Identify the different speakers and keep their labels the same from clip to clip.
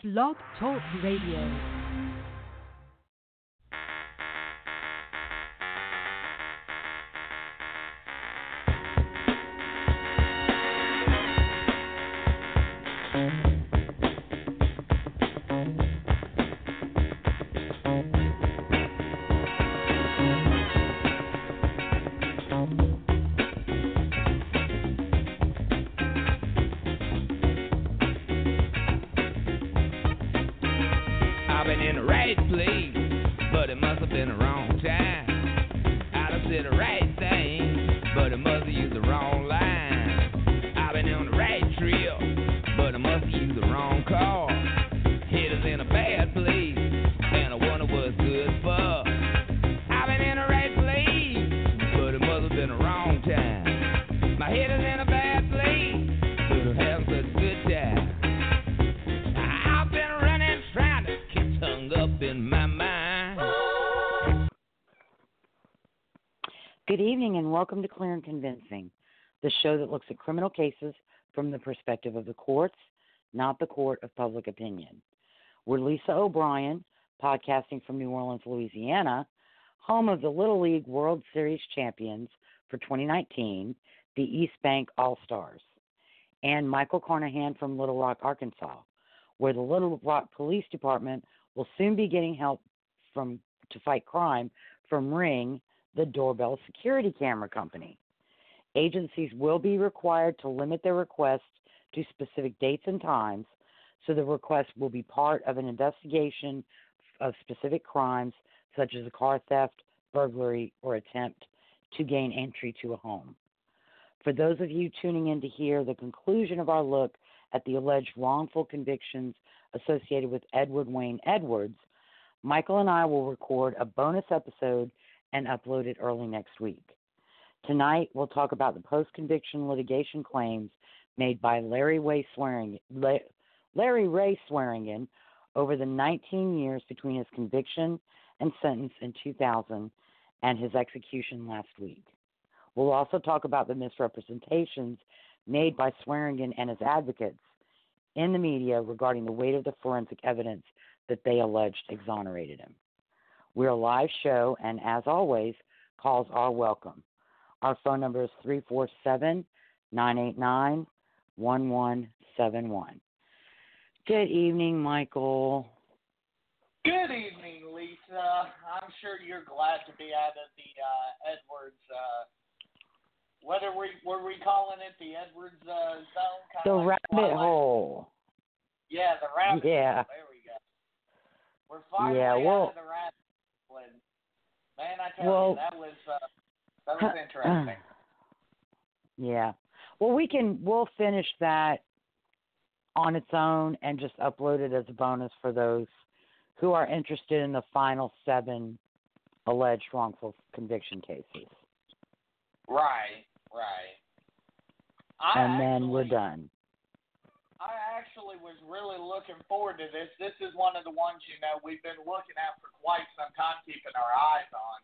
Speaker 1: Blog Talk Radio.
Speaker 2: Welcome to Clear and Convincing, the show that looks at criminal cases from the perspective of the courts, not the court of public opinion. We're Lisa O'Brien, podcasting from New Orleans, Louisiana, home of the Little League World Series champions for 2019, the East Bank All Stars, and Michael Carnahan from Little Rock, Arkansas, where the Little Rock Police Department will soon be getting help from to fight crime from Ring, the doorbell security camera company. Agencies will be required to limit their requests to specific dates and times, so the request will be part of an investigation of specific crimes such as a car theft, burglary, or attempt to gain entry to a home. For those of you tuning in to hear the conclusion of our look at the alleged wrongful convictions associated with Edward Wayne Edwards, Michael and I will record a bonus episode and upload it early next week. Tonight, we'll talk about the post conviction litigation claims made by Larry Way Swearing, Larry Ray Swearingen over the 19 years between his conviction and sentence in 2000 and his execution last week. We'll also talk about the misrepresentations made by Swearingen and his advocates in the media regarding the weight of the forensic evidence that they alleged exonerated him. We're a live show, and as always, calls are welcome. Our phone number is 347 989 1171. Good evening, Michael.
Speaker 3: Good evening, Lisa. I'm sure you're glad to be out of the uh, Edwards. Uh, what are we? Were we calling it the Edwards uh, zone? Kinda
Speaker 2: The
Speaker 3: like
Speaker 2: rabbit hole.
Speaker 3: Yeah, the rabbit
Speaker 2: Yeah.
Speaker 3: hole. There we go. We're finally
Speaker 2: Yeah, well-
Speaker 3: out of the rabbit Man, I tell
Speaker 2: Well-
Speaker 3: you, that was uh, that was interesting.
Speaker 2: Yeah. Well, we can we'll finish that on its own and just upload it as a bonus for those who are interested in the final seven alleged wrongful conviction cases.
Speaker 3: Right, right. I
Speaker 2: and then we're done.
Speaker 3: I actually was really looking forward to this. This is one of the ones, you know, we've been looking at for quite some time, keeping our eyes on.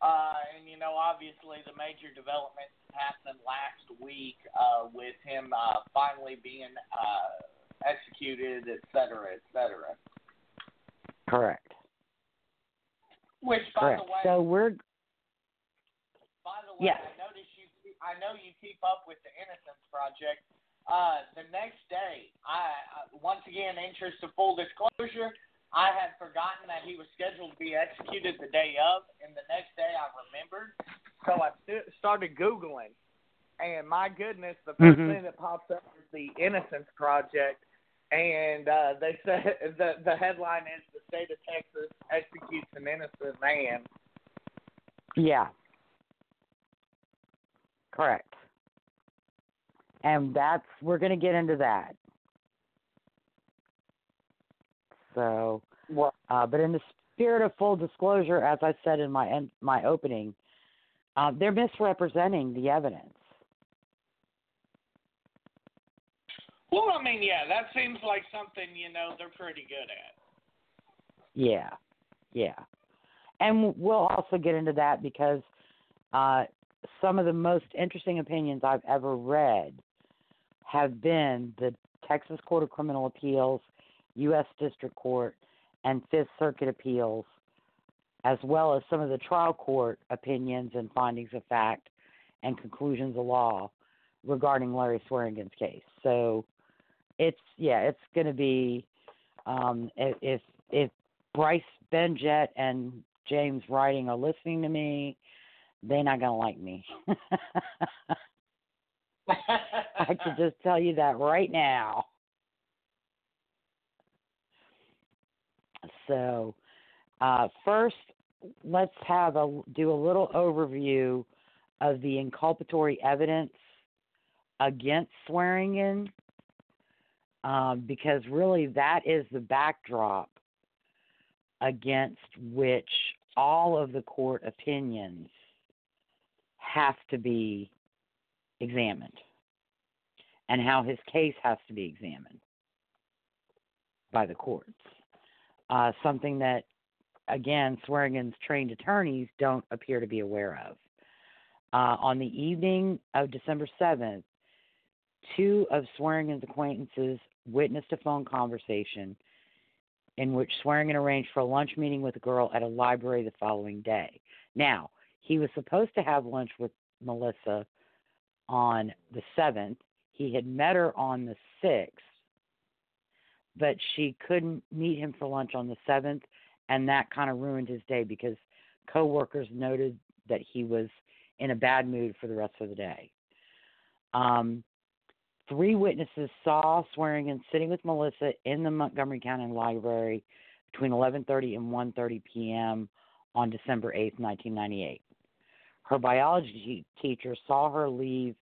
Speaker 3: Uh, and, you know, obviously the major developments happened last week uh, with him uh, finally being uh, executed, et cetera, et cetera.
Speaker 2: Correct.
Speaker 3: Which, by
Speaker 2: Correct.
Speaker 3: the way,
Speaker 2: So we're
Speaker 3: By the way,
Speaker 2: Yes.
Speaker 3: I noticed you. I know you keep up with the Innocence Project. Uh, the next day, I uh, once again, interest of full disclosure, I had forgotten that he was scheduled to be executed the day of, and the next day I remembered. So I st- started googling, and my goodness, the 1st
Speaker 2: Mhm.
Speaker 3: thing that pops up is the Innocence Project. And uh, they said the the headline is the state of Texas executes an innocent man.
Speaker 2: yeah. Correct. And that's we're going to get into that. So? Uh, but in the spirit of full disclosure, as I said in my en- my opening, uh, they're misrepresenting the evidence.
Speaker 3: Well, I mean, yeah, that seems like something you know they're pretty good at.
Speaker 2: Yeah, yeah, and we'll also get into that because uh, some of the most interesting opinions I've ever read have been the Texas Court of Criminal Appeals, U.S. District Court and Fifth Circuit appeals, as well as some of the trial court opinions and findings of fact and conclusions of law regarding Larry Swearingen's case. So it's yeah, it's going to be um, if if Bryce Benjet and James Rytting are listening to me, they're not going to like me. I can just tell you that right now. So, uh, first, let's have a do a little overview of the inculpatory evidence against Swearingen, um, because really that is the backdrop against which all of the court opinions have to be examined and how his case has to be examined by the courts. Uh, something that, again, Swearingen's trained attorneys don't appear to be aware of. Uh, on the evening of December 7th, two of Swearingen's acquaintances witnessed a phone conversation in which Swearingen arranged for a lunch meeting with a girl at a library the following day. Now, he was supposed to have lunch with Melissa on the 7th. He had met her on the 6th, but she couldn't meet him for lunch on the 7th, and that kind of ruined his day because coworkers noted that he was in a bad mood for the rest of the day. Um, three witnesses saw Swearingen sitting with Melissa in the Montgomery County Library between 11:30 and 1:30 p.m. on December 8, 1998. Her biology teacher saw her leave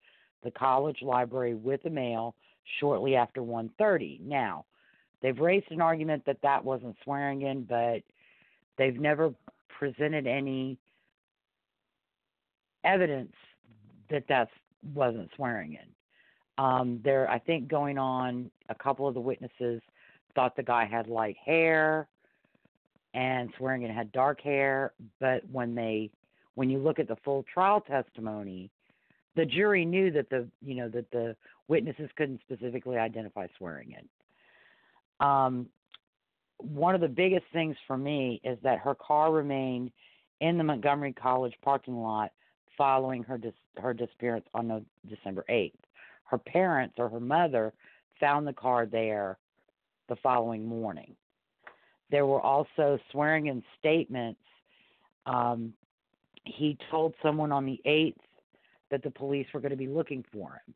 Speaker 2: the college library with a male shortly after 1:30. Now, they've raised an argument that that wasn't Swearingen, but they've never presented any evidence that that wasn't Swearingen. Um, there, I think, going on, a couple of the witnesses thought the guy had light hair, and Swearingen had dark hair. But when they when you look at the full trial testimony, the jury knew that the you know that the witnesses couldn't specifically identify Swearingen. Um, one of the biggest things for me is that her car remained in the Montgomery College parking lot following her dis- her disappearance on no- December 8th. Her parents or her mother found the car there the following morning. There were also Swearingen statements um, he told someone on the 8th that the police were going to be looking for him.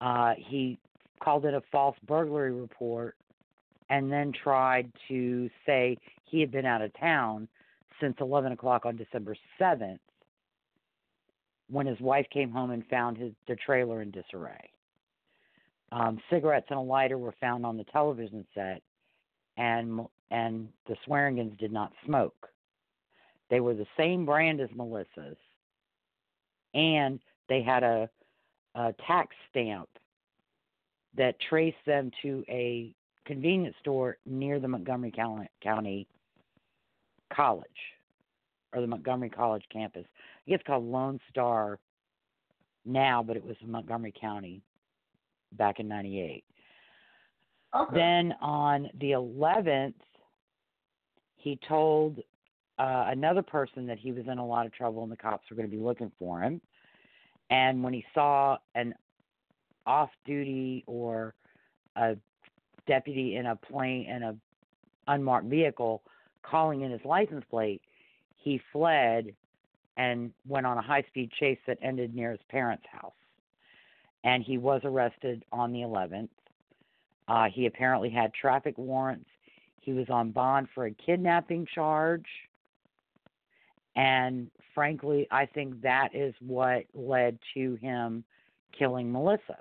Speaker 2: Uh, he called it a false burglary report and then tried to say he had been out of town since 11 o'clock on December 7th when his wife came home and found his the trailer in disarray. Um, cigarettes and a lighter were found on the television set, and and the Swearingens did not smoke. They were the same brand as Melissa's, and they had a, a tax stamp that traced them to a convenience store near the Montgomery County College or the Montgomery College campus. I guess it's called Lone Star now, but it was Montgomery County back in '98.
Speaker 3: Okay.
Speaker 2: Then on the 11th, he told uh, another person that he was in a lot of trouble and the cops were going to be looking for him. And when he saw an off duty or a deputy in a plane in a unmarked vehicle calling in his license plate, he fled and went on a high speed chase that ended near his parents' house. And he was arrested on the 11th. Uh, he apparently had traffic warrants. He was on bond for a kidnapping charge. And frankly, I think that is what led to him killing Melissa.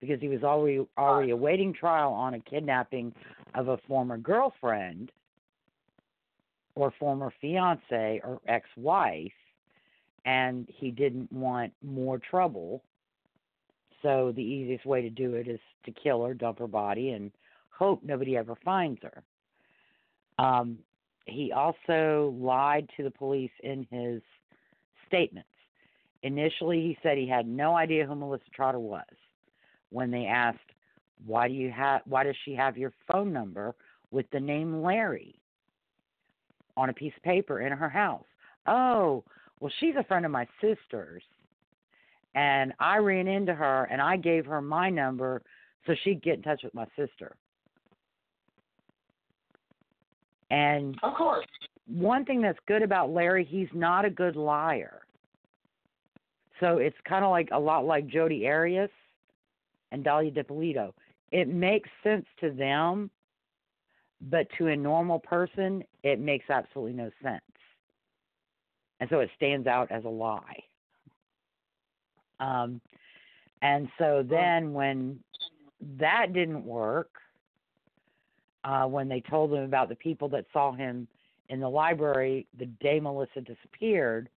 Speaker 2: Because he was already already awaiting trial on a kidnapping of a former girlfriend or former fiance or ex-wife and he didn't want more trouble. So the easiest way to do it is to kill her, dump her body and hope nobody ever finds her. Um, he also lied to the police in his statements. Initially, he said he had no idea who Melissa Trotter was when they asked why do you have why does she have your phone number with the name Larry on a piece of paper in her house? Oh, well she's a friend of my sister's and I ran into her and I gave her my number so she'd get in touch with my sister. And
Speaker 3: Of course.
Speaker 2: one thing that's good about Larry, he's not a good liar. So it's kind of like a lot like Jodi Arias and Dalia Dippolito. It makes sense to them, but to a normal person, it makes absolutely no sense. And so it stands out as a lie. Um, and so then when that didn't work, uh, when they told him about the people that saw him in the library the day Melissa disappeared,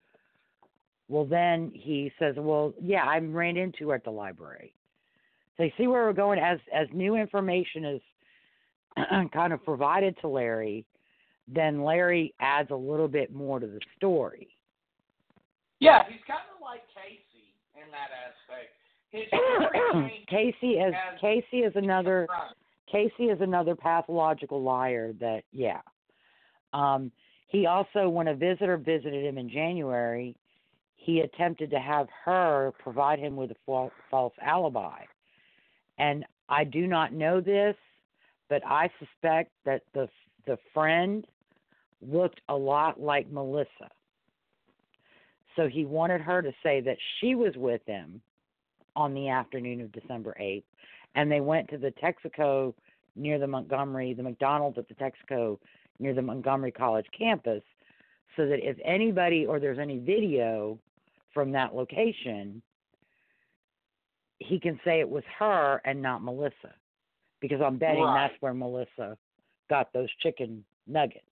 Speaker 2: well, then he says, "Well, yeah, I ran into her at the library." So you see where we're going as as new information is kind of provided to Larry, then Larry adds a little bit more to the story.
Speaker 3: Yeah, he's kind of like Casey in that aspect. His
Speaker 2: Casey is Casey is another
Speaker 3: Right.
Speaker 2: Casey is another pathological liar that yeah. Um he also when a visitor visited him in January, he attempted to have her provide him with a fal- false alibi. And I do not know this, but I suspect that the the friend looked a lot like Melissa. So he wanted her to say that she was with him on the afternoon of December 8th and they went to the Texaco near the Montgomery, the McDonald's at the Texaco near the Montgomery College campus, so that if anybody or there's any video from that location, he can say it was her and not Melissa, because I'm betting
Speaker 3: Right.
Speaker 2: that's where Melissa got those chicken nuggets.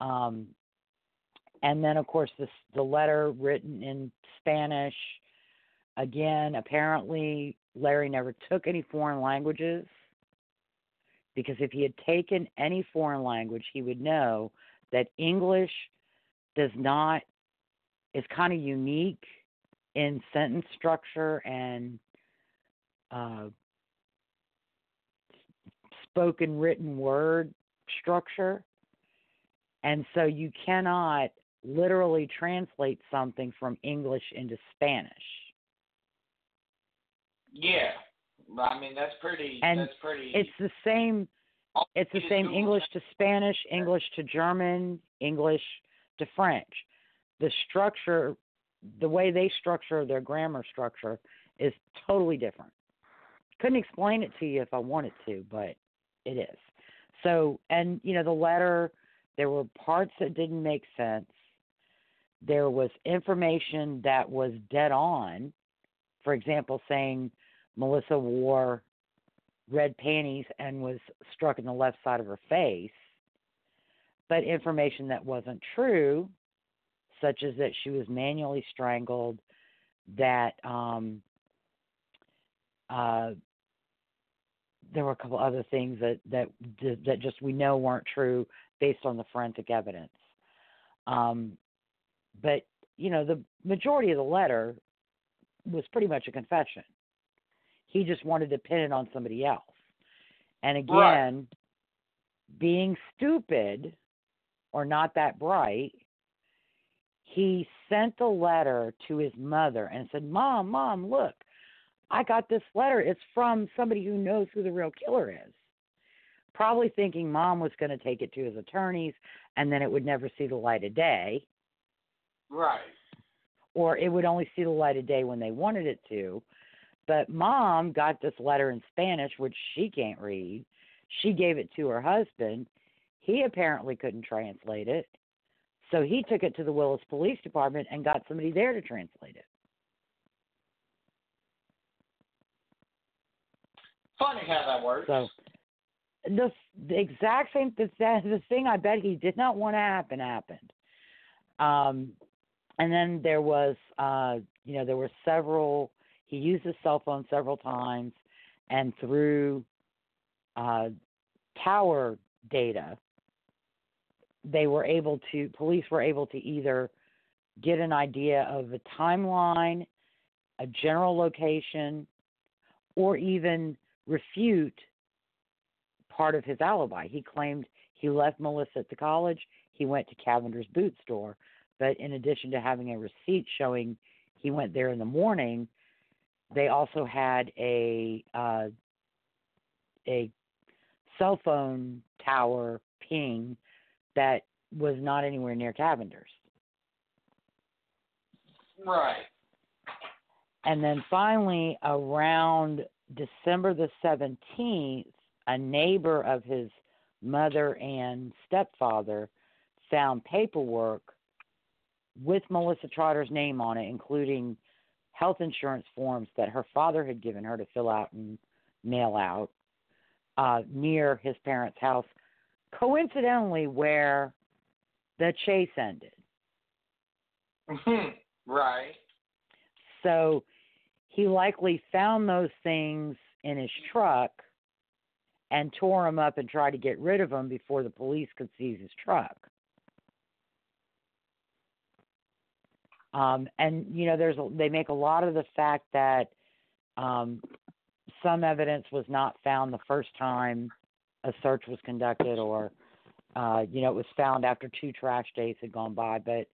Speaker 2: Um, and then of course this the letter written in Spanish. Again, apparently Larry never took any foreign languages because if he had taken any foreign language, he would know that English does not is kind of unique in sentence structure and uh, spoken written word structure. And so you cannot literally translate something from English into Spanish.
Speaker 3: Yeah. I mean that's pretty
Speaker 2: And
Speaker 3: that's pretty
Speaker 2: It's the same it's the same English to Spanish, English to German, English to French. The structure, the way they structure their grammar structure is totally different. Couldn't explain it to you if I wanted to, but it is. So, and you know, the letter, there were parts that didn't make sense. There was information that was dead on. For example, saying Melissa wore red panties and was struck in the left side of her face, but information that wasn't true, such as that she was manually strangled, that um, uh, there were a couple other things that that that just we know weren't true based on the forensic evidence. Um, but you know, the majority of the letter was pretty much a confession. He just wanted to pin it on somebody else. And again,
Speaker 3: Right.
Speaker 2: being stupid or not that bright, he sent the letter to his mother and said, Mom, Mom, look, I got this letter. It's from somebody who knows who the real killer is. Probably thinking mom was going to take it to his attorneys and then it would never see the light of day
Speaker 3: right.
Speaker 2: or it would only see the light of day when they wanted it to. But mom got this letter in Spanish, which she can't read. She gave it to her husband. He apparently couldn't translate it. So he took it to the Willis Police Department and got somebody there to translate it.
Speaker 3: Funny how that works.
Speaker 2: So the the exact same the, the thing I bet he did not want to happen happened. Um, and then there was uh, you know there were several. He used his cell phone several times, and through uh, tower data, they were able to police were able to either get an idea of a timeline, a general location, or even refute part of his alibi. He claimed he left Melissa at the college, he went to Cavender's boot store, but in addition to having a receipt showing he went there in the morning, they also had a uh, a cell phone tower ping that was not anywhere near Cavender's.
Speaker 3: Right.
Speaker 2: And then finally, around December the 17th, a neighbor of his mother and stepfather found paperwork with Melissa Trotter's name on it, including health insurance forms that her father had given her to fill out and mail out uh, near his parents' house, coincidentally, where the chase ended.
Speaker 3: right.
Speaker 2: So he likely found those things in his truck and tore them up and tried to get rid of them before the police could seize his truck. Um, and you know, there's a, they make a lot of the fact that um, some evidence was not found the first time a search was conducted, or uh, you know, it was found after two trash days had gone by. But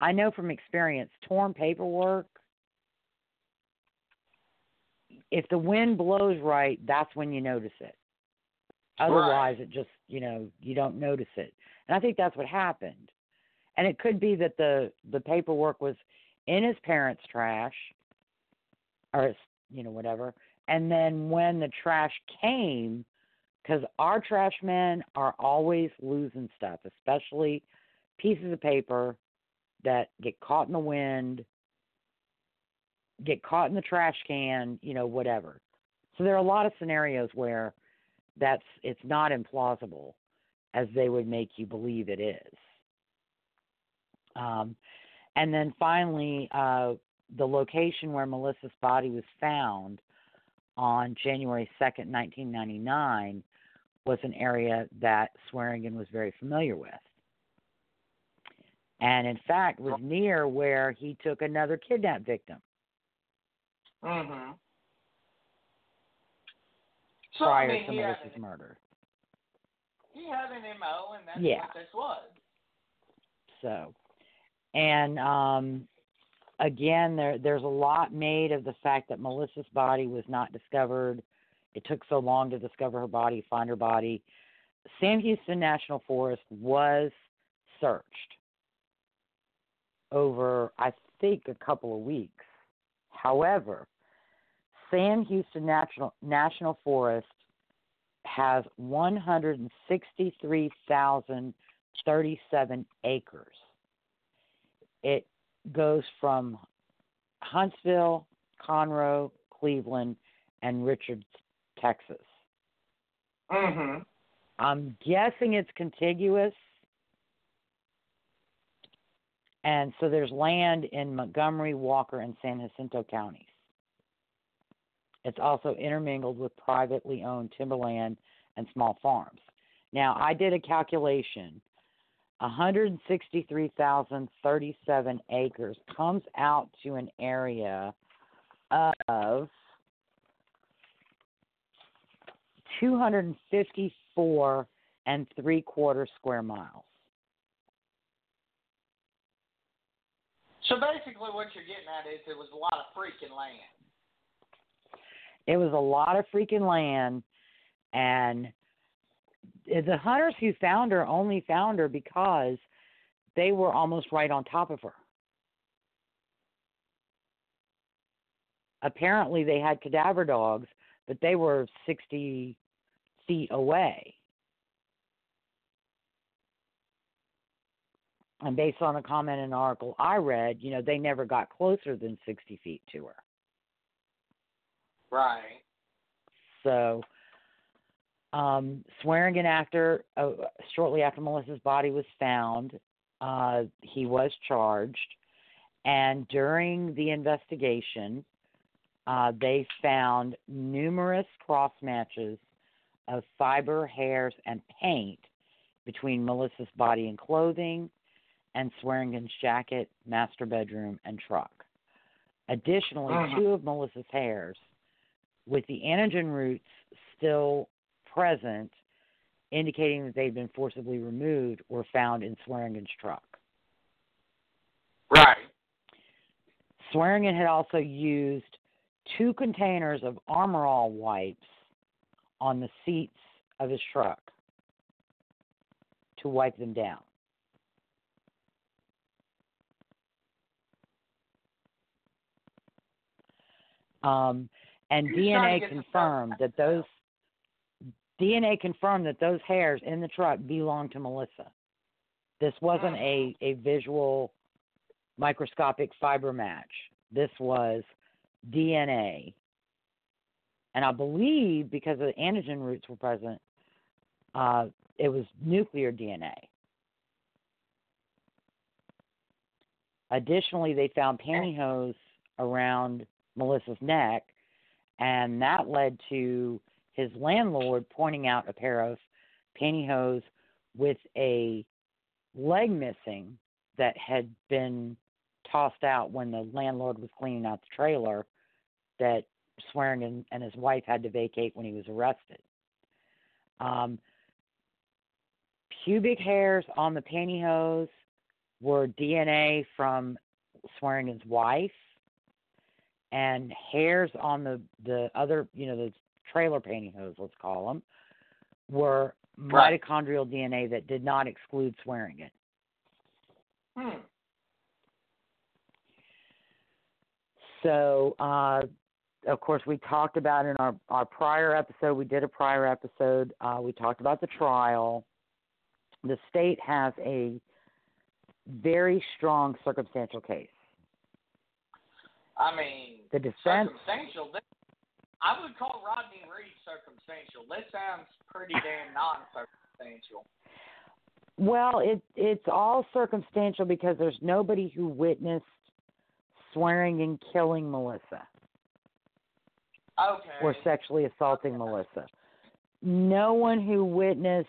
Speaker 2: I know from experience, torn paperwork. If the wind blows right, that's when you notice it. Otherwise,
Speaker 3: Right.
Speaker 2: it just you know you don't notice it. And I think that's what happened. And it could be that the the paperwork was in his parents' trash, or his, you know whatever. And then when the trash came, because our trash men are always losing stuff, especially pieces of paper that get caught in the wind, get caught in the trash can, you know, whatever. So there are a lot of scenarios where that's it's not implausible as they would make you believe it is. Um, and then finally, uh, the location where Melissa's body was found on January 2nd, 1999, was an area that Swearingen was very familiar with. And in fact, was near where he took another kidnap victim
Speaker 3: Mhm. So
Speaker 2: prior
Speaker 3: I mean,
Speaker 2: to Melissa's
Speaker 3: an,
Speaker 2: murder.
Speaker 3: he had an MO, and that's
Speaker 2: Yeah.
Speaker 3: what this was.
Speaker 2: So, and um, again, there there's a lot made of the fact that Melissa's body was not discovered. It took so long to discover her body, find her body. Sam Houston National Forest was searched over, I think, a couple of weeks. However, Sam Houston National National Forest has 163,037 acres. It goes from Huntsville, Conroe, Cleveland, and Richards, Texas.
Speaker 3: Mm-hmm.
Speaker 2: I'm guessing it's contiguous. And so there's land in Montgomery, Walker, and San Jacinto counties. It's also intermingled with privately owned timberland and small farms. Now, I did a calculation. 163,037 acres comes out to an area of 254 and three quarter square miles.
Speaker 3: So basically, what you're getting at is it was a lot of freaking land.
Speaker 2: It was a lot of freaking land, and the hunters who found her only found her because they were almost right on top of her. Apparently, they had cadaver dogs, but they were 60 feet away. And based on a comment in an article I read, you know, they never got closer than 60 feet to her.
Speaker 3: Right.
Speaker 2: So, um, Swearingen, after uh, shortly after Melissa's body was found, uh, he was charged, and during the investigation, uh, they found numerous cross matches of fiber, hairs, and paint between Melissa's body and clothing, and Swearingen's jacket, master bedroom, and truck. Additionally,
Speaker 3: Mhm.
Speaker 2: two of Melissa's hairs with the anagen roots still present, indicating that they've been forcibly removed, were found in Swearingen's truck.
Speaker 3: Right.
Speaker 2: Swearingen had also used two containers of Armor All wipes on the seats of his truck to wipe them down. Um, and DNA
Speaker 3: to get the
Speaker 2: confirmed that those DNA confirmed that those hairs in the truck belonged to Melissa. This wasn't a, a visual microscopic fiber match. This was DNA. And I believe because the anagen roots were present, uh, it was nuclear DNA. Additionally, they found pantyhose around Melissa's neck, and that led to his landlord pointing out a pair of pantyhose with a leg missing that had been tossed out when the landlord was cleaning out the trailer that Swearingen and his wife had to vacate when he was arrested. Um, pubic hairs on the pantyhose were DNA from Swearingen's wife, and hairs on the the other, you know, the trailer pantyhose, let's call them, were
Speaker 3: Right.
Speaker 2: mitochondrial DNA that did not exclude Swearingen.
Speaker 3: Hmm.
Speaker 2: So, uh, of course, we talked about in our, our prior episode, we did a prior episode, uh, we talked about the trial. The state has a very strong circumstantial case.
Speaker 3: I mean,
Speaker 2: The defense,
Speaker 3: circumstantial. I would call Rodney Reed circumstantial. This sounds pretty damn non-circumstantial.
Speaker 2: well, it, it's all circumstantial because there's nobody who witnessed Swearingen killing Melissa.
Speaker 3: Okay.
Speaker 2: or sexually assaulting Melissa. No one who witnessed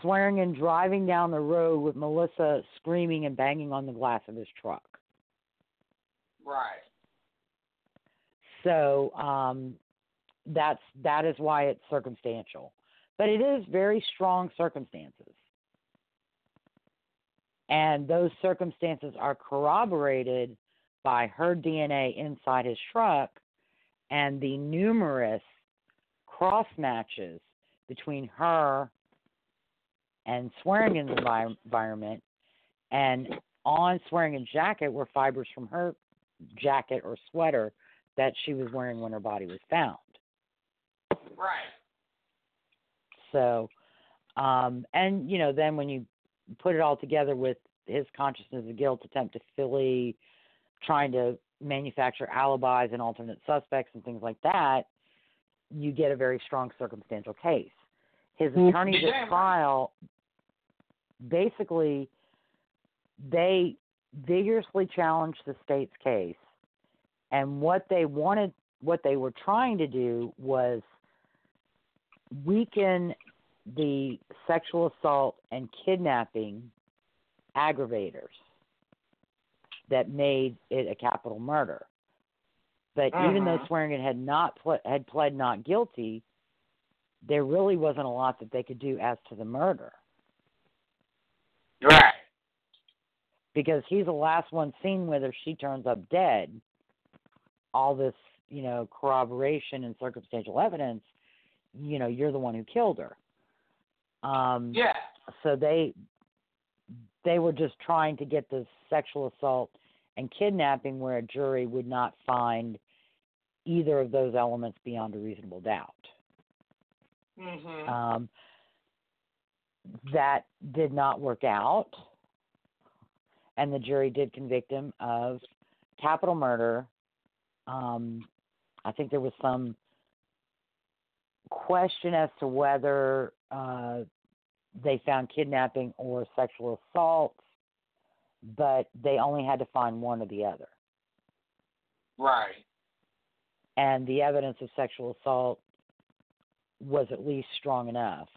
Speaker 2: Swearingen driving down the road with Melissa screaming and banging on the glass of his truck.
Speaker 3: Right.
Speaker 2: So um, that's that is why it's circumstantial, but it is very strong circumstances, and those circumstances are corroborated by her DNA inside his truck and the numerous cross matches between her and Swearingen's envi- environment, and on Swearingen's jacket were fibers from her jacket or sweater that she was wearing when her body was found.
Speaker 3: Right.
Speaker 2: So, um, and you know, then when you put it all together with his consciousness of guilt, attempt to fully trying to manufacture alibis and alternate suspects and things like that, you get a very strong circumstantial case. His
Speaker 3: Mhm.
Speaker 2: attorneys
Speaker 3: Yeah,
Speaker 2: at trial basically they vigorously challenged the state's case and what they wanted what they were trying to do was weaken the sexual assault and kidnapping aggravators that made it a capital murder. But even though
Speaker 3: Mhm.
Speaker 2: Swearingen had not ple- had pled not guilty, there really wasn't a lot that they could do as to the murder
Speaker 3: Right.
Speaker 2: because he's the last one seen with her. She turns up dead. All this, you know, corroboration and circumstantial evidence. You know, you're the one who killed her. Um,
Speaker 3: Yeah.
Speaker 2: so they they were just trying to get the sexual assault and kidnapping where a jury would not find either of those elements beyond a reasonable doubt.
Speaker 3: Mm-hmm.
Speaker 2: Um, that did not work out, and the jury did convict him of capital murder. Um, I think there was some question as to whether uh, they found kidnapping or sexual assault, but they only had to find one or the other.
Speaker 3: right.
Speaker 2: And the evidence of sexual assault was at least strong enough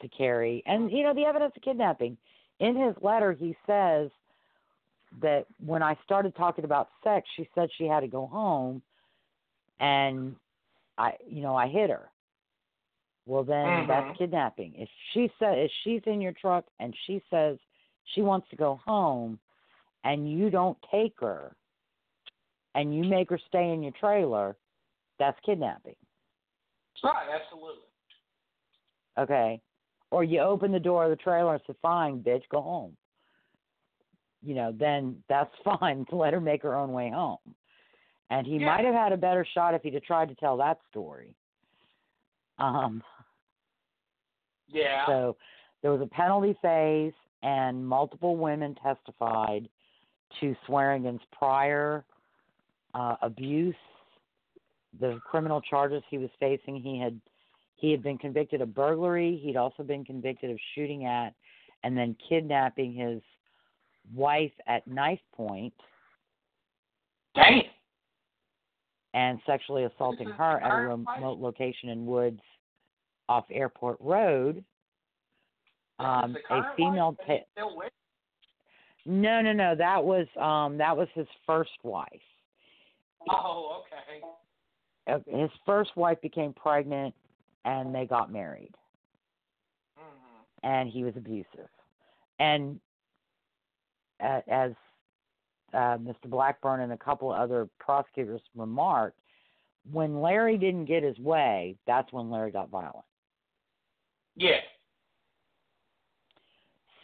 Speaker 2: to carry. And, you know, the evidence of kidnapping. In his letter, he says that when I started talking about sex, she said she had to go home, and I, you know, I hit her. Well, then
Speaker 3: Mhm.
Speaker 2: that's kidnapping. If she said if she's in your truck and she says she wants to go home, and you don't take her, and you make her stay in your trailer, that's kidnapping.
Speaker 3: Right, absolutely.
Speaker 2: Okay. Or you open the door of the trailer and say, Fine, bitch, go home. You know, then that's fine to let her make her own way home. And he
Speaker 3: Yeah.
Speaker 2: might have had a better shot if he'd have tried to tell that story. Um
Speaker 3: Yeah.
Speaker 2: so there was a penalty phase and multiple women testified to Swearingen's prior uh, abuse, the criminal charges he was facing. He had he had been convicted of burglary. He'd also been convicted of shooting at and then kidnapping his wife at knife point
Speaker 3: Damn.
Speaker 2: and sexually assaulting her at a remote location in Woods off Airport Road. Um, a female. Ta- no, no, no. That was um, that was his first wife.
Speaker 3: Oh, okay.
Speaker 2: His first wife became pregnant, and they got married.
Speaker 3: Mhm.
Speaker 2: and he was abusive. And as uh, Mr. Blackburn and a couple of other prosecutors remarked, when Larry didn't get his way, that's when Larry got violent.
Speaker 3: Yeah.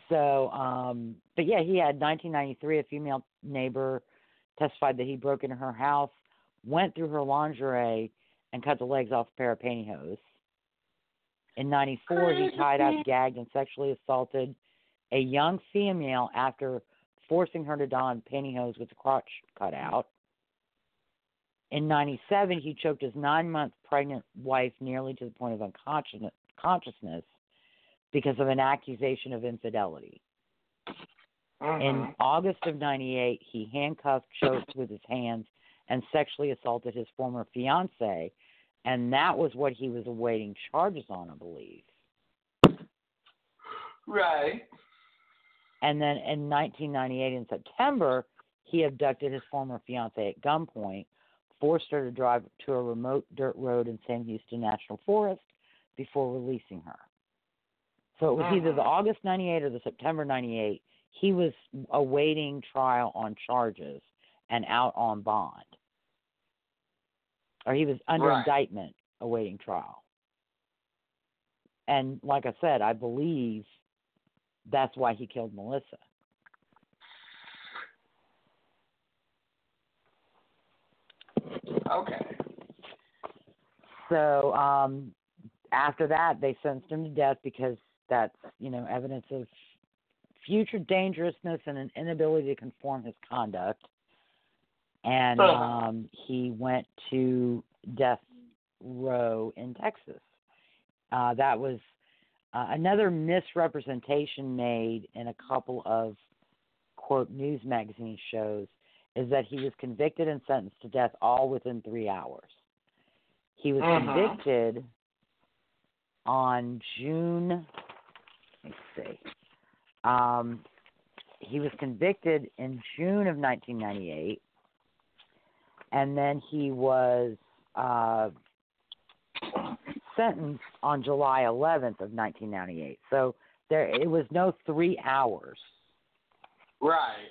Speaker 2: So, um, but yeah, he had 1993. A female neighbor testified that he broke into her house, went through her lingerie, and cut the legs off a pair of pantyhose. In 94, he tied up, gagged, and sexually assaulted a young female after forcing her to don pantyhose with the crotch cut out. In 97, he choked his nine month pregnant wife nearly to the point of unconsciousness because of an accusation of infidelity. In
Speaker 3: Mhm.
Speaker 2: August of 98, he handcuffed, choked with his hands, and sexually assaulted his former fiancee, and that was what he was awaiting charges on, I believe.
Speaker 3: Right.
Speaker 2: And then in 1998, in September, he abducted his former fiancee at gunpoint, forced her to drive to a remote dirt road in Sam Houston National Forest before releasing her. So it was either the
Speaker 3: Mhm.
Speaker 2: August 98 or the September 98. He was awaiting trial on charges and out on bond. Or he was under
Speaker 3: Right.
Speaker 2: indictment awaiting trial. And like I said, I believe that's why he killed Melissa.
Speaker 3: Okay.
Speaker 2: So um, after that, they sentenced him to death because that's you know evidence of future dangerousness and an inability to conform his conduct. And um, he went to death row in Texas. Uh, that was uh, another misrepresentation made in a couple of quote news magazine shows is that he was convicted and sentenced to death all within three hours. He was
Speaker 3: Mhm.
Speaker 2: convicted on June. Let me see. Um, he was convicted in June of 1998, and then he was uh, sentenced on July 11th of 1998. So there, it was no three hours.
Speaker 3: Right.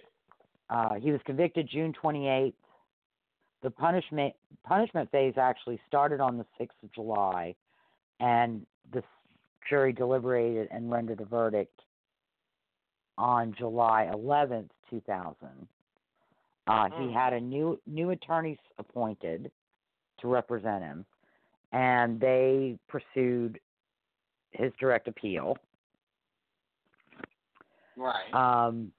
Speaker 2: Uh, he was convicted June 28th. The punishment punishment phase actually started on the 6th of July, and the jury deliberated and rendered a verdict on July 11th, 2000. Uh, he
Speaker 3: Mm.
Speaker 2: had a new new attorney appointed to represent him, and they pursued his direct appeal.
Speaker 3: Right.
Speaker 2: um,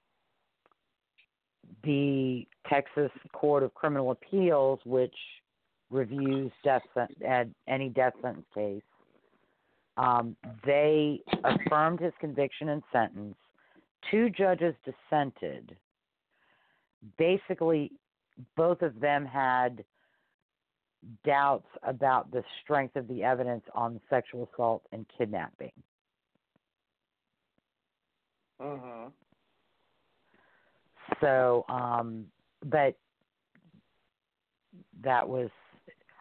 Speaker 2: the Texas Court of Criminal Appeals, which reviews death sen- any death sentence case, um, they affirmed his conviction and sentence. Two judges dissented. Basically, both of them had doubts about the strength of the evidence on sexual assault and kidnapping.
Speaker 3: mhm.
Speaker 2: So, um, but that was,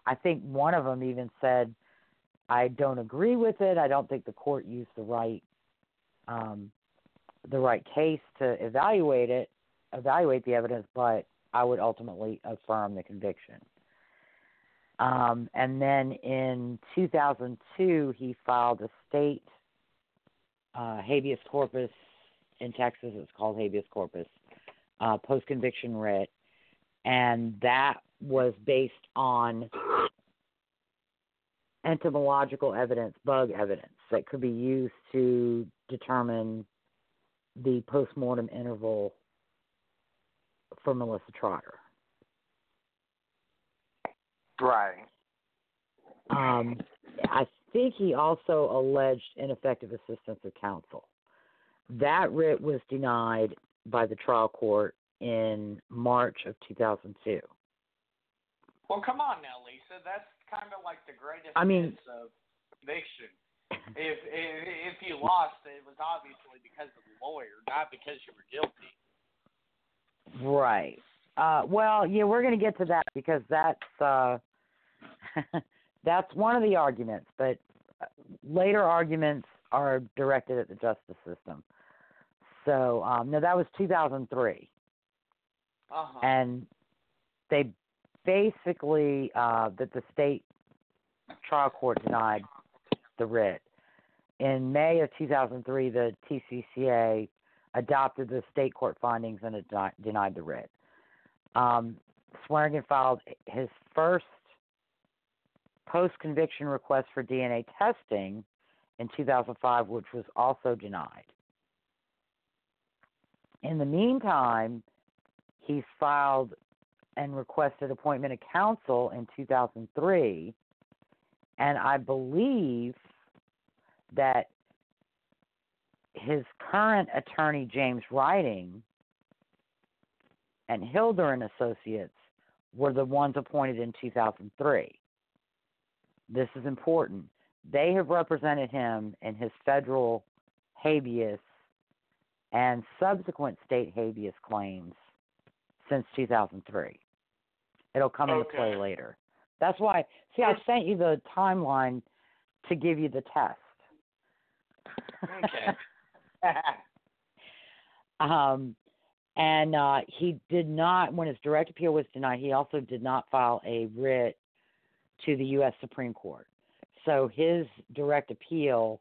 Speaker 2: I think one of them even said, I don't agree with it. I don't think the court used the right, um, the right case to evaluate it, evaluate the evidence, but I would ultimately affirm the conviction. Um, and then in 2002, he filed a state uh, habeas corpus in Texas. It's called habeas corpus, uh, post conviction writ, and that was based on entomological evidence, bug evidence that could be used to determine the post mortem interval for Melissa Trotter.
Speaker 3: Right.
Speaker 2: Um, I think he also alleged ineffective assistance of counsel. That writ was denied by the trial court in March of 2002.
Speaker 3: Well, come on now, Lisa. That's kind of like the greatest
Speaker 2: I mean-
Speaker 3: hits of conviction. If, if if you lost, it was obviously because of the lawyer, not because you were guilty.
Speaker 2: Right. Uh, well, yeah, we're going to get to that because that's uh, that's one of the arguments, but uh, later arguments are directed at the justice system. So, um, no, that was 2003,
Speaker 3: Uh huh.
Speaker 2: and they basically uh, that the state trial court denied the writ. In May of 2003, the TCCA adopted the state court findings and it denied the writ. Um, Swearingen filed his first post conviction request for DNA testing in 2005, which was also denied. In the meantime, he's filed and requested appointment of counsel in 2003, and I believe that his current attorney James Rytting and Hilder and Associates were the ones appointed in 2003. This is important. They have represented him in his federal habeas and subsequent state habeas claims since 2003. It'll come into play later. That's why, see, I sent you the timeline to give you the test.
Speaker 3: Okay.
Speaker 2: um, and uh, he did not, when his direct appeal was denied, he also did not file a writ to the U.S. Supreme Court. So his direct appeal,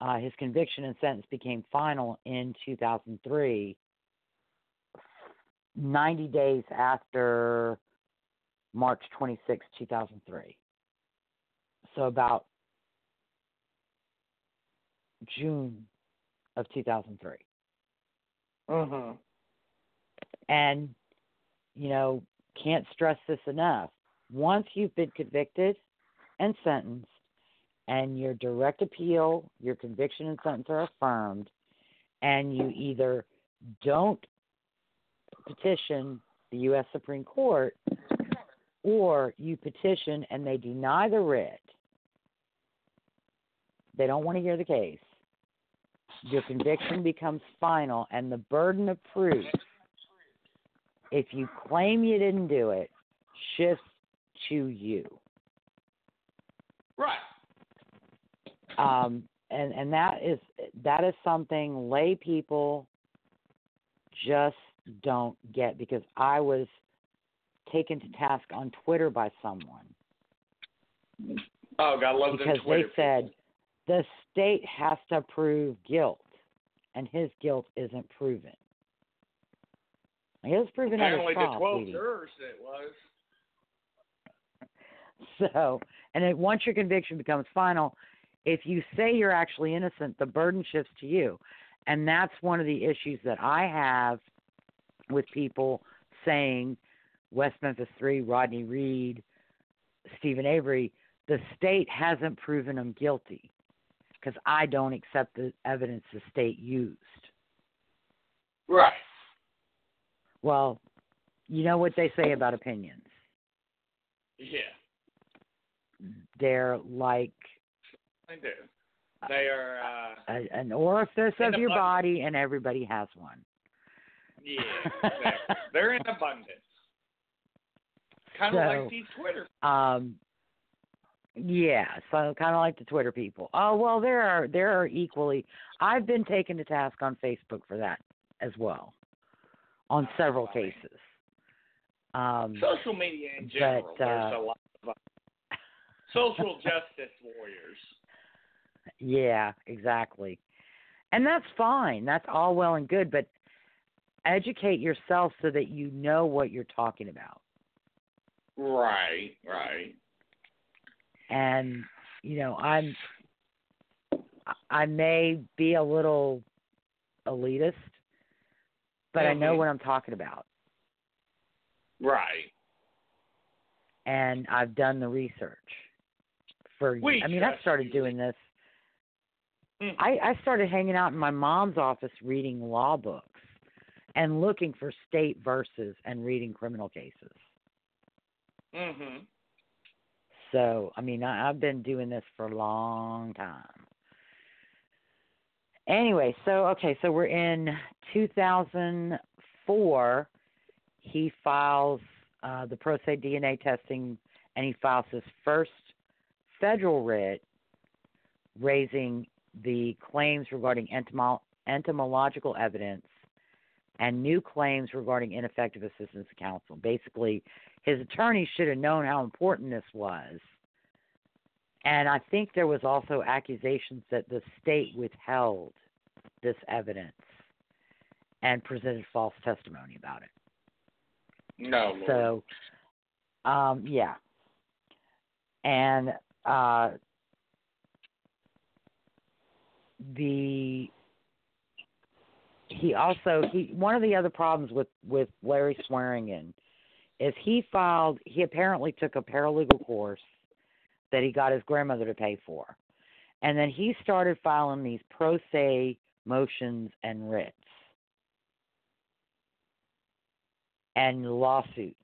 Speaker 2: uh, his conviction and sentence became final in 2003, 90 days after March 26, 2003. So about June of 2003.
Speaker 3: Mhm.
Speaker 2: And, you know, can't stress this enough. Once you've been convicted and sentenced, and your direct appeal, your conviction and sentence are affirmed, and you either don't petition the U.S. Supreme Court or you petition and they deny the writ, they don't want to hear the case. Your conviction becomes final, and the burden of proof if you claim you didn't do it, shifts to you.
Speaker 3: Right.
Speaker 2: Um, and and that is that is something lay people just don't get because I was taken to task on Twitter by someone
Speaker 3: Oh, God, love them
Speaker 2: because
Speaker 3: Twitter
Speaker 2: they said the state has to prove guilt, and his guilt isn't proven. He was proven
Speaker 3: Apparently, the
Speaker 2: trial,
Speaker 3: twelve
Speaker 2: sweetie.
Speaker 3: jurors it was.
Speaker 2: So, and then once your conviction becomes final, if you say you're actually innocent, the burden shifts to you. And that's one of the issues that I have with people saying West Memphis 3, Rodney Reed, Steven Avery, the state hasn't proven them guilty because I don't accept the evidence the state used.
Speaker 3: Right.
Speaker 2: Well, you know what they say about opinions.
Speaker 3: Yeah,
Speaker 2: They're like
Speaker 3: they do. They are. uh
Speaker 2: a, an orifice of your
Speaker 3: body.
Speaker 2: body, and everybody has one.
Speaker 3: Yeah, exactly. they're in abundance. Kind of
Speaker 2: So,
Speaker 3: like these Twitter.
Speaker 2: Um, yeah, so kind of like the Twitter people. Oh well, there are there are equally. I've been taken to task on Facebook for that as well, on several cases. Um,
Speaker 3: Social media in general.
Speaker 2: But, uh,
Speaker 3: there's a lot of uh, social justice warriors.
Speaker 2: yeah, exactly, and that's fine. That's all well and good, but educate yourself so that you know what you're talking about.
Speaker 3: Right, right.
Speaker 2: And you know i'm i may be a little elitist but i know
Speaker 3: Mhm.
Speaker 2: what i'm talking about
Speaker 3: Right.
Speaker 2: and i've done the research for
Speaker 3: We
Speaker 2: i mean i started doing this
Speaker 3: Mhm.
Speaker 2: i i started hanging out in my mom's office reading law books and looking for state verses and reading criminal cases
Speaker 3: Mhm.
Speaker 2: So, I mean, I, I've been doing this for a long time. Anyway, so okay, so we're in 2004. He files uh, the pro se DNA testing, and he files his first federal writ, raising the claims regarding entomo- entomological evidence and new claims regarding ineffective assistance of counsel. Basically, his attorney should have known how important this was. And I think there was also accusations that the state withheld this evidence and presented false testimony about it.
Speaker 3: No. Lord.
Speaker 2: So, um, yeah. And uh, the he also he one of the other problems with with Larry Swearingen is he filed he apparently took a paralegal course that he got his grandmother to pay for. And then he started filing these pro se motions and writs and lawsuits.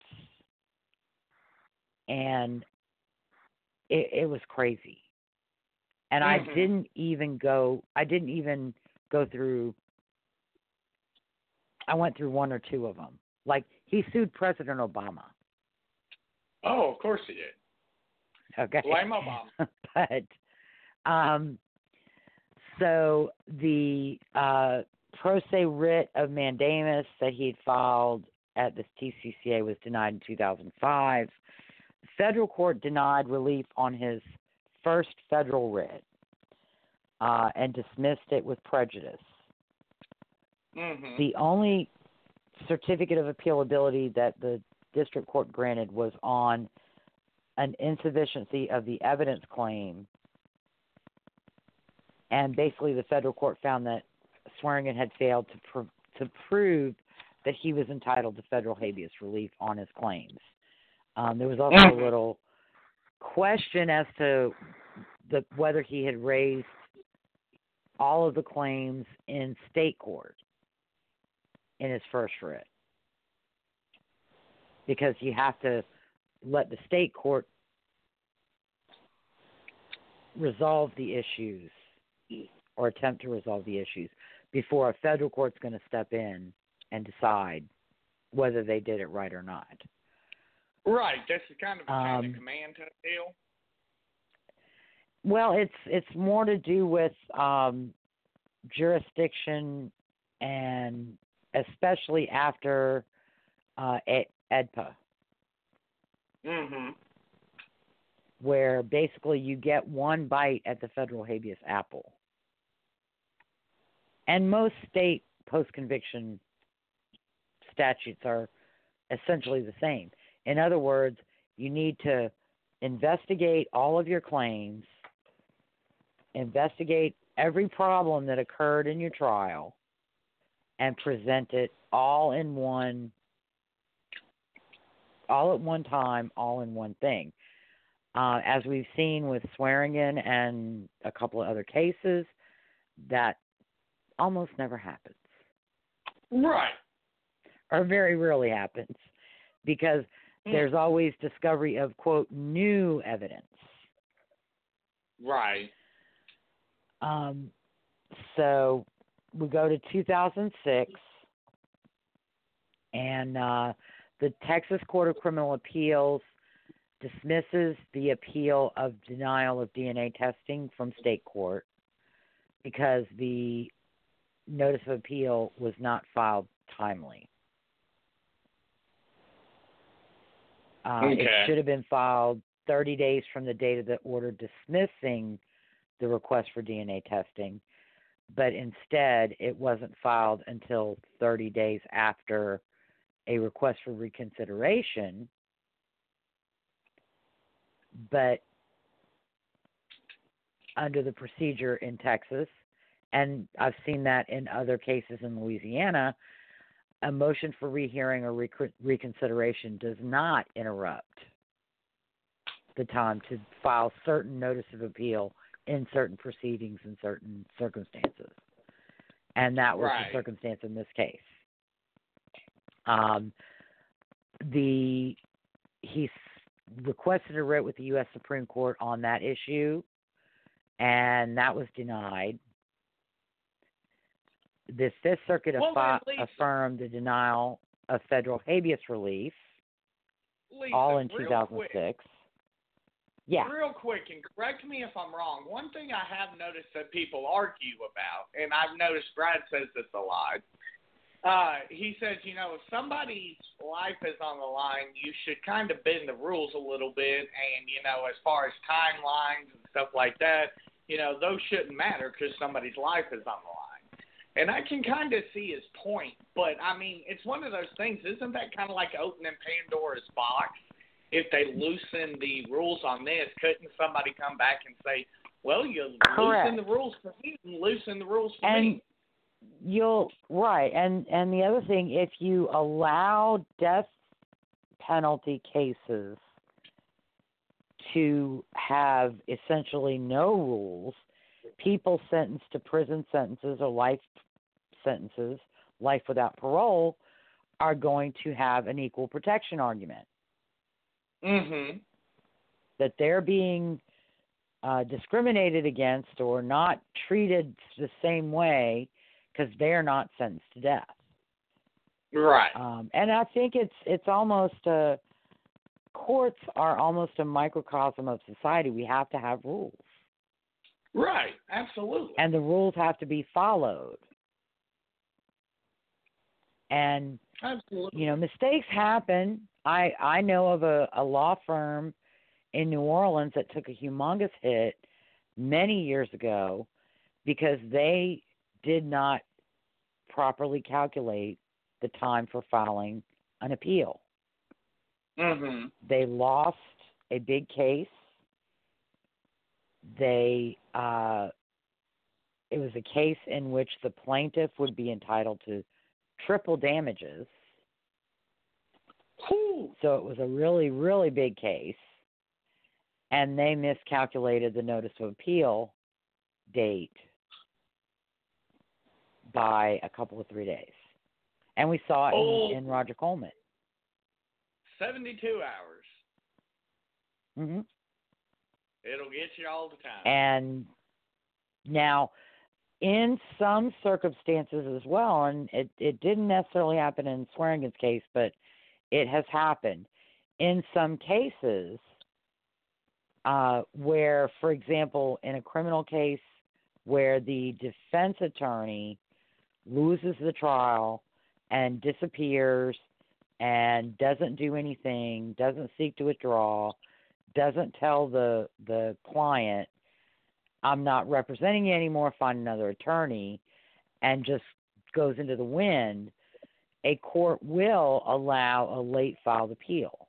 Speaker 2: And it, it was crazy. And I
Speaker 3: Mhm.
Speaker 2: didn't even go I didn't even go through I went through one or two of them. Like he sued President Obama.
Speaker 3: oh, of course he did.
Speaker 2: Okay.
Speaker 3: Blame Obama.
Speaker 2: but um so the uh pro se writ of mandamus that he had filed at the TCCA was denied in 2005. Federal court denied relief on his first federal writ uh, and dismissed it with prejudice.
Speaker 3: Mhm.
Speaker 2: The only certificate of appealability that the district court granted was on an insufficiency of the evidence claim. And basically, the federal court found that Swearingen had failed to pr- to prove that he was entitled to federal habeas relief on his claims. Um, there was also a little question as to the whether he had raised all of the claims in state court in his first writ. Because you have to let the state court resolve the issues or attempt to resolve the issues before a federal court's going to step in and decide whether they did it right or not.
Speaker 3: Right. This is kind of
Speaker 2: Um,
Speaker 3: of command type deal.
Speaker 2: Well, it's it's more to do with um, jurisdiction and especially after uh, EDPA,
Speaker 3: Mhm.
Speaker 2: where basically you get one bite at the federal habeas apple. And most state post conviction statutes are essentially the same. In other words, you need to investigate all of your claims, investigate every problem that occurred in your trial, and present it all in one all at one time, all in one thing. Uh, as we've seen with Swearingen and a couple of other cases, that almost never happens,
Speaker 3: Right.
Speaker 2: or very rarely happens, because
Speaker 3: Mm.
Speaker 2: there's always discovery of quote new evidence.
Speaker 3: Right.
Speaker 2: Um, so we go to 2006, and uh, the Texas Court of Criminal Appeals dismisses the appeal of denial of DNA testing from state court because the notice of appeal was not filed timely. Uh, It should have been filed 30 days from the date of the order dismissing the request for DNA testing, but instead it wasn't filed until 30 days after a request for reconsideration. But under the procedure in Texas, and I've seen that in other cases in Louisiana, a motion for rehearing or recon- reconsideration does not interrupt the time to file certain notice of appeal in certain proceedings in certain circumstances. And that was
Speaker 3: Right.
Speaker 2: the circumstance in this case. Um, the he requested a writ with the U.S. Supreme Court on that issue, and that was denied. The Fifth Circuit
Speaker 3: Well,
Speaker 2: affi-
Speaker 3: Lisa-
Speaker 2: affirmed the denial of federal habeas relief,
Speaker 3: Lisa,
Speaker 2: all in
Speaker 3: real
Speaker 2: 2006. Yeah.
Speaker 3: Real quick, and correct me if I'm wrong. One thing I have noticed that people argue about, and I've noticed Brad says this a lot. Uh, he says, you know, if somebody's life is on the line, you should kind of bend the rules a little bit, and you know, as far as timelines and stuff like that, you know, those shouldn't matter because somebody's life is on the line. And I can kind of see his point, but I mean, it's one of those things. Isn't that kind of like opening Pandora's box? If they loosen the rules on this, couldn't somebody come back and say, "Well, you loosen the rules for me, and loosen the rules for
Speaker 2: and
Speaker 3: me"?
Speaker 2: you'll right and and the other thing if you allow death penalty cases to have essentially no rules people sentenced to prison sentences or life sentences life without parole are going to have an equal protection argument
Speaker 3: Mm-hmm.
Speaker 2: that they're being uh, discriminated against or not treated the same way because they're not sentenced to death.
Speaker 3: Right.
Speaker 2: Um, and I think it's it's almost a courts are almost a microcosm of society. We have to have rules,
Speaker 3: Right. Absolutely.
Speaker 2: and the rules have to be followed. And
Speaker 3: Absolutely.
Speaker 2: you know mistakes happen i i know of a a law firm in new orleans that took a humongous hit many years ago because they did not properly calculate the time for filing an appeal.
Speaker 3: Mm-hmm.
Speaker 2: they lost a big case. They uh it was a case in which the plaintiff would be entitled to triple damages So it was a really, really big case. And they miscalculated the notice of appeal date by a couple of three days. And we saw it
Speaker 3: Oh.
Speaker 2: in, in Roger Coleman.
Speaker 3: Seventy-two hours.
Speaker 2: hmm
Speaker 3: It'll get you all the time.
Speaker 2: And now, in some circumstances as well, and it, it didn't necessarily happen in Swearingen's case, but it has happened. In some cases uh, where, for example, in a criminal case where the defense attorney loses the trial and disappears and doesn't do anything, doesn't seek to withdraw, doesn't tell the the client, I'm not representing you anymore, find another attorney, and just goes into the wind, a court will allow a late filed appeal.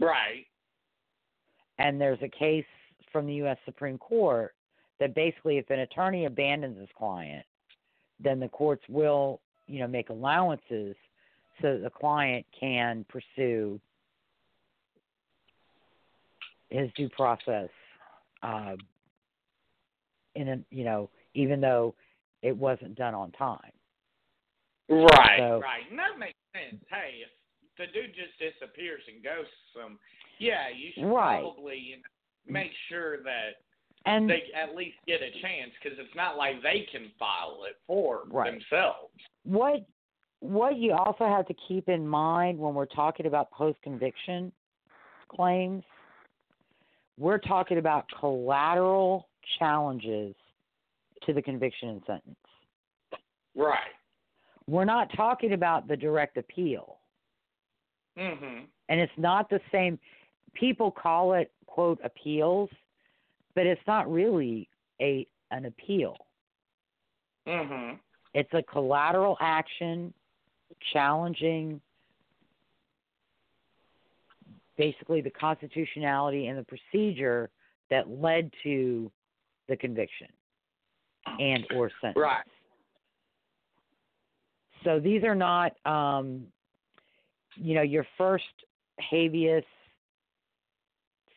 Speaker 3: right.
Speaker 2: And there's a case from the U.S. Supreme Court that basically, if an attorney abandons his client, then the courts will, you know, make allowances so that the client can pursue his due process. Uh, in a, you know, even though it wasn't done on time.
Speaker 3: Right.
Speaker 2: So-
Speaker 3: right. And that makes sense. Hey, if the dude just disappears and goes some, yeah, you should
Speaker 2: Right.
Speaker 3: probably you know, make sure that
Speaker 2: And
Speaker 3: they at least get a chance because it's not like they can file it for
Speaker 2: Right.
Speaker 3: themselves.
Speaker 2: what what you also have to keep in mind when we're talking about post conviction claims, we're talking about collateral challenges to the conviction and sentence.
Speaker 3: Right.
Speaker 2: We're not talking about the direct appeal.
Speaker 3: Mhm.
Speaker 2: And it's not the same. People call it, quote, appeals, but it's not really a an appeal.
Speaker 3: Mhm.
Speaker 2: It's a collateral action challenging basically the constitutionality and the procedure that led to the conviction and or sentence.
Speaker 3: Right.
Speaker 2: So these are not um you know your first habeas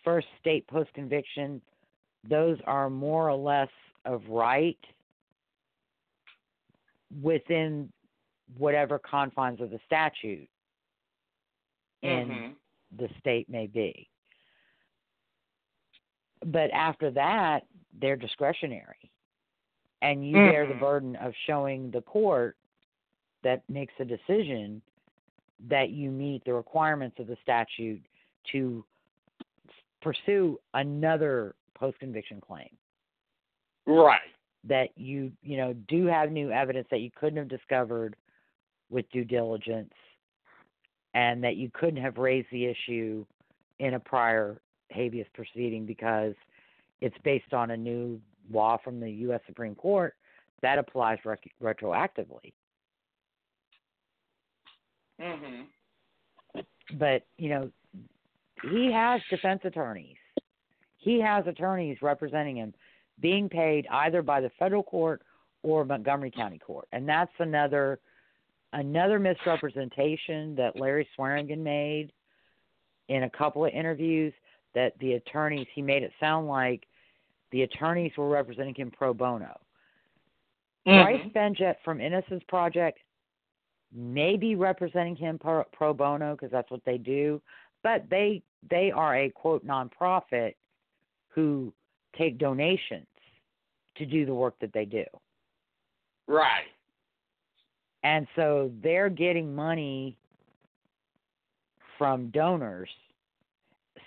Speaker 2: first state post conviction those are more or less of right within whatever confines of the statute in
Speaker 3: Mhm.
Speaker 2: the state may be. But after that, they're discretionary. And you bear the
Speaker 3: Mhm.
Speaker 2: burden of showing the court that makes a decision that you meet the requirements of the statute to pursue another post conviction claim
Speaker 3: Right.
Speaker 2: that you you know do have new evidence that you couldn't have discovered with due diligence and that you couldn't have raised the issue in a prior habeas proceeding because it's based on a new law from the US Supreme Court that applies rec- retroactively
Speaker 3: Mhm.
Speaker 2: but you know he has defense attorneys he has attorneys representing him being paid either by the federal court or Montgomery County Court. And that's another another misrepresentation that Larry Swearingen made in a couple of interviews that the attorneys he made it sound like the attorneys were representing him pro bono. Bryce
Speaker 3: Mhm.
Speaker 2: Benjet from Innocence Project may be representing him pro, pro bono because that's what they do, but they they are a quote nonprofit who take donations to do the work that they do.
Speaker 3: Right.
Speaker 2: And so they're getting money from donors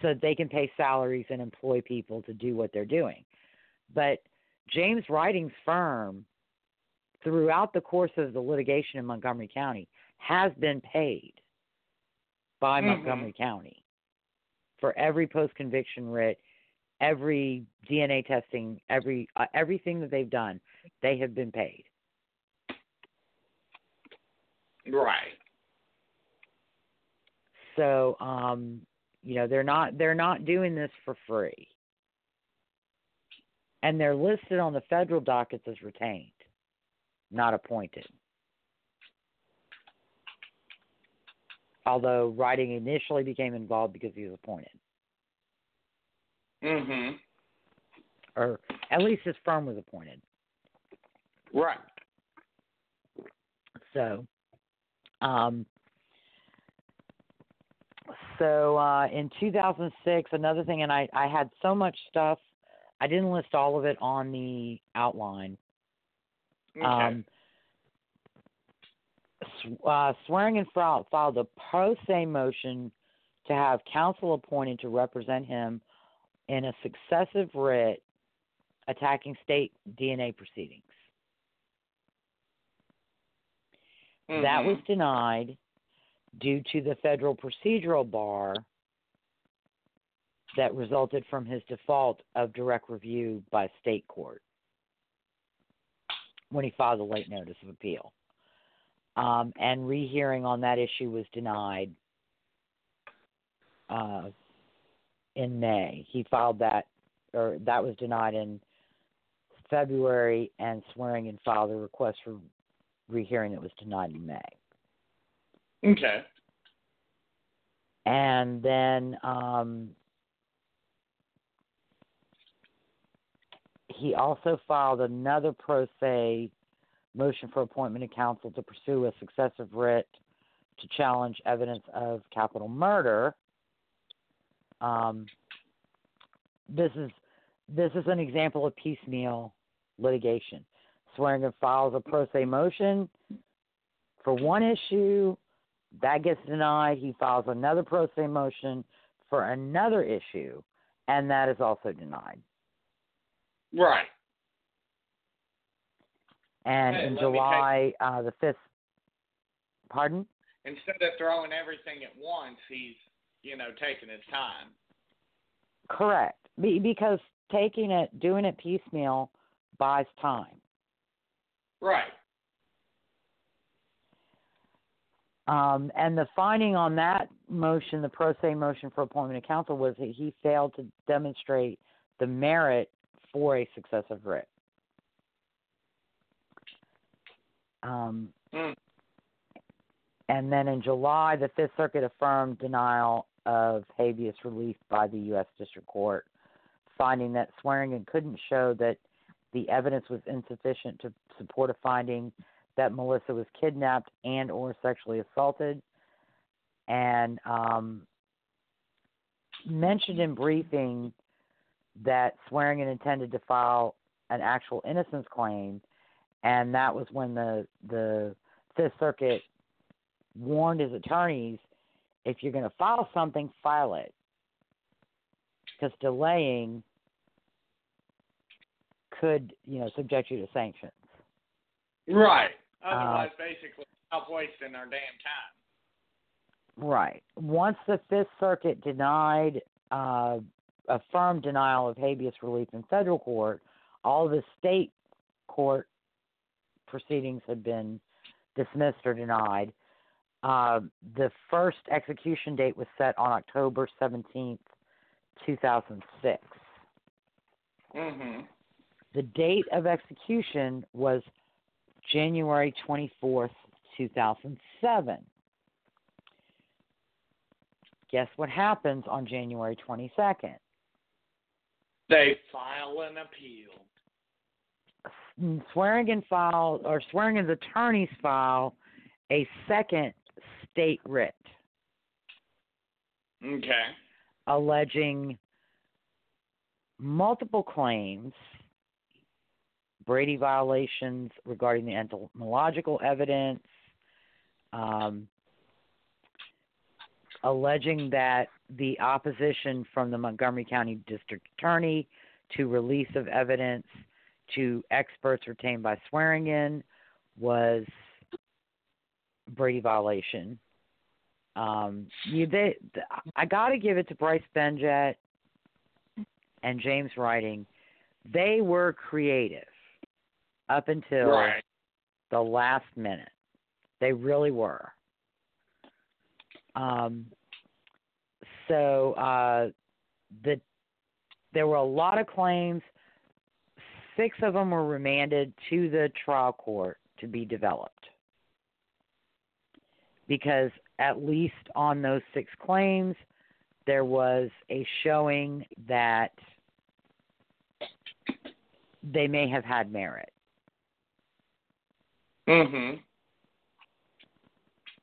Speaker 2: so that they can pay salaries and employ people to do what they're doing. But James Rytting's firm, throughout the course of the litigation in Montgomery County, has been paid by
Speaker 3: Mhm.
Speaker 2: Montgomery County for every post conviction writ, every DNA testing, every uh, everything that they've done. They have been paid.
Speaker 3: Right.
Speaker 2: So, um, you know, they're not they're not doing this for free. And they're listed on the federal dockets as retained, not appointed. Although Rytting initially became involved because he was appointed.
Speaker 3: Mm-hmm.
Speaker 2: Or at least his firm was appointed.
Speaker 3: Right.
Speaker 2: So, um, so uh, in 2006, another thing, and I, I had so much stuff, I didn't list all of it on the outline.
Speaker 3: Okay.
Speaker 2: Um, S- uh, Swearingen filed, filed a pro se motion to have counsel appointed to represent him in a successive writ attacking state DNA proceedings. That
Speaker 3: Mhm.
Speaker 2: was denied due to the federal procedural bar that resulted from his default of direct review by state court when he filed a late notice of appeal. Um, and rehearing on that issue was denied uh, in May. He filed that, or that was denied in February, and Swearingen filed a request for rehearing that was denied in May.
Speaker 3: Okay.
Speaker 2: And then um, he also filed another pro se motion for appointment of counsel to pursue a successive writ to challenge evidence of capital murder. Um, this is this is an example of piecemeal litigation. Swearingen files a pro se motion for one issue, that gets denied. He files another pro se motion for another issue, and that is also denied.
Speaker 3: Right.
Speaker 2: And
Speaker 3: Hey,
Speaker 2: in July uh, the fifth, pardon?
Speaker 3: Instead of throwing everything at once, he's you know taking his time.
Speaker 2: Correct. Be- because taking it, doing it piecemeal, buys time.
Speaker 3: Right.
Speaker 2: Um, and the finding on that motion, the pro se motion for appointment of counsel, was that he failed to demonstrate the merit for a successive writ. Um,
Speaker 3: Mm.
Speaker 2: and then in July, the Fifth Circuit affirmed denial of habeas relief by the U.S. District Court, finding that Swearingen couldn't show that the evidence was insufficient to support a finding that Melissa was kidnapped and or sexually assaulted, and um, mentioned in briefing that swearing Swearingen intended to file an actual innocence claim, and that was when the the Fifth Circuit warned his attorneys, if you're going to file something, file it, because delaying could, you know, subject you to sanctions.
Speaker 3: Right.
Speaker 2: Uh,
Speaker 3: Otherwise, basically, stop wasting our damn time.
Speaker 2: Right. Once the Fifth Circuit denied, uh, affirmed denial of habeas relief in federal court, all the state court proceedings had been dismissed or denied. Uh, the first execution date was set on October 17th, 2006.
Speaker 3: Mhm.
Speaker 2: The date of execution was January 24th, 2007. Guess what happens on January 22nd?
Speaker 3: They file an appeal.
Speaker 2: Swearingen file or Swearingen's attorneys file a second state writ
Speaker 3: Okay.
Speaker 2: alleging multiple claims, Brady violations regarding the entomological evidence, um, alleging that the opposition from the Montgomery County District Attorney to release of evidence to experts retained by Swearingen was Brady violation. Um, you, they, I got to give it to Bryce Benjet and James Rytting. They were creative up until
Speaker 3: Right.
Speaker 2: the last minute. They really were. Um, so uh, the there were a lot of claims. Six of them were remanded to the trial court to be developed because at least on those six claims there was a showing that they may have had merit.
Speaker 3: Mhm.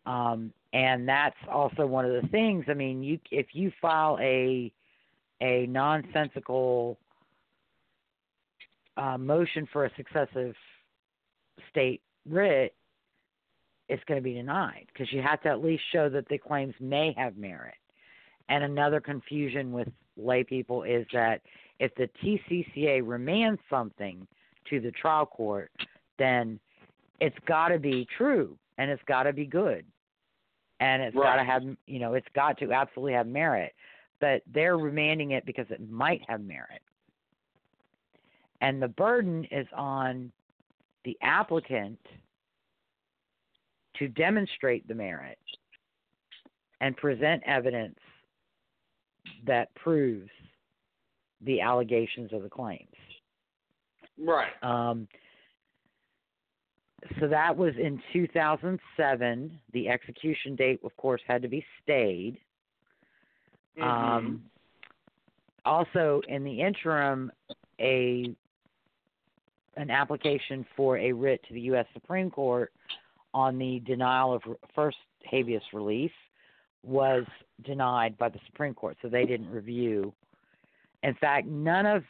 Speaker 2: Um, and that's also one of the things. I mean, you if you file a a nonsensical uh, motion for a successive state writ, it's going to be denied because you have to at least show that the claims may have merit. And another confusion with lay people is that if the TCCA remands something to the trial court, then it's got to be true and it's got to be good and it's got to have you know it's got to absolutely have merit but they're remanding it because it might have merit. And the burden is on the applicant to demonstrate the merit and present evidence that proves the allegations of the claims.
Speaker 3: Right.
Speaker 2: um, so that was in 2007. The execution date, of course, had to be stayed.
Speaker 3: Mhm.
Speaker 2: Um, also, in the interim, a an application for a writ to the U.S. Supreme Court on the denial of first habeas relief was denied by the Supreme Court, so they didn't review. In fact, none of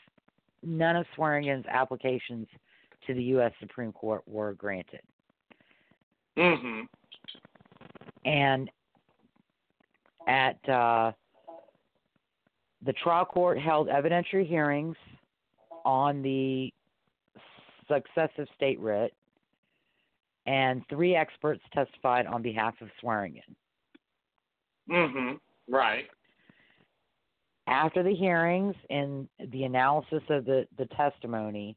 Speaker 2: none of Swearingen's applications to the U.S. Supreme Court were granted.
Speaker 3: Mm-hmm.
Speaker 2: And at uh, the trial court held evidentiary hearings on the successive state writ, and three experts testified on behalf of Swearingen.
Speaker 4: Mhm. Right.
Speaker 2: After the hearings and the analysis of the, the testimony,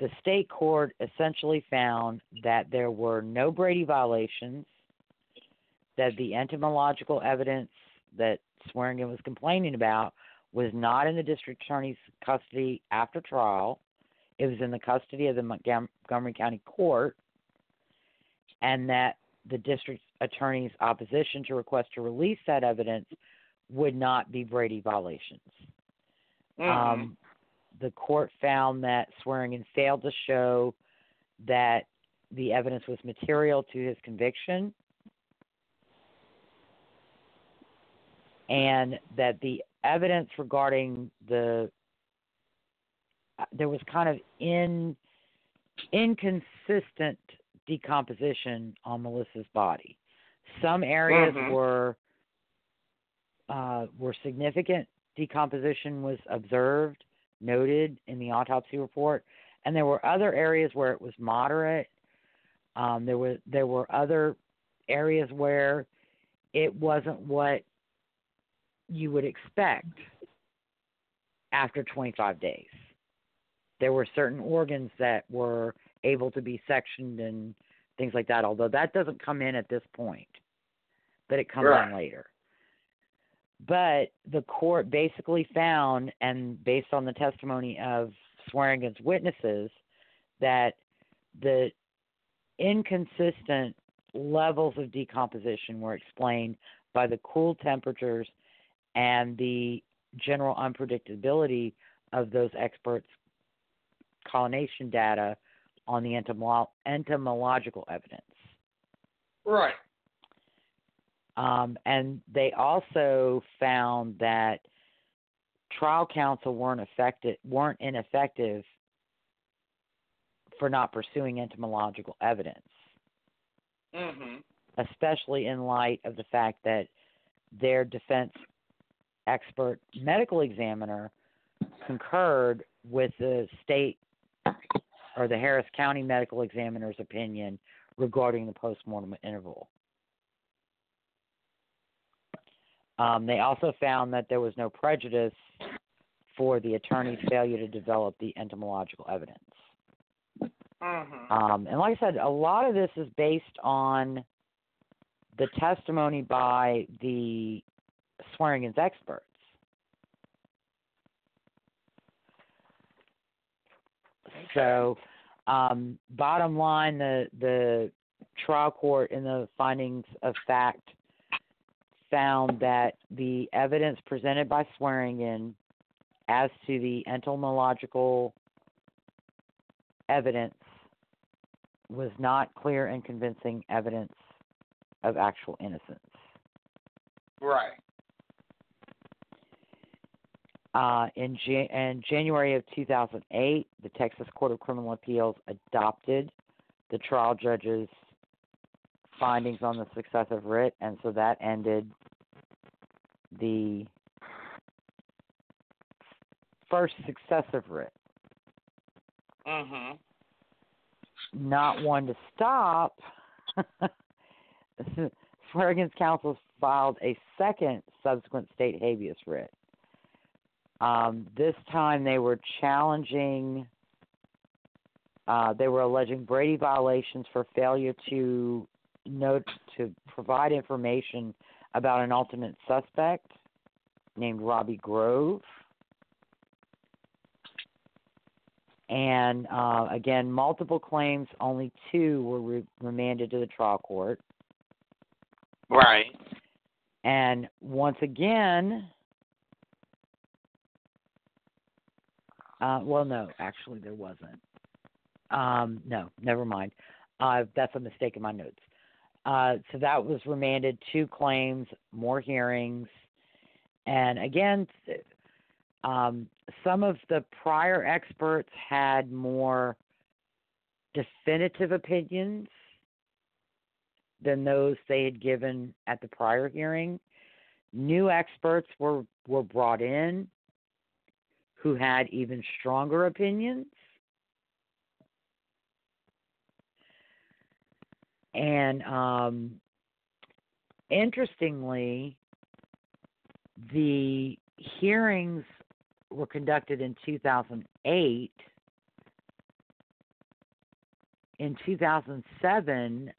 Speaker 2: the state court essentially found that there were no Brady violations, that the entomological evidence that Swearingen was complaining about was not in the district attorney's custody after trial. It was in the custody of the Montgomery County Court, and that the district attorney's opposition to request to release that evidence would not be Brady violations.
Speaker 4: Mhm.
Speaker 2: Um, the court found that Swearingen failed to show that the evidence was material to his conviction and that the evidence regarding the uh, there was kind of in inconsistent decomposition on Melissa's body. Some areas
Speaker 4: Mhm.
Speaker 2: were uh, were significant decomposition was observed, noted in the autopsy report, and there were other areas where it was moderate. Um, there were there were other areas where it wasn't what you would expect after 25 days. There were certain organs that were able to be sectioned and things like that, although that doesn't come in at this point, but it comes
Speaker 4: Right.
Speaker 2: in later. But the court basically found, and based on the testimony of Swearingen's witnesses, that the inconsistent levels of decomposition were explained by the cool temperatures and the general unpredictability of those experts' colonization data on the entomolo- entomological evidence.
Speaker 4: Right.
Speaker 2: Um, and they also found that trial counsel weren't effective weren't ineffective for not pursuing entomological evidence,
Speaker 4: Mhm.
Speaker 2: especially in light of the fact that their defense expert medical examiner concurred with the state or the Harris County medical examiner's opinion regarding the postmortem interval. Um, they also found that there was no prejudice for the attorney's failure to develop the entomological evidence.
Speaker 4: Mhm.
Speaker 2: Um, and like I said, a lot of this is based on the testimony by the Swearingen's experts. So, um, bottom line, the the trial court in the findings of fact found that the evidence presented by Swearingen as to the entomological evidence was not clear and convincing evidence of actual innocence.
Speaker 4: Right.
Speaker 2: Uh, in, Jan- in January of 2008, the Texas Court of Criminal Appeals adopted the trial judge's findings on the successive writ, and so that ended the first successive writ.
Speaker 4: Mhm.
Speaker 2: not one to stop, Swearingen's counsel filed a second subsequent state habeas writ. Um, this time they were challenging, uh, they were alleging Brady violations for failure to note to provide information about an alternate suspect named Robbie Grove. And uh, again, multiple claims, only two were re- remanded to the trial court.
Speaker 4: Right.
Speaker 2: And once again, uh, well, no, actually, there wasn't. Um, no, never mind. Uh, that's a mistake in my notes. Uh, so that was remanded, two claims, more hearings. And again, um, some of the prior experts had more definitive opinions than those they had given at the prior hearing. New experts were, were brought in who had even stronger opinions. And um, interestingly, the hearings were conducted in 2008. In 2007,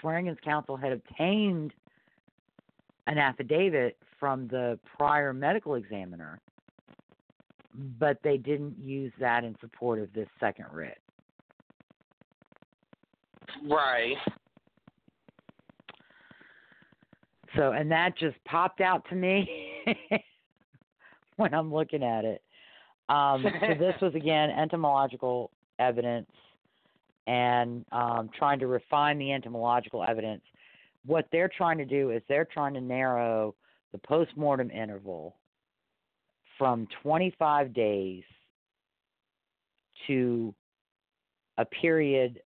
Speaker 2: Swearingen's counsel had obtained an affidavit from the prior medical examiner, but they didn't use that in support of this second writ.
Speaker 4: Right.
Speaker 2: So, and that just popped out to me when I'm looking at it. Um, so, this was again entomological evidence and um, trying to refine the entomological evidence. What they're trying to do is they're trying to narrow the postmortem interval from 25 days to a period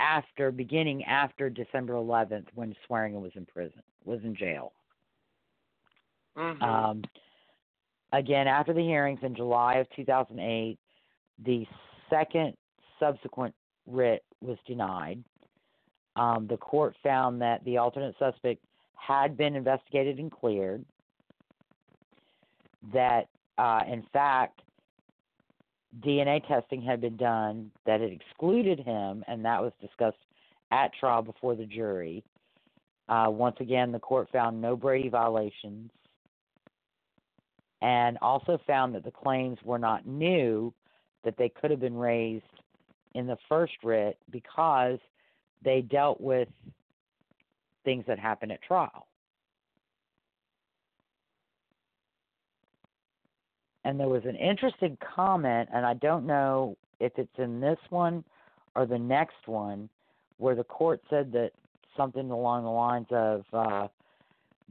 Speaker 2: after beginning after December 11th when Swearingen was in prison, was in jail.
Speaker 4: Mm-hmm.
Speaker 2: Um, again, after the hearings in July of 2008, the second subsequent writ was denied. Um, the court found that the alternate suspect had been investigated and cleared. That, uh, in fact, DNA testing had been done that had excluded him, and that was discussed at trial before the jury. Uh, once again, the court found no Brady violations and also found that the claims were not new, that they could have been raised in the first writ because they dealt with things that happened at trial. And there was an interesting comment, and I don't know if it's in this one or the next one, where the court said that something along the lines of uh,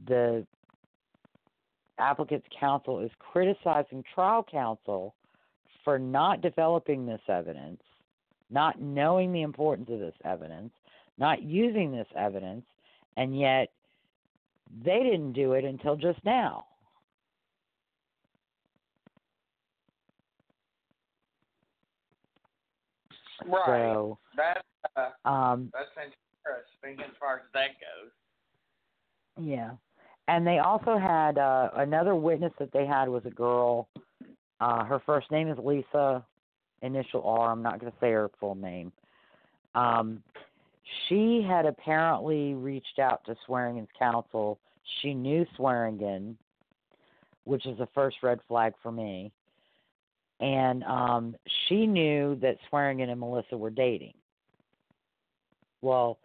Speaker 2: the applicant's counsel is criticizing trial counsel for not developing this evidence, not knowing the importance of this evidence, not using this evidence, and yet they didn't do it until just now.
Speaker 4: Right.
Speaker 2: So,
Speaker 4: That's uh,
Speaker 2: um,
Speaker 4: that's interesting as far as that goes.
Speaker 2: Yeah. And they also had uh, another witness that they had was a girl. Uh, her first name is Lisa, initial R. I'm not going to say her full name. Um, she had apparently reached out to Swearingen's counsel. She knew Swearingen, which is the first red flag for me. And um, she knew that Swearingen and Melissa were dating. Well,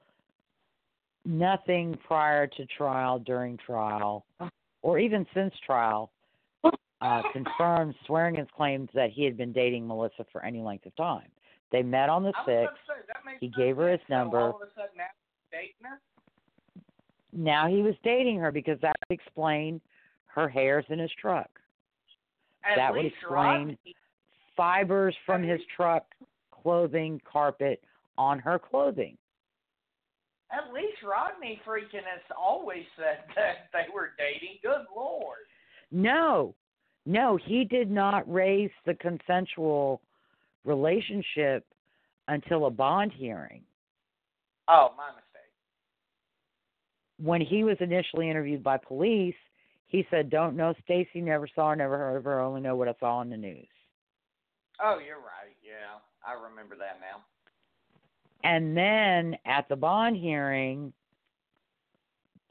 Speaker 2: nothing prior to trial, during trial, or even since trial uh, confirmed Swearingen's claims that he had been dating Melissa for any length of time. They met on the sixth.
Speaker 4: about to say, that makes
Speaker 2: He gave her his number.
Speaker 4: all of a sudden now her?
Speaker 2: Now he was dating her because that would explain her hairs in his truck.
Speaker 4: At
Speaker 2: That would explain
Speaker 4: Rodney-
Speaker 2: Fibers from his truck, clothing, carpet on her clothing.
Speaker 4: At least Rodney freaking has always said that they were dating. Good lord.
Speaker 2: No, no, he did not raise the consensual relationship until a bond hearing.
Speaker 4: Oh, my mistake.
Speaker 2: When he was initially interviewed by police, he said, "Don't know Stacy, never saw her, never heard of her, only know what I saw on the news."
Speaker 4: Oh, you're right. Yeah, I remember that now.
Speaker 2: And then at the bond hearing,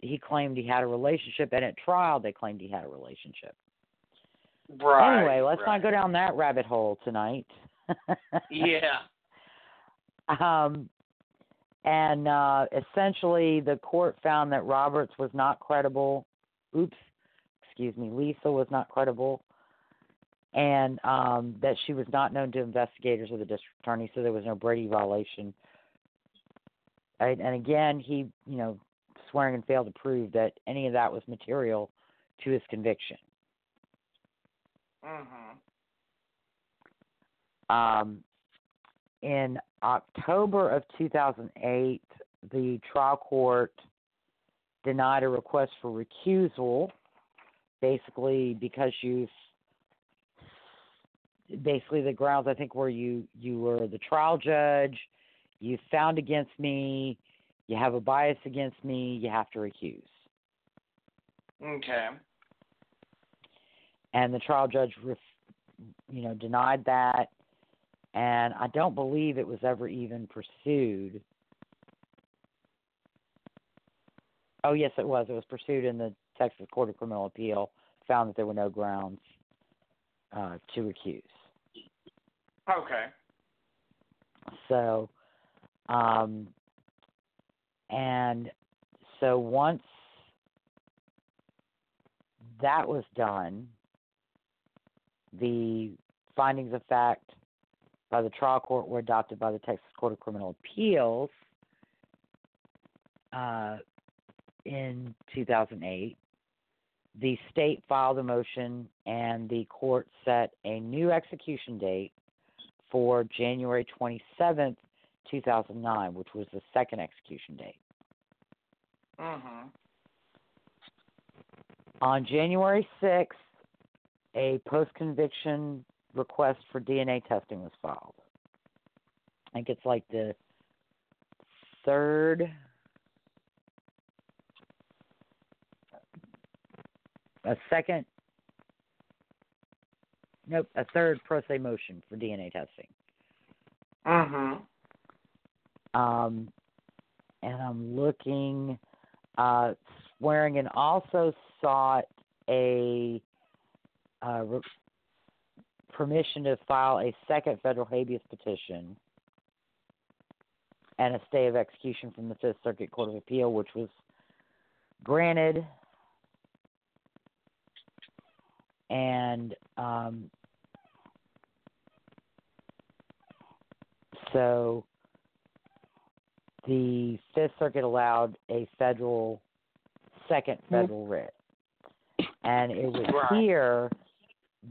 Speaker 2: he claimed he had a relationship, and at trial, they claimed he had a relationship.
Speaker 4: Right.
Speaker 2: anyway, let's
Speaker 4: right.
Speaker 2: not go down that rabbit hole tonight.
Speaker 4: Yeah.
Speaker 2: Um, and uh, essentially, the court found that Roberts was not credible. Oops, excuse me, Lisa was not credible, and um, that she was not known to investigators or the district attorney, so there was no Brady violation. And, and again, he, you know, Swearingen failed to prove that any of that was material to his conviction.
Speaker 4: Mm-hmm.
Speaker 2: Um, in October of 2008, the trial court denied a request for recusal, basically because you've basically the grounds I think where you you were the trial judge, you found against me, you have a bias against me, you have to recuse.
Speaker 4: Okay.
Speaker 2: And the trial judge, ref, you know, denied that, and I don't believe it was ever even pursued. Oh yes, it was. It was pursued in the Texas Court of Criminal Appeal. Found that there were no grounds uh, to recuse.
Speaker 4: Okay.
Speaker 2: So, um, and so once that was done, the findings of fact by the trial court were adopted by the Texas Court of Criminal Appeals uh, in 2008. The state filed a motion, and the court set a new execution date for January 27th, 2009, which was the second execution date.
Speaker 4: Mhm.
Speaker 2: On January 6th, a post conviction request for DNA testing was filed. I think it's like the third, a second, nope, a third pro se motion for DNA testing.
Speaker 4: Mhm.
Speaker 2: Um, and I'm looking. Uh, Swearingen also sought a uh, re- permission to file a second federal habeas petition and a stay of execution from the Fifth Circuit Court of Appeal, which was granted. And um, so the Fifth Circuit allowed a federal, second federal writ. And it was
Speaker 4: Right.
Speaker 2: here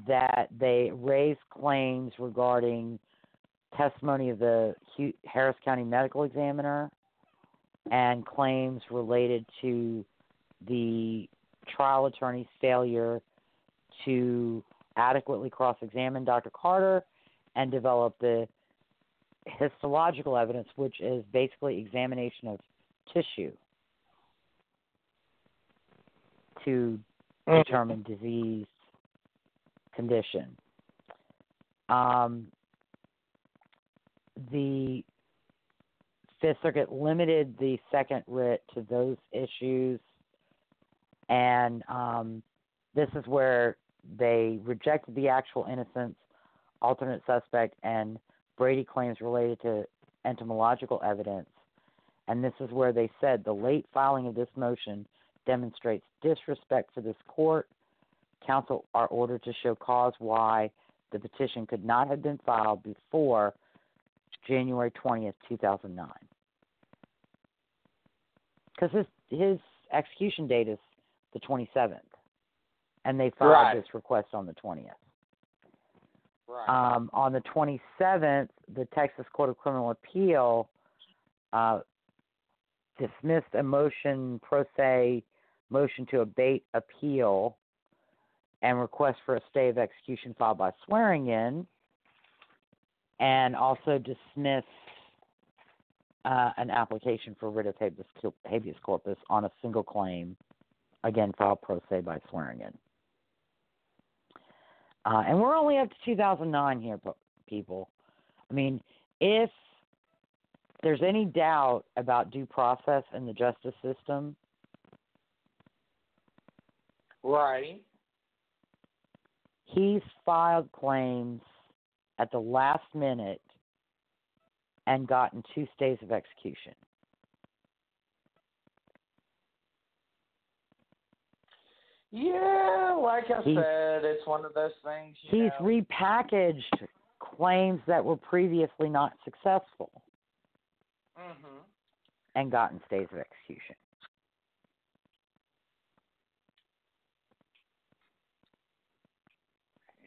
Speaker 2: that they raised claims regarding testimony of the Harris County medical examiner and claims related to the trial attorney's failure to adequately cross examine Dr. Carter and develop the histological evidence, which is basically examination of tissue to determine disease condition. Um, the Fifth Circuit limited the second writ to those issues, and um, this is where they rejected the actual innocence, alternate suspect, and Brady claims related to entomological evidence. And this is where they said the late filing of this motion demonstrates disrespect for this court. Counsel are ordered to show cause why the petition could not have been filed before January 20th, 2009. Because his, his execution date is the 27th, and they filed
Speaker 4: Right.
Speaker 2: this request on the 20th.
Speaker 4: Right.
Speaker 2: Um, on the 27th, the Texas Court of Criminal Appeal uh, dismissed a motion pro se motion to abate appeal and request for a stay of execution filed by Swearingen, and also dismissed uh, an application for writ of habeas, habeas corpus on a single claim, again filed pro se by Swearingen. Uh, and we're only up to 2009 here, people. I mean, if there's any doubt about due process in the justice system,
Speaker 4: right.
Speaker 2: he's filed claims at the last minute and gotten two stays of execution.
Speaker 4: Yeah, like I
Speaker 2: He's-
Speaker 4: said, it's one of those things. You
Speaker 2: He's
Speaker 4: know.
Speaker 2: repackaged claims that were previously not successful
Speaker 4: Mhm.
Speaker 2: and gotten stays of execution.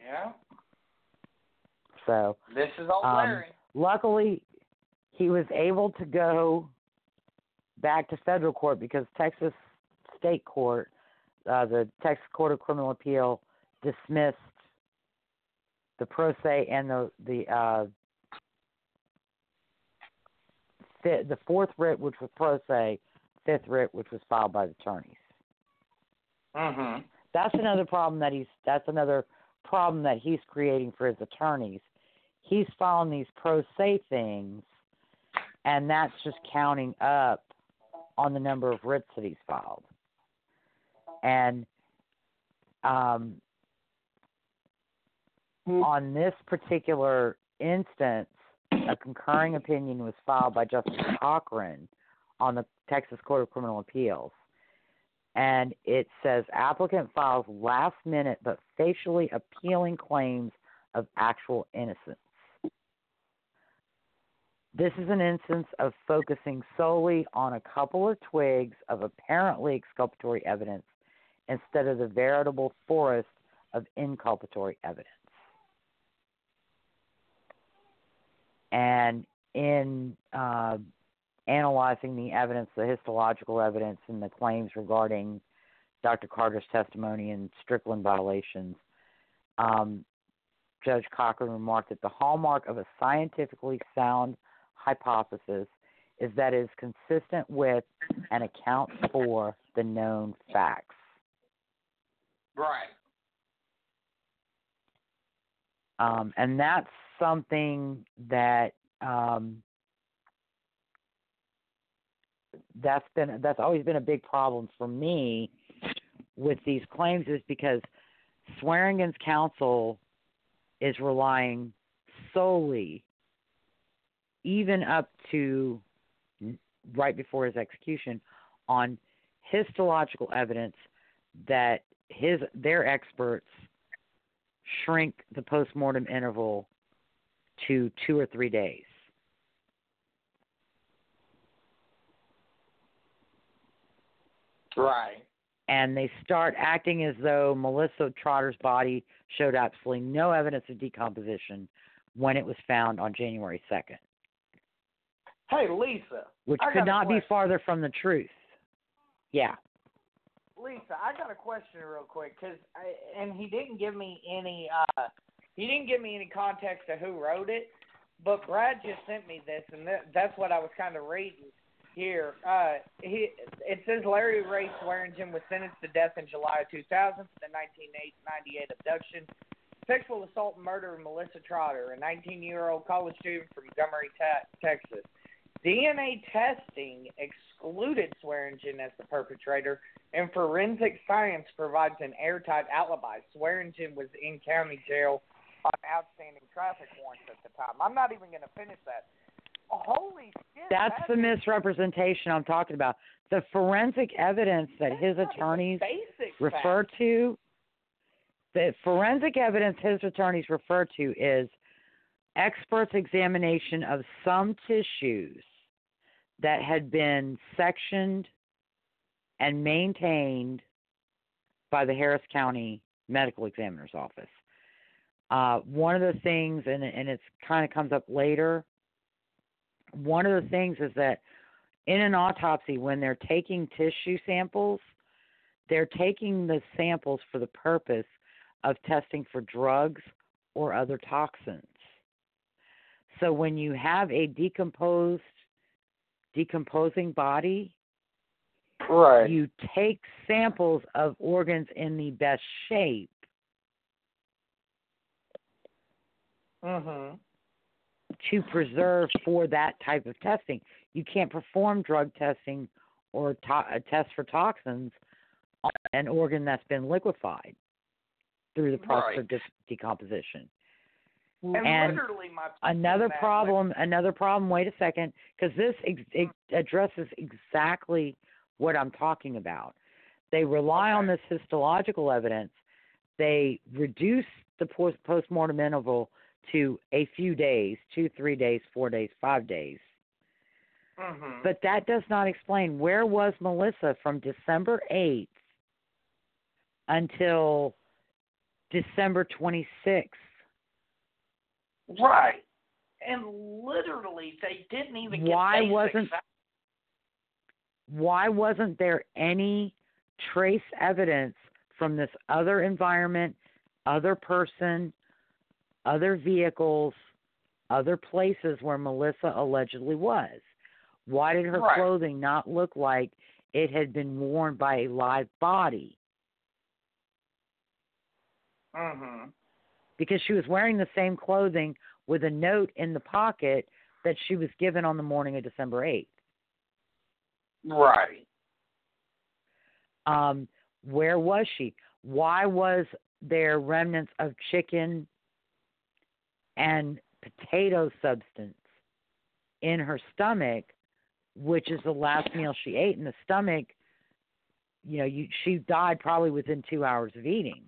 Speaker 4: Yeah.
Speaker 2: So,
Speaker 4: This is all
Speaker 2: Um, luckily, he was able to go back to federal court because Texas state court, uh, the Texas Court of Criminal Appeal, dismissed the pro se and the the uh, th- the fourth writ, which was pro se, fifth writ, which was filed by the attorneys.
Speaker 3: Mm-hmm.
Speaker 2: That's another problem that he's. That's another problem that he's creating for his attorneys. He's filing these pro se things, and that's just counting up on the number of writs that he's filed. And um, on this particular instance, a concurring opinion was filed by Justice Cochran on the Texas Court of Criminal Appeals. And it says applicant files last minute but facially appealing claims of actual innocence. This is an instance of focusing solely on a couple of twigs of apparently exculpatory evidence instead of the veritable forest of inculpatory evidence. And in uh, analyzing the evidence, the histological evidence, and the claims regarding Dr. Carter's testimony and Strickland violations, um, Judge Cochran remarked that the hallmark of a scientifically sound hypothesis is that it is consistent with and accounts for the known facts.
Speaker 3: Right.
Speaker 2: Um, and that's something that um, that's been that's always been a big problem for me with these claims is because Swearingen's counsel is relying solely, even up to right before his execution, on histological evidence that his their experts shrink the postmortem interval to two or three days.
Speaker 3: Right.
Speaker 2: And they start acting as though Melissa Trotter's body showed absolutely no evidence of decomposition when it was found on January 2nd,
Speaker 3: Hey, Lisa.
Speaker 2: which
Speaker 3: I
Speaker 2: could not be farther from the truth. Yeah.
Speaker 3: Lisa, I got a question real quick, cause I, and he didn't give me any. uh He didn't give me any context of who wrote it, but Brad just sent me this, and that, that's what I was kind of reading here. Uh He it says Larry Ray Swearingen was sentenced to death in July of 2000 for the 1998 abduction, sexual assault, and murder of Melissa Trotter, a 19-year-old college student from Montgomery, te- Texas. DNA testing excluded Swearingen as the perpetrator, and forensic science provides an airtight alibi. Swearingen was in county jail on outstanding traffic warrants at the time. I'm not even going to finish that. Holy shit!
Speaker 2: That's
Speaker 3: that
Speaker 2: the
Speaker 3: is
Speaker 2: misrepresentation I'm talking about. The forensic evidence that
Speaker 3: that's
Speaker 2: his attorneys refer
Speaker 3: facts.
Speaker 2: to, the forensic evidence his attorneys refer to is experts' examination of some tissues that had been sectioned and maintained by the Harris County Medical Examiner's Office. Uh, one of the things, and, and it kind of comes up later, one of the things is that in an autopsy, when they're taking tissue samples, they're taking the samples for the purpose of testing for drugs or other toxins. So when you have a decomposed, decomposing body,
Speaker 3: Right.
Speaker 2: you take samples of organs in the best shape
Speaker 3: Mhm.
Speaker 2: to preserve for that type of testing. You can't perform drug testing or to- a test for toxins on an organ that's been liquefied through the process of de- decomposition.
Speaker 3: And,
Speaker 2: And
Speaker 3: literally, my
Speaker 2: Another problem, another problem, wait a second, because this ex- ex- addresses exactly what I'm talking about. They rely on this histological evidence. They reduce the post- mortem interval to a few days, two, three days, four days, five days.
Speaker 3: Mhm.
Speaker 2: But that does not explain where was Melissa from December 8th until December 26th.
Speaker 3: Right. And literally, they didn't even get
Speaker 2: Why wasn't-. Why wasn't there any trace evidence from this other environment, other person, other vehicles, other places where Melissa allegedly was? Why did her
Speaker 4: Right.
Speaker 2: clothing not look like it had been worn by a live body?
Speaker 4: Mhm.
Speaker 2: Because she was wearing the same clothing with a note in the pocket that she was given on the morning of December 8th.
Speaker 4: Right.
Speaker 2: Um, where was she? Why was there remnants of chicken and potato substance in her stomach, which is the last meal she ate in the stomach? You know, you, she died probably within two hours of eating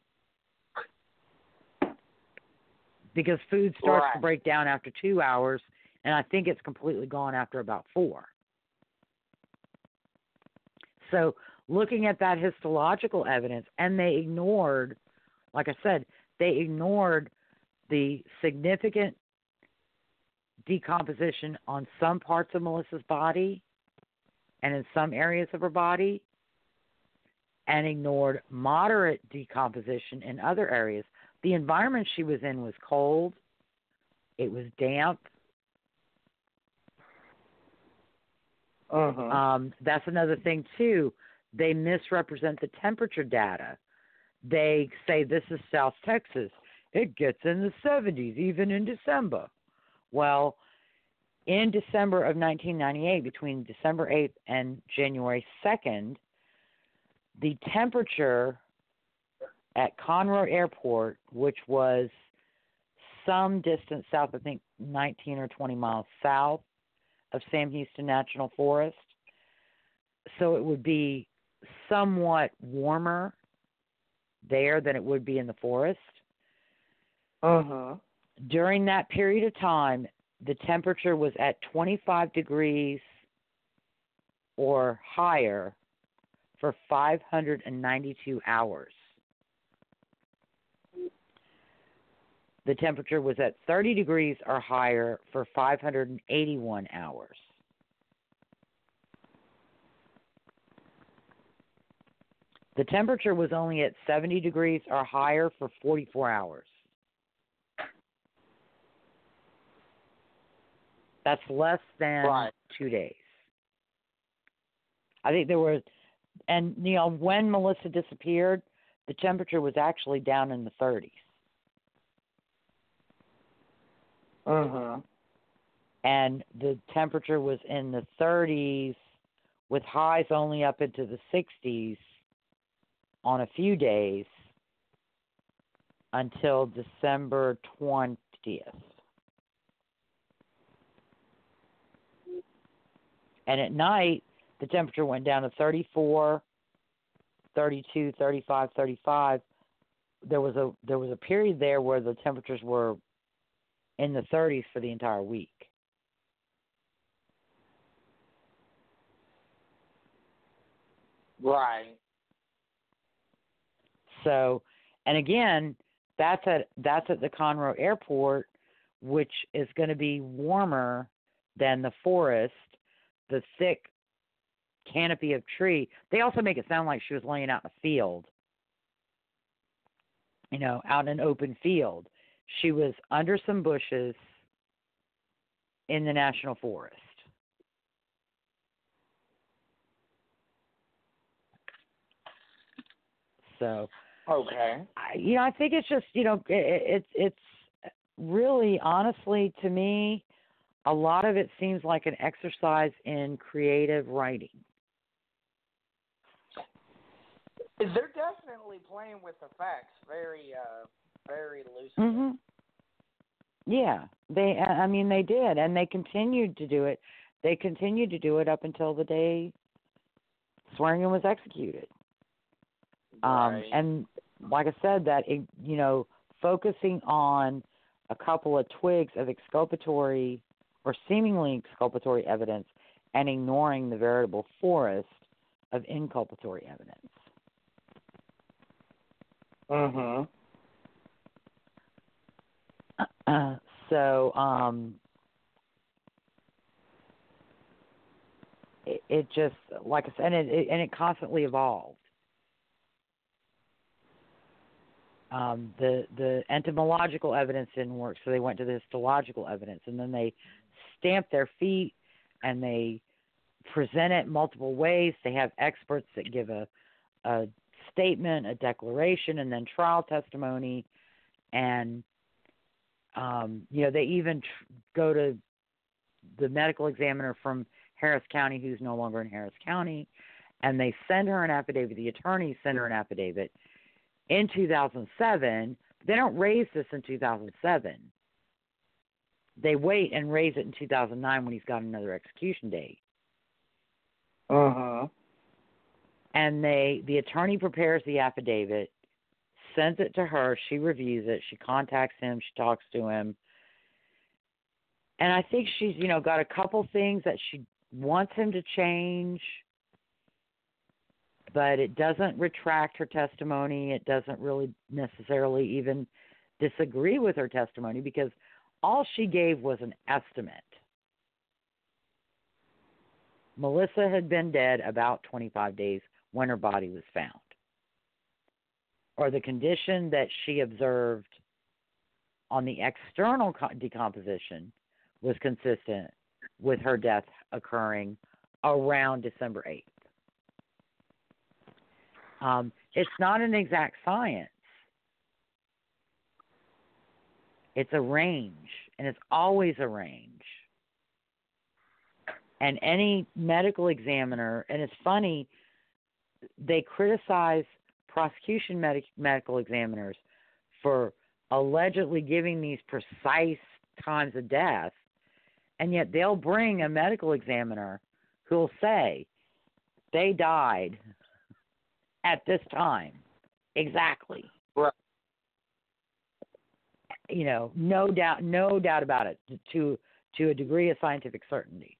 Speaker 2: because food starts to break down after two hours, and I think it's completely gone after about four. So, looking at that histological evidence, and they ignored, like I said, they ignored the significant decomposition on some parts of Melissa's body and in some areas of her body, and ignored moderate decomposition in other areas. The environment she was in was cold, it was damp,
Speaker 4: Mhm.
Speaker 2: Um, that's another thing too. They misrepresent the temperature data. They say this is South Texas. It gets in the 70s even in December. Well, in December of 1998, between December 8th and January 2nd, the temperature at Conroe Airport, which was some distance south, I think 19 or 20 miles south of Sam Houston National Forest. So it would be somewhat warmer there than it would be in the forest.
Speaker 4: Mhm.
Speaker 2: During that period of time, the temperature was at 25 degrees or higher for 592 hours. The temperature was at 30 degrees or higher for 581 hours. The temperature was only at 70 degrees or higher for 44 hours. That's less than
Speaker 4: Right.
Speaker 2: two days. I think there was, and you know, when Melissa disappeared, the temperature was actually down in the 30s.
Speaker 4: Mhm.
Speaker 2: and the temperature was in the 30s with highs only up into the 60s on a few days until December 20th. And at night, the temperature went down to 34, 32, 35, 35. There was a there was a period there where the temperatures were in the 30s for the entire week.
Speaker 4: Right.
Speaker 2: So, and again, that's at that's at the Conroe Airport, which is going to be warmer than the forest, the thick canopy of tree. They also make it sound like she was laying out in a field, you know, out in an open field. She was under some bushes in the national forest. So,
Speaker 4: Okay.
Speaker 2: I, you know, I think it's just you know, it, it's it's really honestly to me, a lot of it seems like an exercise in creative writing.
Speaker 4: They're definitely playing with the facts very, uh, very loosely.
Speaker 2: Mhm. Yeah, they. I mean, they did, and they continued to do it. They continued to do it up until the day Swearingen was executed. Um,
Speaker 4: Right.
Speaker 2: and like I said, that it, you know, focusing on a couple of twigs of exculpatory or seemingly exculpatory evidence, and ignoring the veritable forest of inculpatory evidence.
Speaker 4: Mhm.
Speaker 2: So um, it, it just like I said, and it, and it constantly evolved. Um, the the entomological evidence didn't work, so they went to the histological evidence, and then they stamped their feet and they present it multiple ways. They have experts that give a a statement, a declaration, and then trial testimony, and um, you know they even tr- go to the medical examiner from Harris County, who's no longer in Harris County, and they send her an affidavit. The attorneys send her an affidavit in 2007. They don't raise this in 2007. They wait and raise it in 2009 when he's got another execution date.
Speaker 4: Uh huh.
Speaker 2: And they, the attorney prepares the affidavit, sends it to her. She reviews it. She contacts him. She talks to him. And I think she's, you know, got a couple things that she wants him to change, but it doesn't retract her testimony. It doesn't really necessarily even disagree with her testimony because all she gave was an estimate. Melissa had been dead about 25 days when her body was found. Or the condition that she observed on the external decomposition was consistent with her death occurring around December 8th. Um, it's not an exact science. It's a range, and it's always a range. And any medical examiner, and it's funny, they criticize prosecution medic- medical examiners for allegedly giving these precise times of death and yet they'll bring a medical examiner who'll say they died at this time. Exactly.
Speaker 4: Right.
Speaker 2: You know no doubt no doubt about it to to a degree of scientific certainty.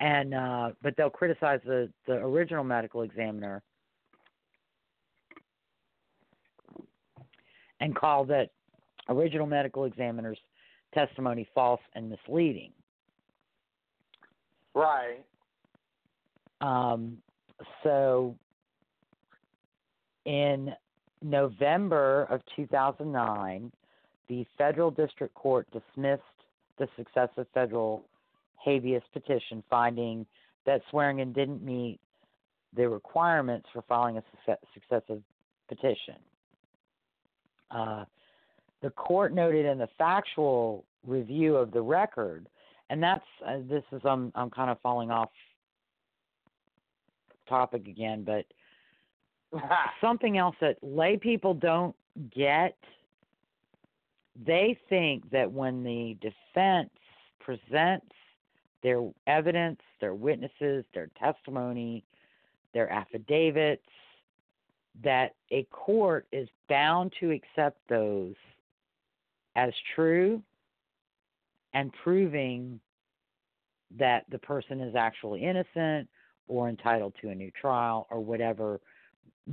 Speaker 2: And uh but they'll criticize the the original medical examiner and called that original medical examiner's testimony false and misleading.
Speaker 4: Right.
Speaker 2: Um, so in November of 2009, the federal district court dismissed the successive federal habeas petition, finding that Swearingen didn't meet the requirements for filing a successive petition. Uh, the court noted in the factual review of the record, and that's uh, this is I'm I'm kind of falling off topic again, but something else that lay people don't get. They think that when the defense presents their evidence, their witnesses, their testimony, their affidavits, that a court is bound to accept those as true and proving that the person is actually innocent or entitled to a new trial or whatever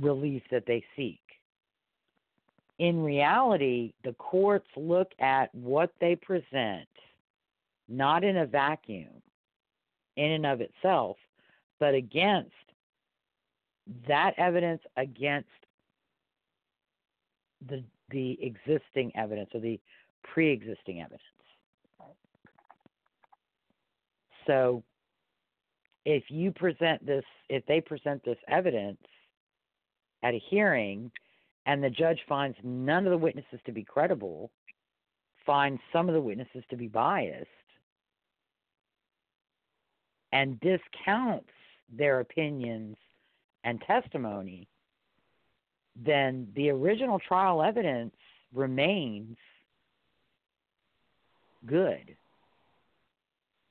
Speaker 2: relief that they seek. In reality, the courts look at what they present, not in a vacuum, in and of itself, but against that evidence against the the existing evidence or the pre-existing evidence. So if you present this if they present this evidence at a hearing and the judge finds none of the witnesses to be credible, finds some of the witnesses to be biased, and discounts their opinions and testimony, then the original trial evidence remains good.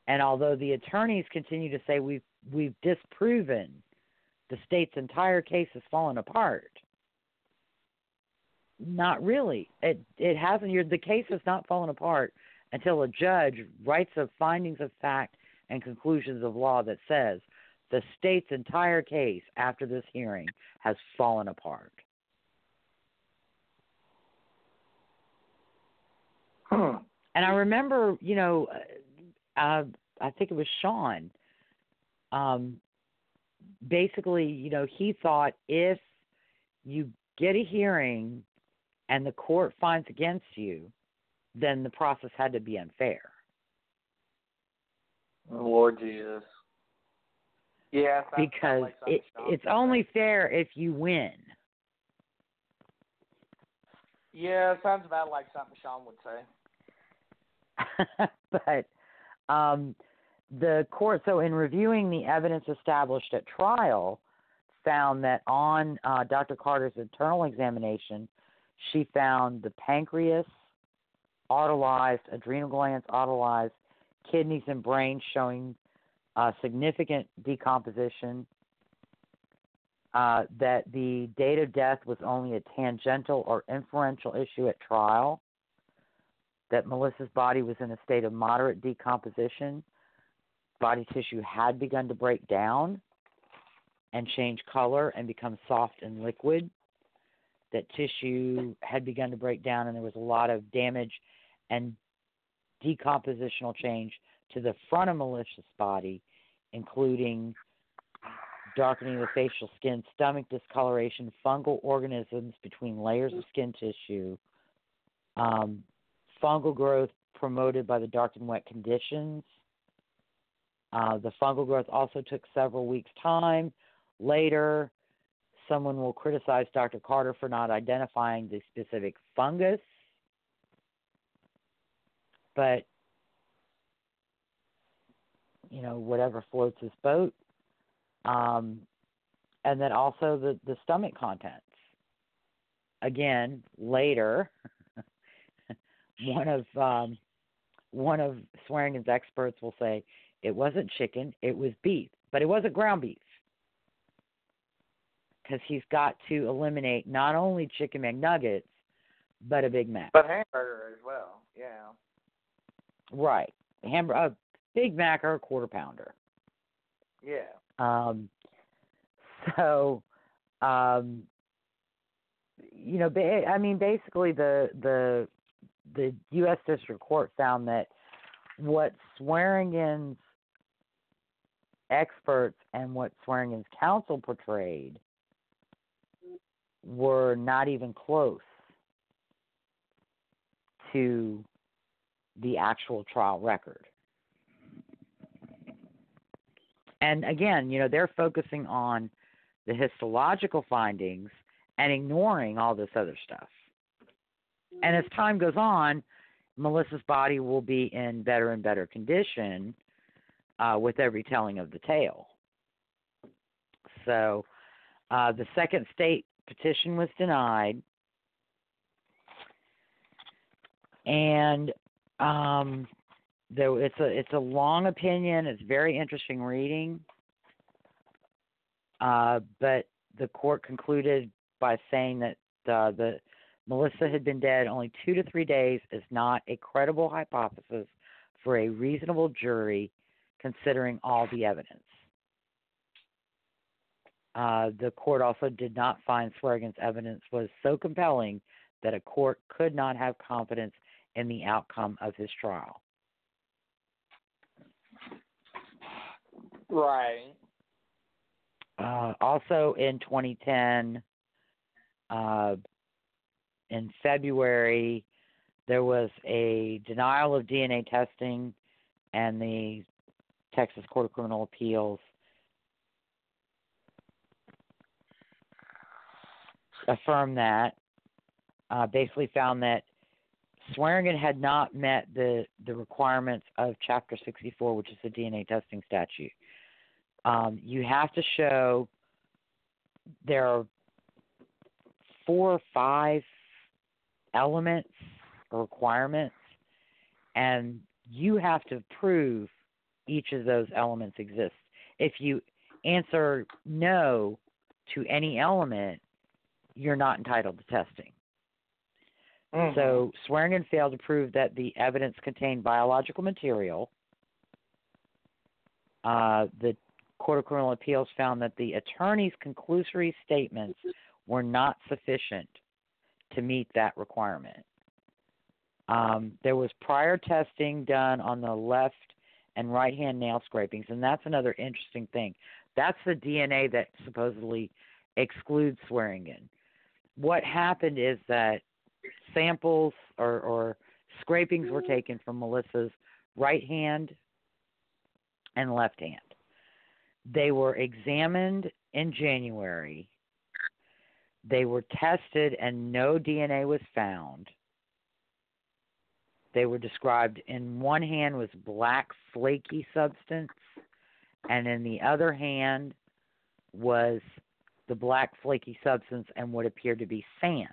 Speaker 2: And although the attorneys continue to say we've we've disproven the state's entire case has fallen apart, not really. It it hasn't. You're, the case has not fallen apart until a judge writes a findings of fact and conclusions of law that says the state's entire case after this hearing has fallen apart.
Speaker 4: Huh.
Speaker 2: And I remember, you know, uh, I think it was Sean. Um, basically, you know, he thought if you get a hearing and the court finds against you, then the process had to be unfair.
Speaker 4: Lord Jesus. Yeah,
Speaker 2: because
Speaker 4: like
Speaker 2: it, it's only fair if you win.
Speaker 4: Yeah, sounds about like something Sean would
Speaker 2: say. but um, the court, so in reviewing the evidence established at trial, found that on uh, Dr. Carter's internal examination, she found the pancreas autolyzed, adrenal glands autolyzed, kidneys and brain showing uh, significant decomposition, uh, that the date of death was only a tangential or inferential issue at trial, that Melissa's body was in a state of moderate decomposition, body tissue had begun to break down and change color and become soft and liquid, that tissue had begun to break down and there was a lot of damage and decompositional change to the front of Melissa's body, including darkening of the facial skin, stomach discoloration, fungal organisms between layers of skin tissue, um, fungal growth promoted by the dark and wet conditions. Uh, the fungal growth also took several weeks' time. Later, someone will criticize Dr. Carter for not identifying the specific fungus, but you know whatever floats his boat um, and then also the the stomach contents. Again, later, one of um, one of Swearingen's experts will say it wasn't chicken, it was beef, but it wasn't ground beef because he's got to eliminate not only chicken McNuggets, but a Big Mac.
Speaker 4: But hamburger as well, yeah.
Speaker 2: Right, hamburger, a Big Mac or a quarter pounder.
Speaker 4: Yeah.
Speaker 2: Um, so, um, you know, ba- I mean, basically, the the the U.S. District Court found that what Swearingen's experts and what Swearingen's counsel portrayed were not even close to the actual trial record. And again, you know, they're focusing on the histological findings and ignoring all this other stuff. And as time goes on, Melissa's body will be in better and better condition uh, with every telling of the tale. So uh, the second state petition was denied. And um, there it's a it's a long opinion. It's very interesting reading. Uh, but the court concluded by saying that uh, the Melissa had been dead only two to three days is not a credible hypothesis for a reasonable jury, considering all the evidence. Uh, the court also did not find Swearingen's evidence was so compelling that a court could not have confidence in the outcome of his trial.
Speaker 4: Right.
Speaker 2: Uh, also in 2010, uh, in February, there was a denial of DNA testing, and the Texas Court of Criminal Appeals affirmed that. Uh, basically, found that Swearingen had not met the the requirements of Chapter 64, which is the DNA testing statute um, you have to show there are four or five elements or requirements, and you have to prove each of those elements exists. If you answer no to any element, you're not entitled to testing.
Speaker 4: Mm-hmm.
Speaker 2: So Swearingen failed to prove that the evidence contained biological material. Uh, the Court of Criminal Appeals found that the attorney's conclusory statements were not sufficient to meet that requirement. Um, there was prior testing done on the left and right hand nail scrapings, and that's another interesting thing. That's the DNA that supposedly excludes Swearingen. What happened is that samples or, or scrapings were taken from Melissa's right hand and left hand. They were examined in January. They were tested and no DNA was found. They were described in one hand was black flaky substance and in the other hand was the black flaky substance and what appeared to be sand.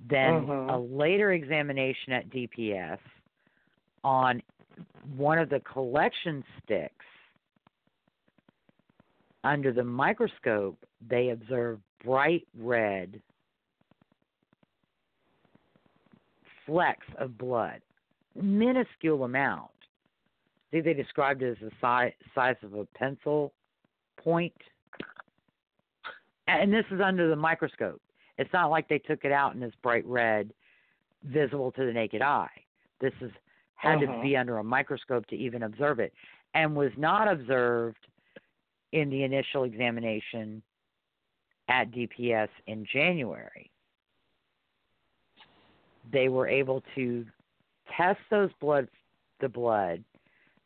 Speaker 2: Then
Speaker 4: Mhm.
Speaker 2: a later examination at DPS on one of the collection sticks under the microscope, they observed bright red flecks of blood, minuscule amount. I they described it as the size size of a pencil point. And this is under the microscope. It's not like they took it out and it's bright red, visible to the naked eye. This is had to
Speaker 4: Uh-huh.
Speaker 2: be under a microscope to even observe it, and was not observed in the initial examination at DPS in January. They were able to test those blood the blood.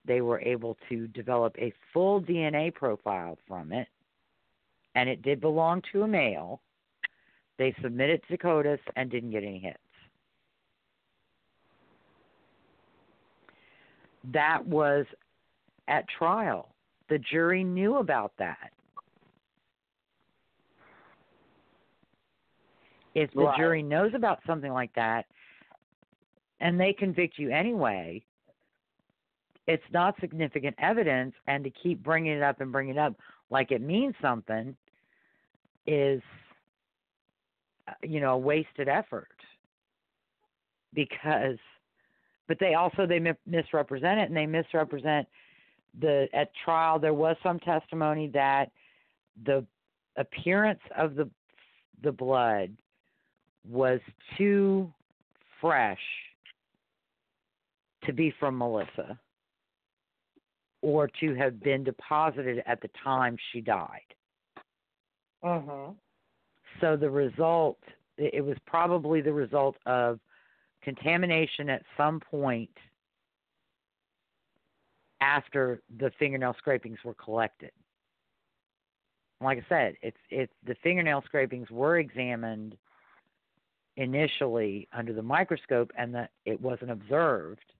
Speaker 2: They were able to develop a full DNA profile from it, and it did belong to a male. They submitted to CODIS and didn't get any hits. That was at trial. The jury knew about that. If the
Speaker 4: Right.
Speaker 2: jury knows about something like that and they convict you anyway, it's not significant evidence, and to keep bringing it up and bringing it up like it means something is, uh, you know, a wasted effort. Because, but they also they misrepresent it, and they misrepresent the at trial. There was some testimony that the appearance of the the blood was too fresh to be from Melissa or to have been deposited at the time she died.
Speaker 4: Mhm.
Speaker 2: So the result, it it was probably the result of contamination at some point after the fingernail scrapings were collected. Like I said, if if the fingernail scrapings were examined initially under the microscope and that it wasn't observed,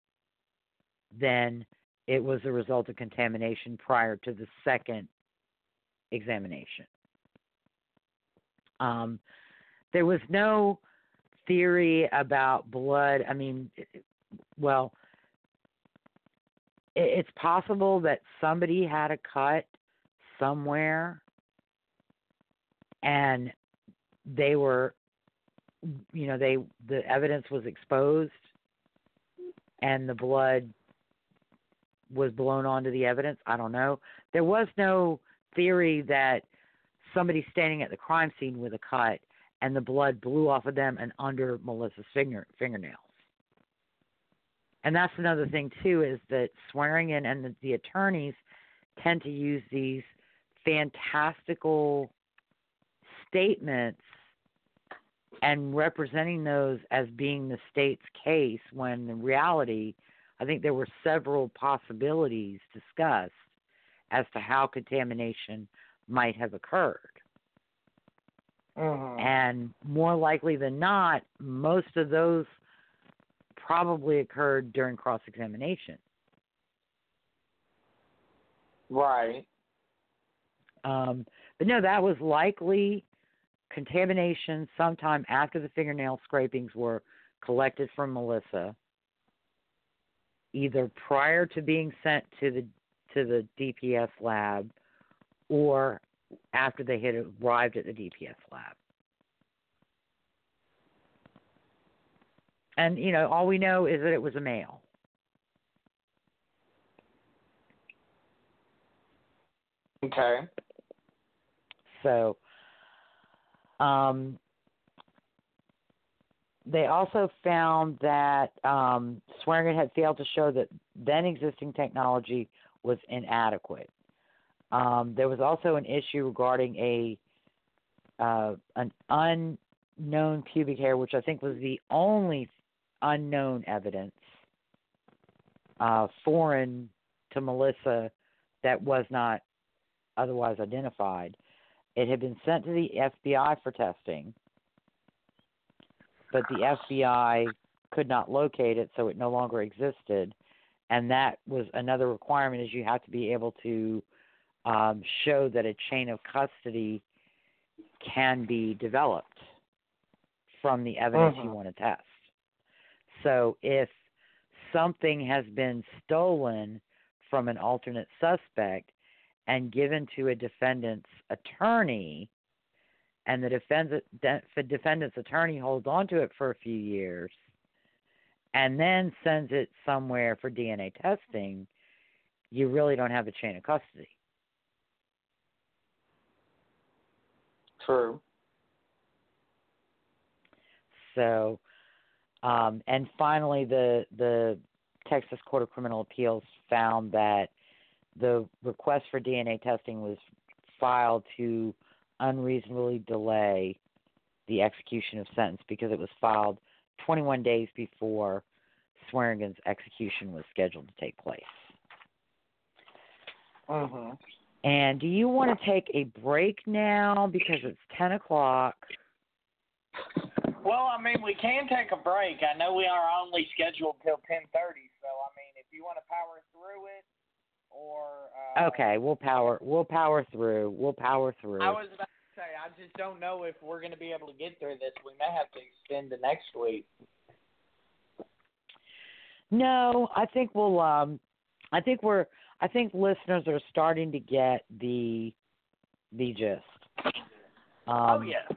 Speaker 2: then it was a result of contamination prior to the second examination. Um, there was no theory about blood. I mean, well, it, it's possible that somebody had a cut somewhere and they were you know they the evidence was exposed and the blood was blown onto the evidence i don't know there was no theory that somebody standing at the crime scene with a cut and the blood blew off of them and under melissa's finger fingernails and that's another thing too is that Swearingen and the, the attorneys tend to use these fantastical statements and representing those as being the state's case when in reality I think there were several possibilities discussed as to how contamination might have occurred.
Speaker 4: Mhm.
Speaker 2: And more likely than not, most of those probably occurred during cross examination.
Speaker 4: Right.
Speaker 2: Um, but no, that was likely contamination sometime after the fingernail scrapings were collected from Melissa, either prior to being sent to the to the DPS lab or after they had arrived at the DPS lab. And you know, all we know is that it was a male.
Speaker 4: Okay.
Speaker 2: So, um, they also found that um, Swearingen had failed to show that then existing technology was inadequate. Um, there was also an issue regarding a uh, an unknown pubic hair, which I think was the only unknown evidence uh, foreign to Melissa that was not otherwise identified. It had been sent to the FBI for testing, but the FBI could not locate it, so it no longer existed. And that was another requirement: is you have to be able to um, show that a chain of custody can be developed from the evidence
Speaker 4: Mhm.
Speaker 2: you want to test. So if something has been stolen from an alternate suspect and given to a defendant's attorney, and the defendant, the defendant's attorney holds on to it for a few years and then sends it somewhere for DNA testing, you really don't have a chain of custody.
Speaker 4: True.
Speaker 2: So, um, and finally, the the Texas Court of Criminal Appeals found that the request for DNA testing was filed to unreasonably delay the execution of sentence because it was filed 21 days before Swearingen's execution was scheduled to take place.
Speaker 4: Mhm.
Speaker 2: And do you want to take a break now because it's 10 o'clock?
Speaker 3: Well, I mean, we can take a break. I know we are only scheduled till ten thirty, so I mean, if you want to power through it, or uh,
Speaker 2: Okay, we'll power we'll power through. We'll power through.
Speaker 3: I was about to say, I just don't know if we're going to be able to get through this. We may have to extend to next week.
Speaker 2: No, I think we'll um I think we're I think listeners are starting to get the the gist. Um,
Speaker 3: oh yes.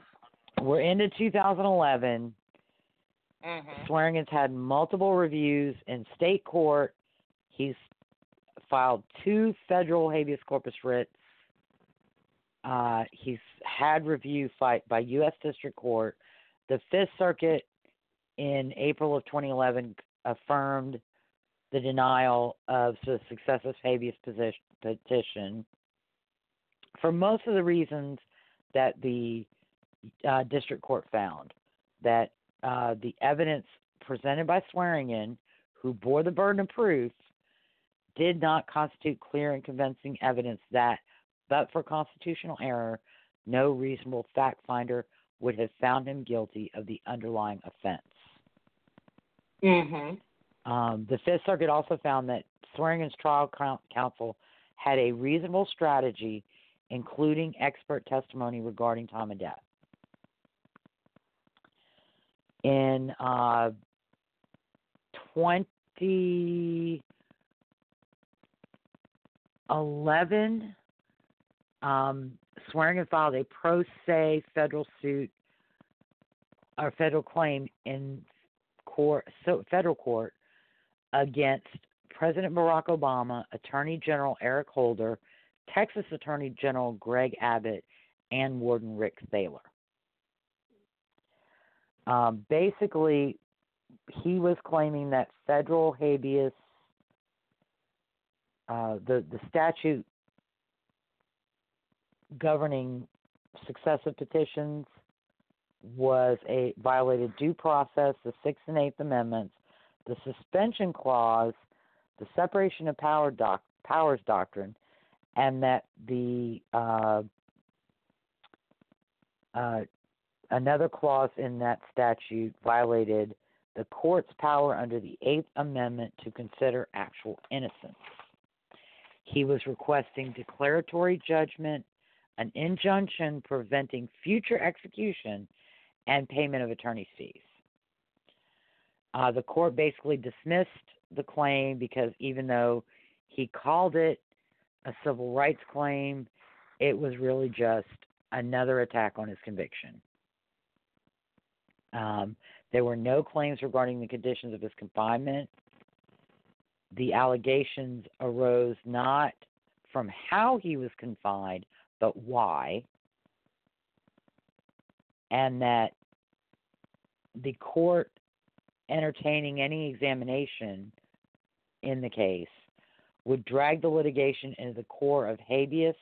Speaker 2: We're into 2011.
Speaker 3: Mhm.
Speaker 2: Swearingen's had multiple reviews in state court. He's filed two federal habeas corpus writs. Uh, he's had review fight by U.S. District Court. The Fifth Circuit in April of 2011 affirmed the denial of the successive habeas petition for most of the reasons that the uh, district court found that uh, the evidence presented by Swearingen, who bore the burden of proof, did not constitute clear and convincing evidence that, but for constitutional error, no reasonable fact finder would have found him guilty of the underlying offense.
Speaker 4: Mm Mhm.
Speaker 2: Um, the Fifth Circuit also found that Swearingen's trial counsel had a reasonable strategy, including expert testimony regarding time of death. In uh, 2011, um, Swearingen filed a pro se federal suit or federal claim in court, so federal court against President Barack Obama, Attorney General Eric Holder, Texas Attorney General Greg Abbott, and Warden Rick Thaler. Um, basically, he was claiming that federal habeas, uh, the the statute governing successive petitions, was a violated due process, the Sixth and Eighth Amendments, the suspension clause, the separation of power doc, powers doctrine, and that the uh, uh, another clause in that statute violated the court's power under the Eighth Amendment to consider actual innocence. He was requesting declaratory judgment, an injunction preventing future execution, and payment of attorney's fees. Uh, the court basically dismissed the claim because even though he called it a civil rights claim, it was really just another attack on his conviction. Um, there were no claims regarding the conditions of his confinement. The allegations arose not from how he was confined, but why. And that the court entertaining any examination in the case would drag the litigation into the core of habeas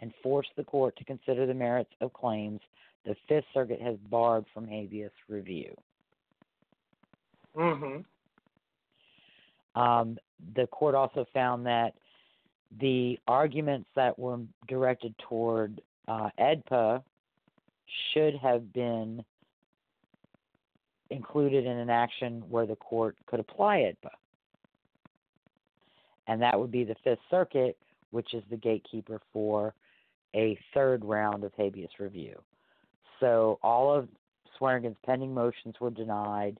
Speaker 2: and force the court to consider the merits of claims the Fifth Circuit has barred from habeas review.
Speaker 4: Mhm.
Speaker 2: Um, the court also found that the arguments that were directed toward uh, AEDPA should have been included in an action where the court could apply AEDPA. And that would be the Fifth Circuit, which is the gatekeeper for a third round of habeas review. So all of Swearingen's pending motions were denied.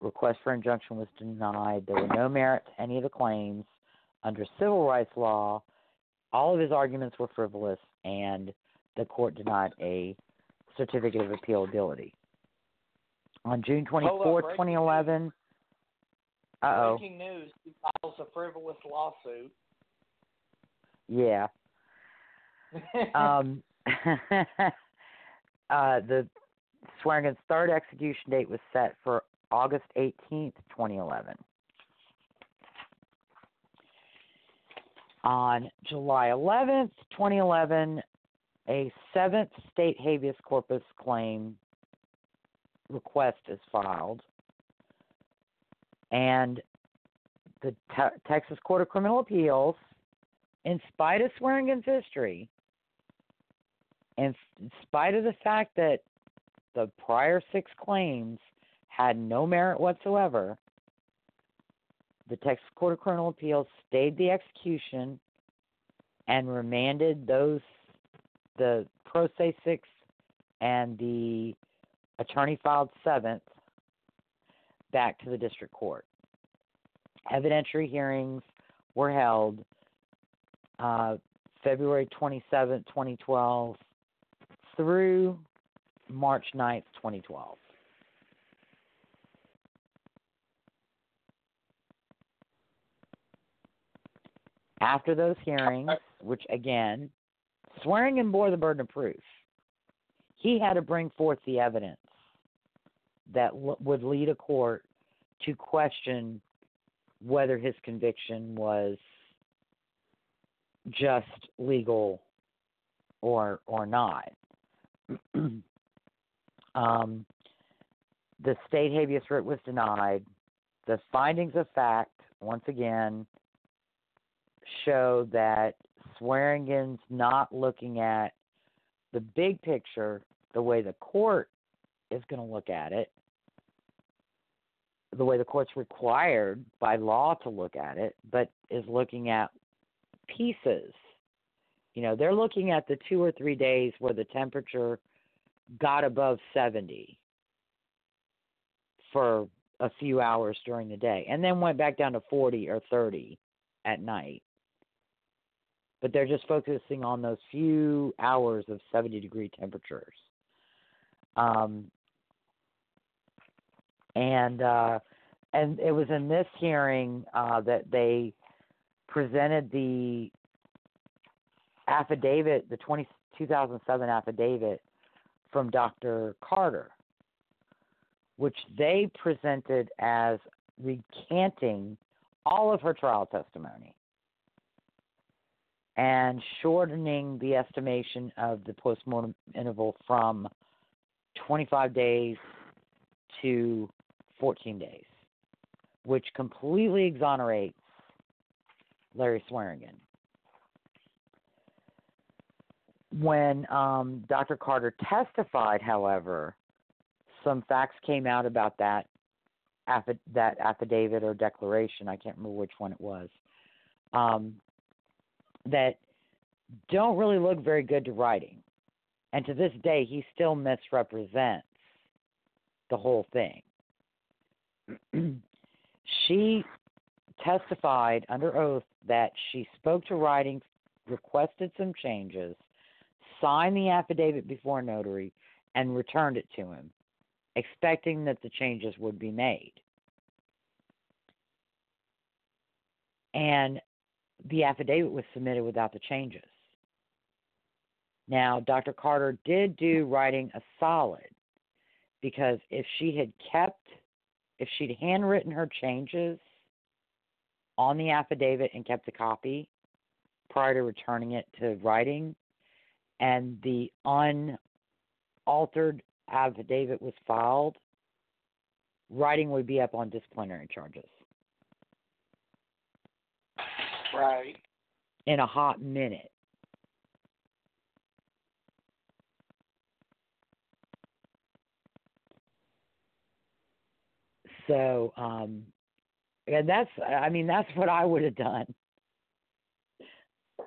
Speaker 2: Request for injunction was denied. There were no merit to any of the claims. Under civil rights law, all of his arguments were frivolous, and the court denied a certificate of appealability. On June twenty fourth,
Speaker 4: breaking
Speaker 2: 2011, uh oh,
Speaker 4: Breaking news: He files a frivolous lawsuit.
Speaker 2: yeah. um, uh, the Swearingen's third execution date was set for August 18th, 2011. On July 11th, 2011, a seventh state habeas corpus claim request is filed, and the te- Texas Court of Criminal Appeals, in spite of Swearingen's history, in in spite of the fact that the prior six claims had no merit whatsoever, the Texas Court of Criminal Appeals stayed the execution and remanded those the pro se six and the attorney filed seventh back to the district court. Evidentiary hearings were held uh, February 27, 2012 through March 9th, 2012. After those hearings, which again, swearing Swearingen bore the burden of proof, he had to bring forth the evidence that l- would lead a court to question whether his conviction was just legal or or not. um, the state habeas writ was denied. The findings of fact, once again, show that Swearingen's not looking at the big picture the way the court is going to look at it, the way the court's required by law to look at it, but is looking at pieces. You know, they're looking at the two or three days where the temperature got above 70 for a few hours during the day and then went back down to 40 or 30 at night. But they're just focusing on those few hours of 70 degree temperatures. Um, and uh, and it was in this hearing uh, that they presented the affidavit, the 20, 2007 affidavit from Dr. Carter, which they presented as recanting all of her trial testimony and shortening the estimation of the postmortem interval from 25 days to 14 days, which completely exonerates Larry Swearingen. When um, Dr. Carter testified, however, some facts came out about that affi- that affidavit or declaration. I can't remember which one it was. Um, that don't really look very good to Rytting, and to this day, he still misrepresents the whole thing. she testified under oath that she spoke to Rytting, requested some changes, signed the affidavit before a notary, and returned it to him, expecting that the changes would be made. And the affidavit was submitted without the changes. Now, Dr. Carter did do Rytting a solid because if she had kept, if she'd handwritten her changes on the affidavit and kept a copy prior to returning it to Rytting, and the unaltered affidavit was filed, Rytting would be up on disciplinary charges
Speaker 4: Right.
Speaker 2: in a hot minute. So, um, and that's, I mean, that's what I would have done.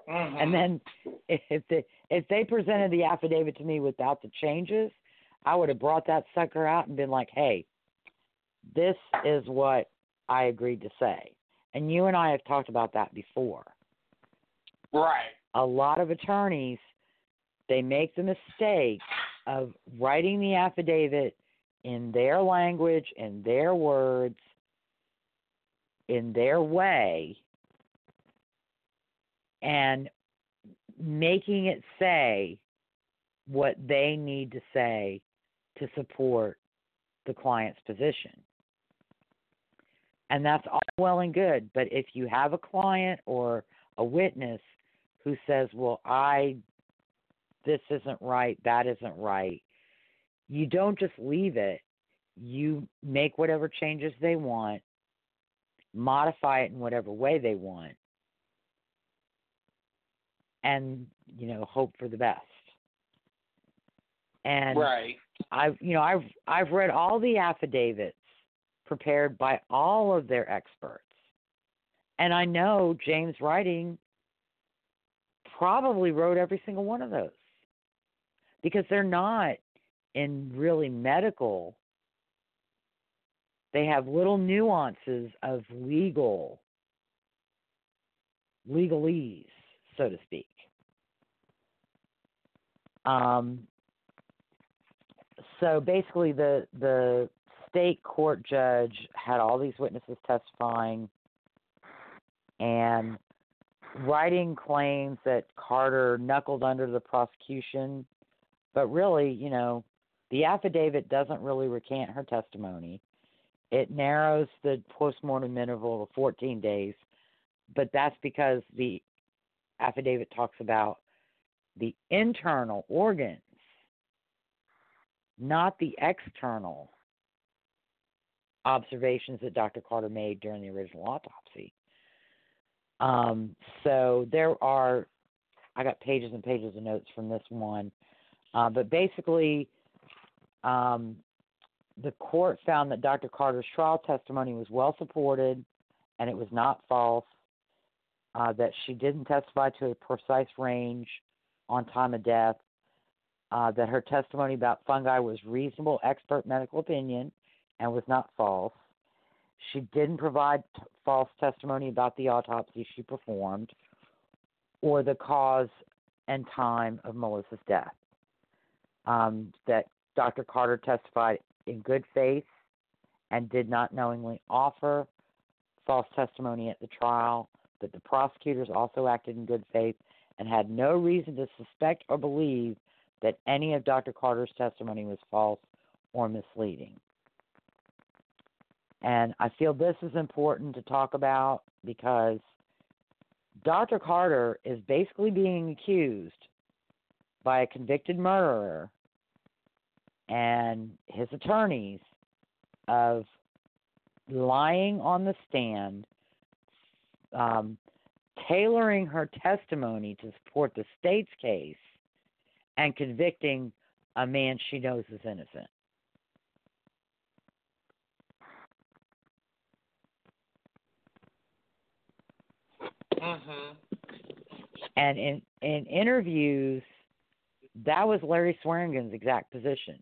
Speaker 4: Mhm.
Speaker 2: And then if they if they presented the affidavit to me without the changes, I would have brought that sucker out and been like, "Hey, this is what I agreed to say." And you and I have talked about that before.
Speaker 4: right.
Speaker 2: A lot of attorneys they make the mistake of writing the affidavit in their language, in their words, in their way, and making it say what they need to say to support the client's position. And that's all well and good, but if you have a client or a witness who says, "Well, I this isn't right, that isn't right," you don't just leave it. You make whatever changes they want, modify it in whatever way they want, and you know hope for the best. And
Speaker 4: Right.
Speaker 2: I've you know I've I've read all the affidavits prepared by all of their experts, and I know James Rytting probably wrote every single one of those because they're not in really medical. They have little nuances of legal legalese, so to speak. Um, so basically, the the state court judge had all these witnesses testifying, and Rytting claims that Carter knuckled under the prosecution, but really, you know, the affidavit doesn't really recant her testimony. It narrows the postmortem interval to 14 days, but that's because the affidavit talks about the internal organs, not the external observations that Dr. Carter made during the original autopsy. Um, so there are, I got pages and pages of notes from this one, uh, but basically, um, the court found that Dr. Carter's trial testimony was well supported and it was not false, uh, that she didn't testify to a precise range on time of death, uh, that her testimony about fungi was reasonable expert medical opinion and was not false. She didn't provide t- false testimony about the autopsy she performed or the cause and time of Melissa's death. Um, that Dr. Carter testified in good faith and did not knowingly offer false testimony at the trial, that the prosecutors also acted in good faith and had no reason to suspect or believe that any of Dr. Carter's testimony was false or misleading. And I feel this is important to talk about because Dr. Carter is basically being accused by a convicted murderer and his attorneys of lying on the stand, um, tailoring her testimony to support the state's case, and convicting a man she knows is innocent.
Speaker 4: Mm-hmm.
Speaker 2: And in in interviews, that was Larry Swearingen's exact position.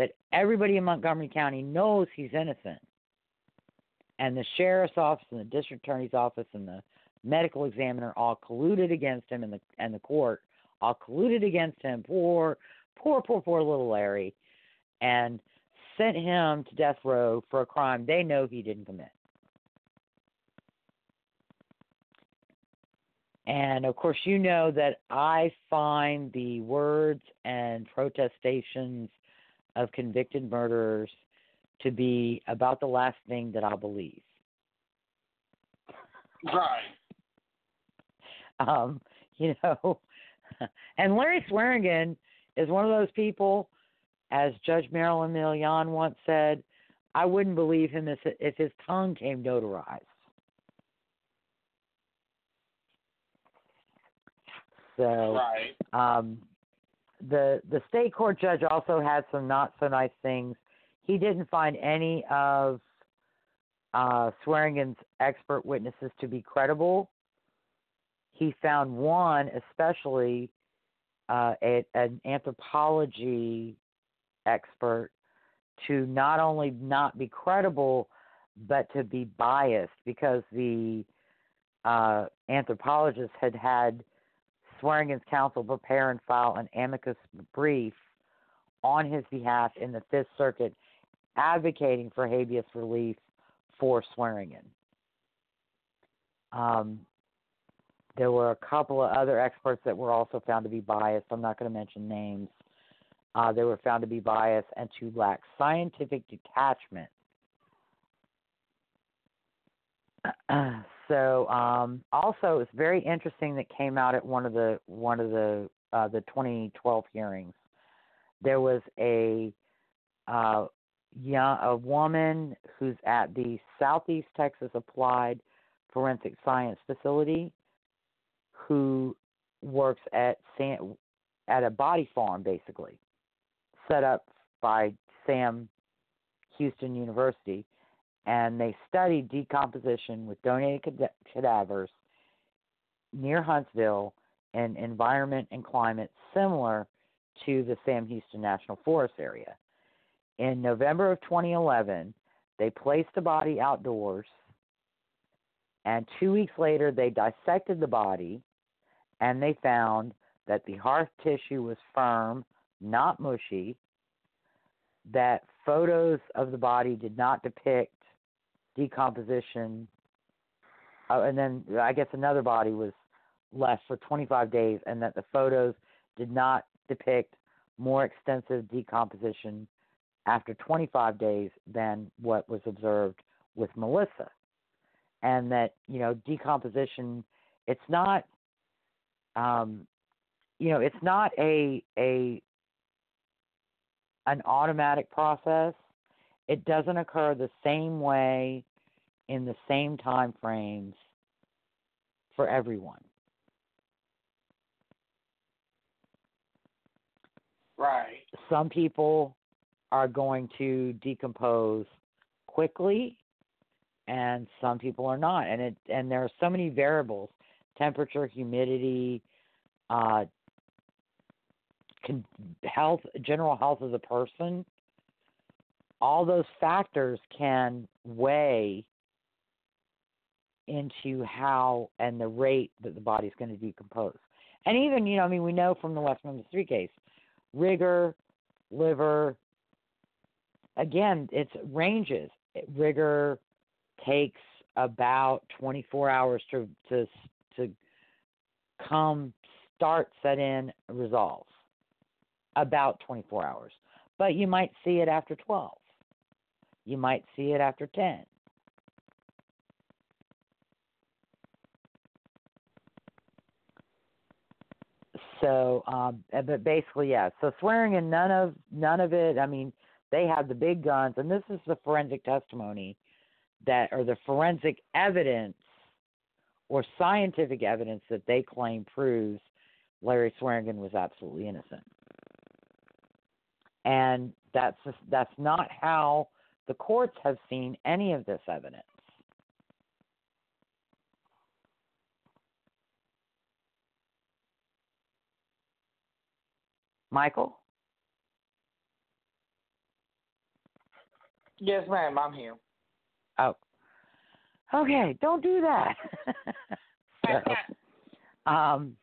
Speaker 2: That everybody in Montgomery County knows he's innocent. And the sheriff's office and the district attorney's office and the medical examiner all colluded against him and the and the court all colluded against him. Poor poor poor poor little Larry and sent him to death row for a crime they know he didn't commit. And of course, you know that I find the words and protestations of convicted murderers to be about the last thing that I'll believe.
Speaker 3: Right.
Speaker 2: Um, you know, and Larry Swearingen is one of those people, as Judge Marilyn Milian once said, I wouldn't believe him if, if his tongue came notarized. So,
Speaker 3: Right.
Speaker 2: um, the the state court judge also had some not so nice things. He didn't find any of uh, Swearingen's expert witnesses to be credible. He found one, especially uh, a, an anthropology expert, to not only not be credible, but to be biased because the uh, anthropologist had had Swearingen's counsel prepare and file an amicus brief on his behalf in the Fifth Circuit advocating for habeas relief for Swearingen. Um, there were a couple of other experts that were also found to be biased. I'm not going to mention names. Uh, they were found to be biased and to lack scientific detachment. so um, also it's very interesting that came out at one of the one of the uh, the 2012 hearings. There was a uh, young a woman who's at the Southeast Texas Applied Forensic Science Facility who works at at a body farm basically set up by Sam Houston University and they studied decomposition with donated cadavers near Huntsville in environment and climate similar to the Sam Houston National Forest area. In November of 2011, they placed the body outdoors, and two weeks later, they dissected the body and they found that the hearth tissue was firm, not mushy, that photos of the body did not depict decomposition. Uh, and then I guess another body was left for 25 days, and that the photos did not depict more extensive decomposition after 25 days than what was observed with Melissa. And that, you know, decomposition, it's not, um, you know, it's not a, a, an automatic process it doesn't occur the same way in the same time frames for everyone.
Speaker 3: Right.
Speaker 2: Some people are going to decompose quickly and some people are not and it and there are so many variables temperature humidity uh, health general health of the person all those factors can weigh into how and the rate that the body's going to decompose. And even, you know, I mean, we know from the West Memphis 3 case, rigor, livor, again, it's ranges. Rigor takes about 24 hours to to to come start set in resolve about 24 hours but you might see it after 12 you might see it after 10. So, um, but basically, yeah. So Swearingen none of none of it. I mean, they have the big guns, and this is the forensic testimony that, or the forensic evidence, or scientific evidence that they claim proves Larry Swearingen was absolutely innocent. And that's that's not how the courts have seen any of this evidence. Michael?
Speaker 4: Yes, ma'am, I'm here.
Speaker 2: Oh. Okay, don't do that. so, um,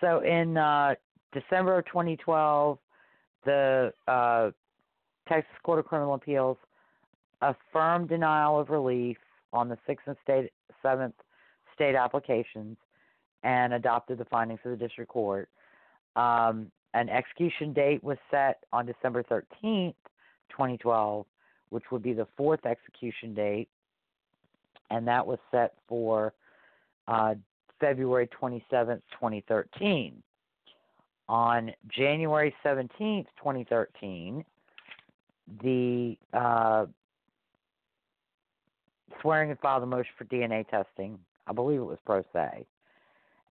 Speaker 2: so in uh, December of 2012, the uh, Texas Court of Criminal Appeals affirmed denial of relief on the sixth and state seventh state applications and adopted the findings of the district court. Um, an execution date was set on December 13th, 2012, which would be the fourth execution date. and that was set for uh, February 27th, 2013. On January 17th, 2013, the uh, Swearingen filed a motion for DNA testing. I believe it was pro se.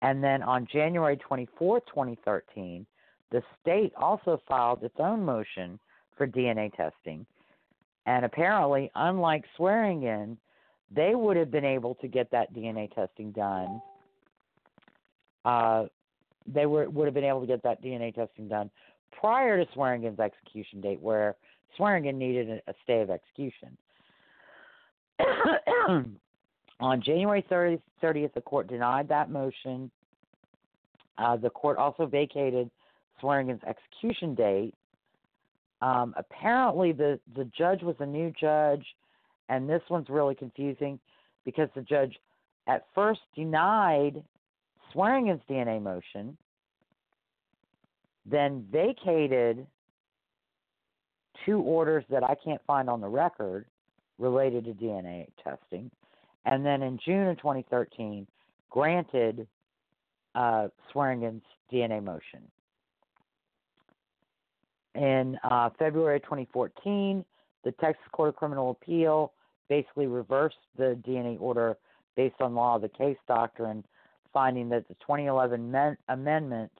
Speaker 2: And then on January 24th, 2013, the state also filed its own motion for DNA testing. And apparently, unlike Swearingen, they would have been able to get that DNA testing done. Uh, they were, would have been able to get that DNA testing done prior to Swearingen's execution date, where Swearingen needed a, a stay of execution. On January 30th, 30th, the court denied that motion. Uh, the court also vacated Swearingen's execution date. Um, apparently, the, the judge was a new judge, and this one's really confusing because the judge at first denied Swearingen's DNA motion, then vacated two orders that I can't find on the record related to DNA testing, and then in June of 2013 granted uh, Swearingen's DNA motion. In uh, February 2014, the Texas Court of Criminal Appeal basically reversed the DNA order based on law of the case doctrine, finding that the 2011 men- amendments,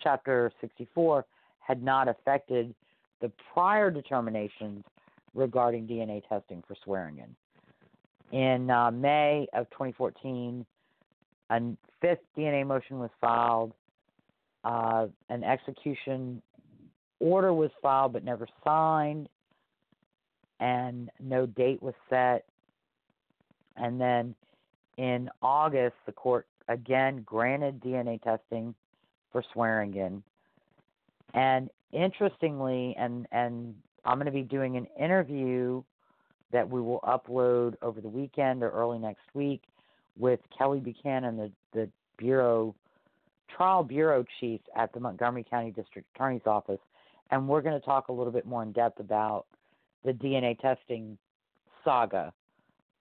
Speaker 2: Chapter 64, had not affected the prior determinations regarding DNA testing for Swearingen. In uh, May of 2014, a fifth DNA motion was filed. Uh, an execution order was filed but never signed, and no date was set. And then in August, the court again granted DNA testing for Swearingen. And interestingly, and and I'm going to be doing an interview that we will upload over the weekend or early next week with Kelly Buchanan, the the bureau trial bureau chief at the Montgomery County District Attorney's Office, and we're going to talk a little bit more in depth about the DNA testing saga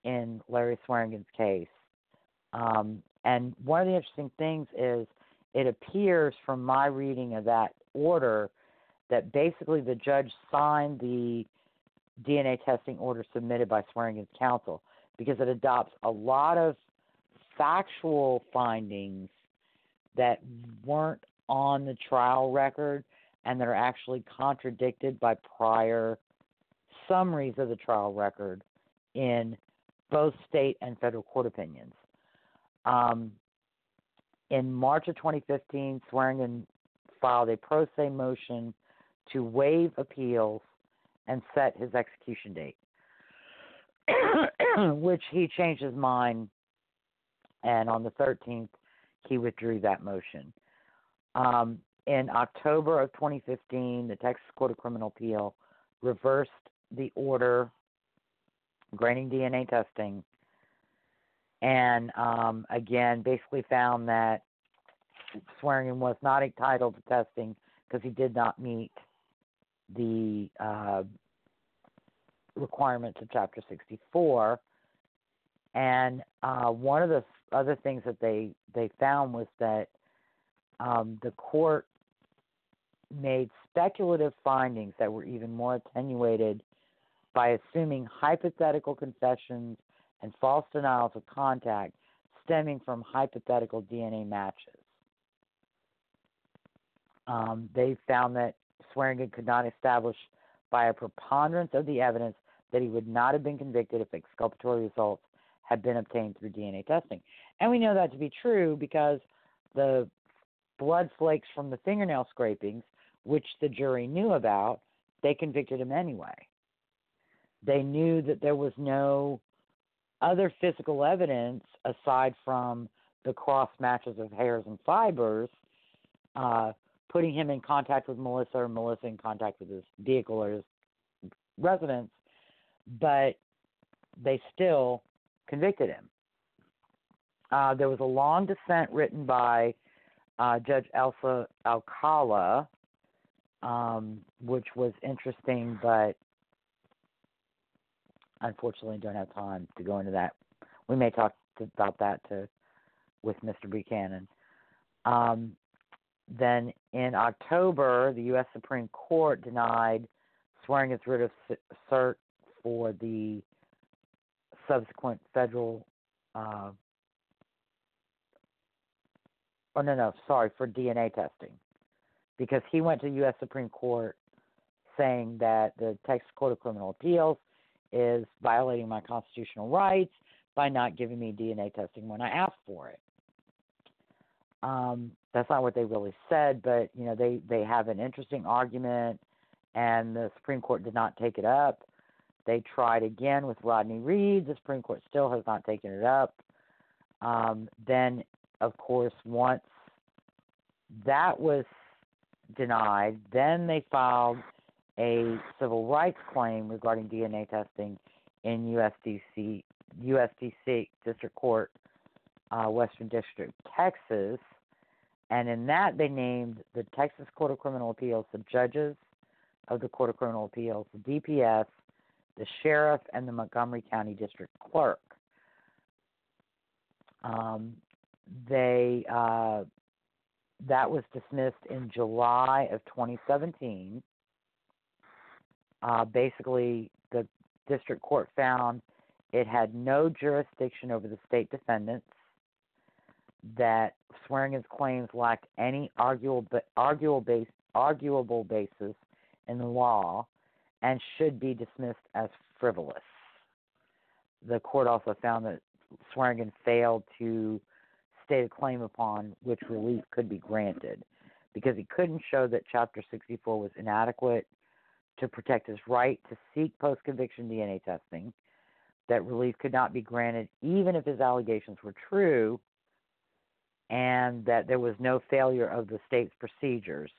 Speaker 2: in Larry Swearingen's case. Um, and one of the interesting things is it appears from my reading of that order that basically the judge signed the DNA testing order submitted by Swearingen's counsel because it adopts a lot of factual findings that weren't on the trial record and that are actually contradicted by prior summaries of the trial record in both state and federal court opinions. Um, in March of 2015, Swearingen filed a pro se motion to waive appeals and set his execution date, which he changed his mind, and on the 13th, he withdrew that motion. Um, in October of 2015, the Texas Court of Criminal Appeal reversed the order granting DNA testing, and um, again, basically found that Swearingen was not entitled to testing because he did not meet the uh, requirements of Chapter 64. And uh, one of the other things that they, they found was that um, the court made speculative findings that were even more attenuated by assuming hypothetical confessions and false denials of contact stemming from hypothetical DNA matches. Um, they found that Swearingen could not establish by a preponderance of the evidence that he would not have been convicted if exculpatory results had been obtained through DNA testing. And we know that to be true because the blood flakes from the fingernail scrapings, which the jury knew about, they convicted him anyway. They knew that there was no other physical evidence aside from the cross matches of hairs and fibers uh, putting him in contact with Melissa or Melissa in contact with his vehicle or his residence, but they still convicted him. Uh, there was a long dissent written by uh, Judge Elsa Alcala, um, which was interesting, but unfortunately don't have time to go into that we may talk about that to with Mr. Buchanan. Um, then in October, the U.S. Supreme Court denied Swearingen's writ of cert for the subsequent federal. Uh, oh no, no, sorry for DNA testing, because he went to the U.S. Supreme Court saying that the Texas Court of Criminal Appeals is violating my constitutional rights by not giving me DNA testing when I asked for it. Um, that's not what they really said, but you know they they have an interesting argument, and the Supreme Court did not take it up. They tried again with Rodney Reed. The Supreme Court still has not taken it up. Um, then, of course, once that was denied, then they filed a civil rights claim regarding DNA testing in USDC, USDC District Court, uh, Western District, Texas. And in that, they named the Texas Court of Criminal Appeals the judges of the Court of Criminal Appeals, the DPS, the sheriff, and the Montgomery County District Clerk. Um, they uh, that was dismissed in July of 2017. Uh, basically, the district court found it had no jurisdiction over the state defendants, that Swearingen's claims lacked any arguable, arguable, base, arguable basis in the law, and should be dismissed as frivolous. The court also found that Swearingen failed to state a claim upon which relief could be granted because he couldn't show that Chapter 64 was inadequate to protect his right to seek post conviction DNA testing, that relief could not be granted even if his allegations were true, and that there was no failure of the state's procedures.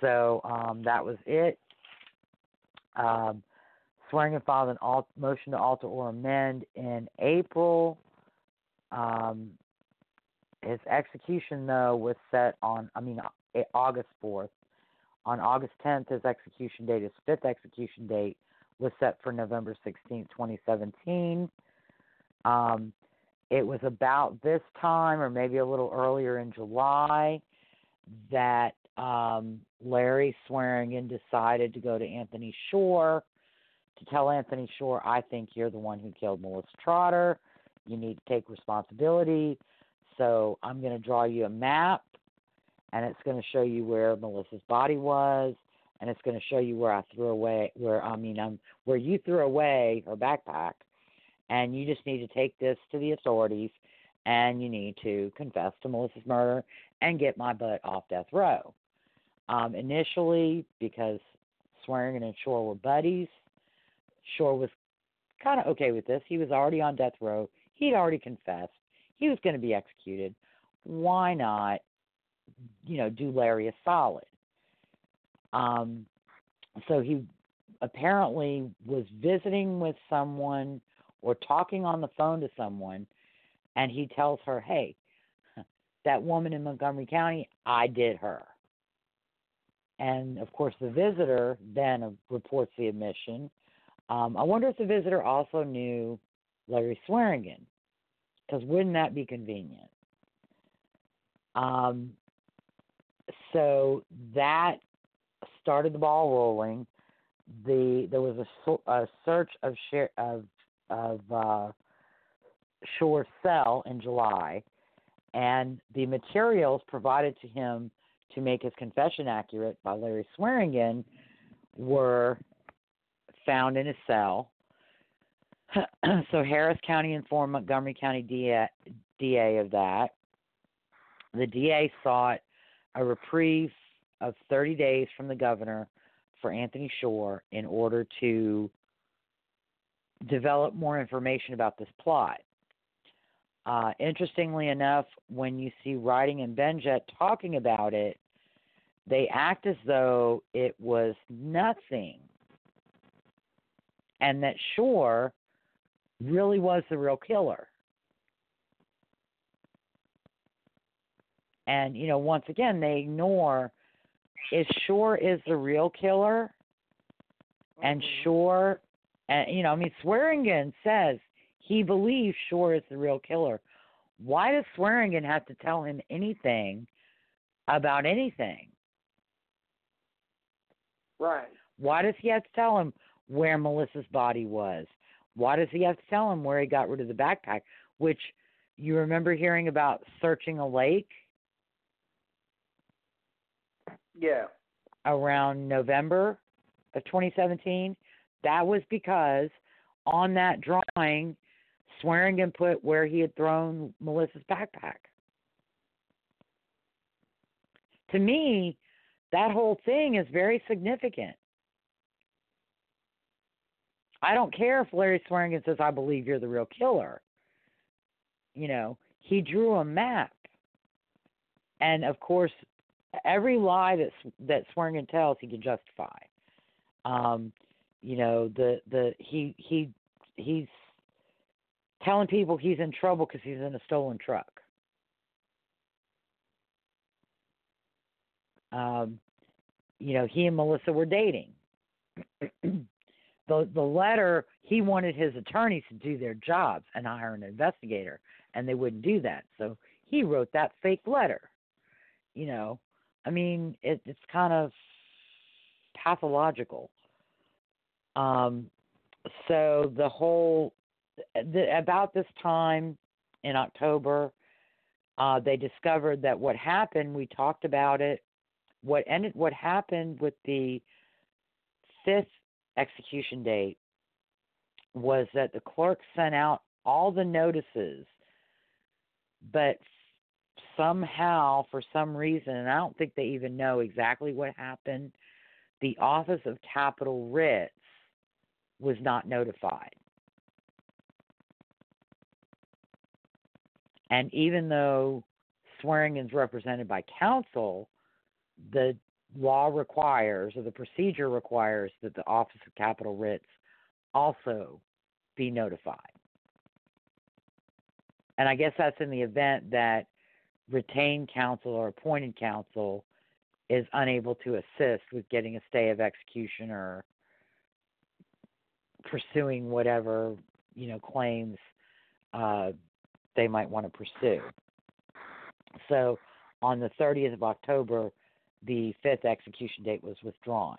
Speaker 2: So um, that was it. Um, Swearingen filed an alt- motion to alter or amend in April. Um, his execution, though, was set on, I mean, August 4th. On August 10th, his execution date, his fifth execution date, was set for November 16th, 2017. Um, it was about this time, or maybe a little earlier in July, that um, Larry Swearingen decided to go to Anthony Shore to tell Anthony Shore, I think you're the one who killed Melissa Trotter. You need to take responsibility. So I'm going to draw you a map, and it's going to show you where Melissa's body was, and it's going to show you where I threw away, where I mean, um, where you threw away her backpack, and you just need to take this to the authorities, and you need to confess to Melissa's murder and get my butt off death row. Um, initially, because Swearingen and Shore were buddies, Shore was kind of okay with this. He was already on death row. He'd already confessed. He was going to be executed. Why not, you know, do Larry a solid? Um, so he apparently was visiting with someone or talking on the phone to someone, and he tells her, "Hey, that woman in Montgomery County, I did her." And of course, the visitor then reports the admission. Um, I wonder if the visitor also knew Larry Swearingen, because wouldn't that be convenient? Um, so that started the ball rolling. The there was a, a search of share, of of uh, Shore cell in July, and the materials provided to him to make his confession accurate by Larry Swearingen were found in his cell. so Harris County informed Montgomery County DA, DA of that. The DA sought a reprieve of 30 days from the governor for Anthony Shore in order to develop more information about this plot. Uh, interestingly enough, when you see Rytting and Benjet talking about it, they act as though it was nothing. And that Shore really was the real killer. And, you know, once again, they ignore is Shore is the real killer, and mm-hmm. Shore, and you know, I mean, Swearingen says he believes Shore is the real killer. Why does Swearingen have to tell him anything about anything?
Speaker 4: Right.
Speaker 2: Why does he have to tell him where Melissa's body was? Why does he have to tell him where he got rid of the backpack? Which you remember hearing about searching a lake
Speaker 4: Yeah.
Speaker 2: around November of 2017? That was because on that drawing, Swearingen put where he had thrown Melissa's backpack. To me, that whole thing is very significant. I don't care if Larry Swearingen says, I believe you're the real killer. You know, he drew a map. And of course, every lie that that Swearingen tells, he can justify. Um, you know, the the he he he's telling people he's in trouble because he's in a stolen truck. Um, you know, he and Melissa were dating. the the letter he wanted his attorneys to do their jobs and hire an investigator, and they wouldn't do that. So he wrote that fake letter. You know, I mean, it, it's kind of pathological. Um, so the whole the, about this time in October, uh, they discovered that what happened. We talked about it. What ended? What happened with the fifth execution date was that the clerk sent out all the notices, but somehow, for some reason, and I don't think they even know exactly what happened, the Office of Capital Writs was not notified. And even though Swearingen is represented by counsel, the law requires or the procedure requires that the Office of Capital Writs also be notified. And I guess that's in the event that retained counsel or appointed counsel is unable to assist with getting a stay of execution or pursuing whatever you know claims uh, they might want to pursue. So on the 30th of October, the fifth execution date was withdrawn.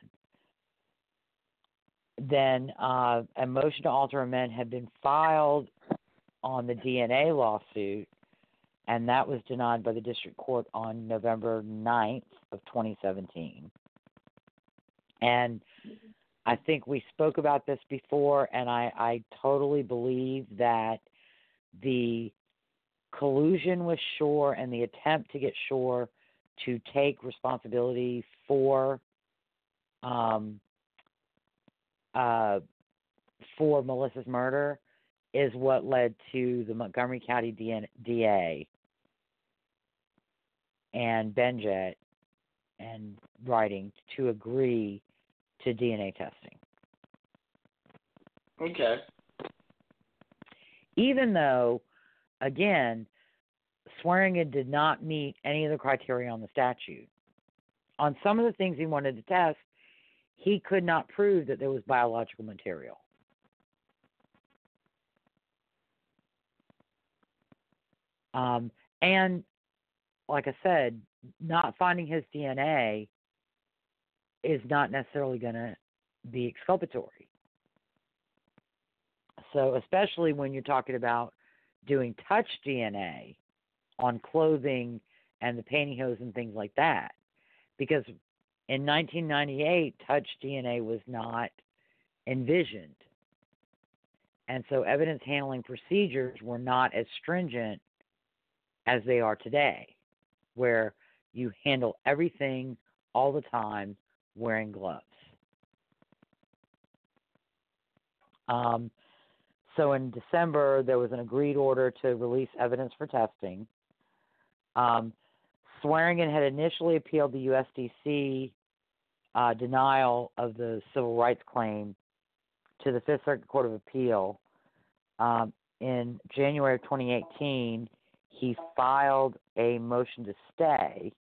Speaker 2: Then uh, a motion to alter amend had been filed on the DNA lawsuit, and that was denied by the district court on November 9th of 2017. And I think we spoke about this before, and I, I totally believe that the collusion with Shore and the attempt to get Shore to take responsibility for um, uh, for Melissa's murder is what led to the Montgomery County DA and Benjet and Rytting to agree to DNA testing.
Speaker 4: Okay.
Speaker 2: Even though, again, Swearingen did not meet any of the criteria on the statute. On some of the things he wanted to test, he could not prove that there was biological material. Um, and like I said, not finding his DNA is not necessarily going to be exculpatory. So, especially when you're talking about doing touch DNA on clothing and the pantyhose and things like that, because in 1998, touch DNA was not envisioned. And so evidence handling procedures were not as stringent as they are today, where you handle everything all the time wearing gloves. Um, so in December, there was an agreed order to release evidence for testing. Um, Swearingen had initially appealed the USDC uh, denial of the civil rights claim to the Fifth Circuit Court of Appeal. Um, in January of 2018, he filed a motion to stay,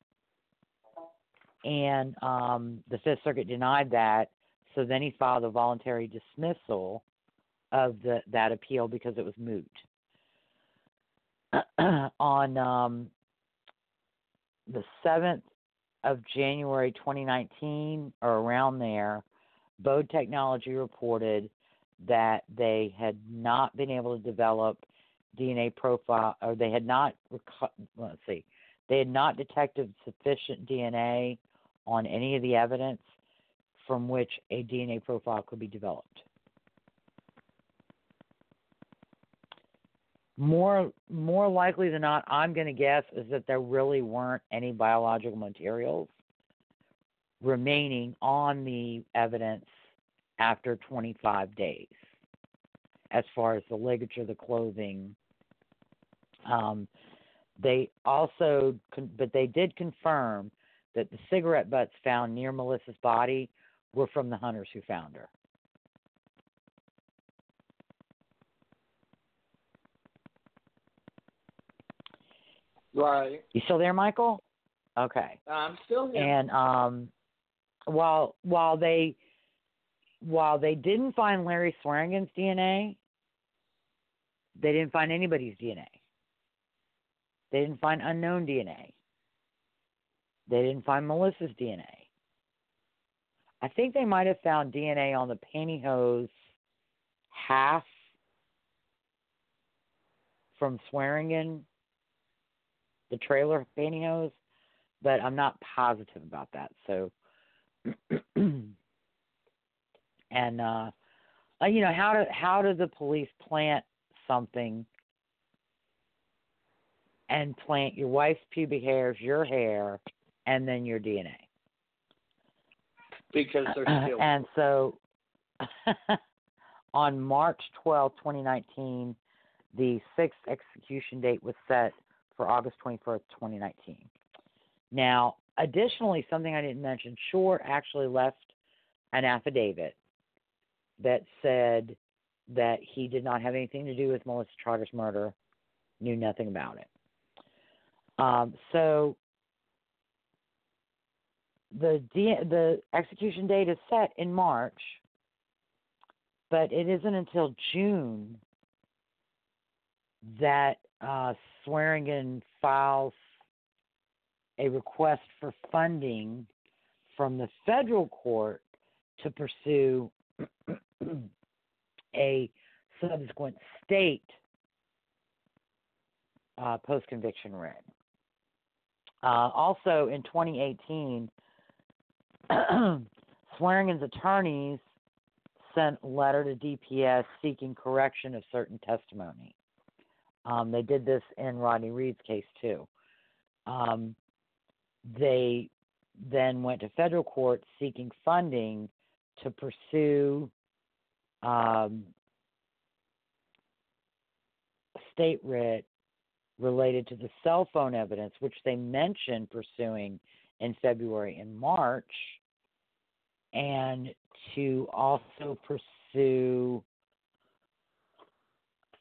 Speaker 2: and um, the Fifth Circuit denied that. So then he filed a voluntary dismissal of the that appeal because it was moot. On um, the seventh of January 2019, or around there, Bode Technology reported that they had not been able to develop DNA profile, or they had not. Let's see, they had not detected sufficient DNA on any of the evidence from which a DNA profile could be developed. More more likely than not, I'm going to guess is that there really weren't any biological materials remaining on the evidence after 25 days, as far as the ligature, the clothing. Um, they also, but they did confirm that the cigarette butts found near Melissa's body were from the hunters who found her.
Speaker 4: Right.
Speaker 2: You still there, Michael? Okay.
Speaker 4: I'm still here.
Speaker 2: And um, while while they while they didn't find Larry Swearingen's DNA, they didn't find anybody's DNA. They didn't find unknown DNA. They didn't find Melissa's DNA. I think they might have found DNA on the pantyhose half from Swearingen, the trailer pantyhose, but I'm not positive about that. So, and uh, uh, you know how do how do the police plant something and plant your wife's pubic hairs, your hair, and then your DNA?
Speaker 4: Because they're still.
Speaker 2: and so on March 12, 2019, the sixth execution date was set for August 21st, 2019. Now, additionally, something I didn't mention, Shore actually left an affidavit that said that he did not have anything to do with Melissa Trotter's murder, knew nothing about it. Um, so the the execution date is set in March, but it isn't until June that uh, Swearingen files a request for funding from the federal court to pursue a subsequent state uh, post conviction writ. Uh, also in 2018, Swearingen's attorneys sent letter to DPS seeking correction of certain testimony. Um, they did this in Rodney Reed's case too. Um, they then went to federal court seeking funding to pursue um, state writ related to the cell phone evidence, which they mentioned pursuing in February and March, and to also pursue,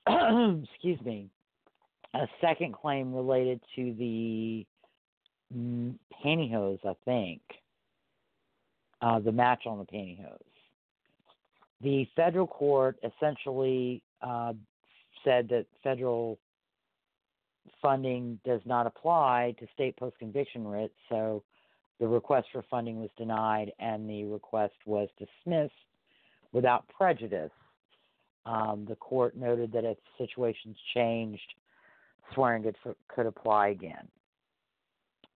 Speaker 2: excuse me, a second claim related to the pantyhose, I think, uh, the match on the pantyhose. The federal court essentially uh, said that federal funding does not apply to state post conviction writs, so the request for funding was denied and the request was dismissed without prejudice. Um, the court noted that if situations changed, Swearingen could apply again.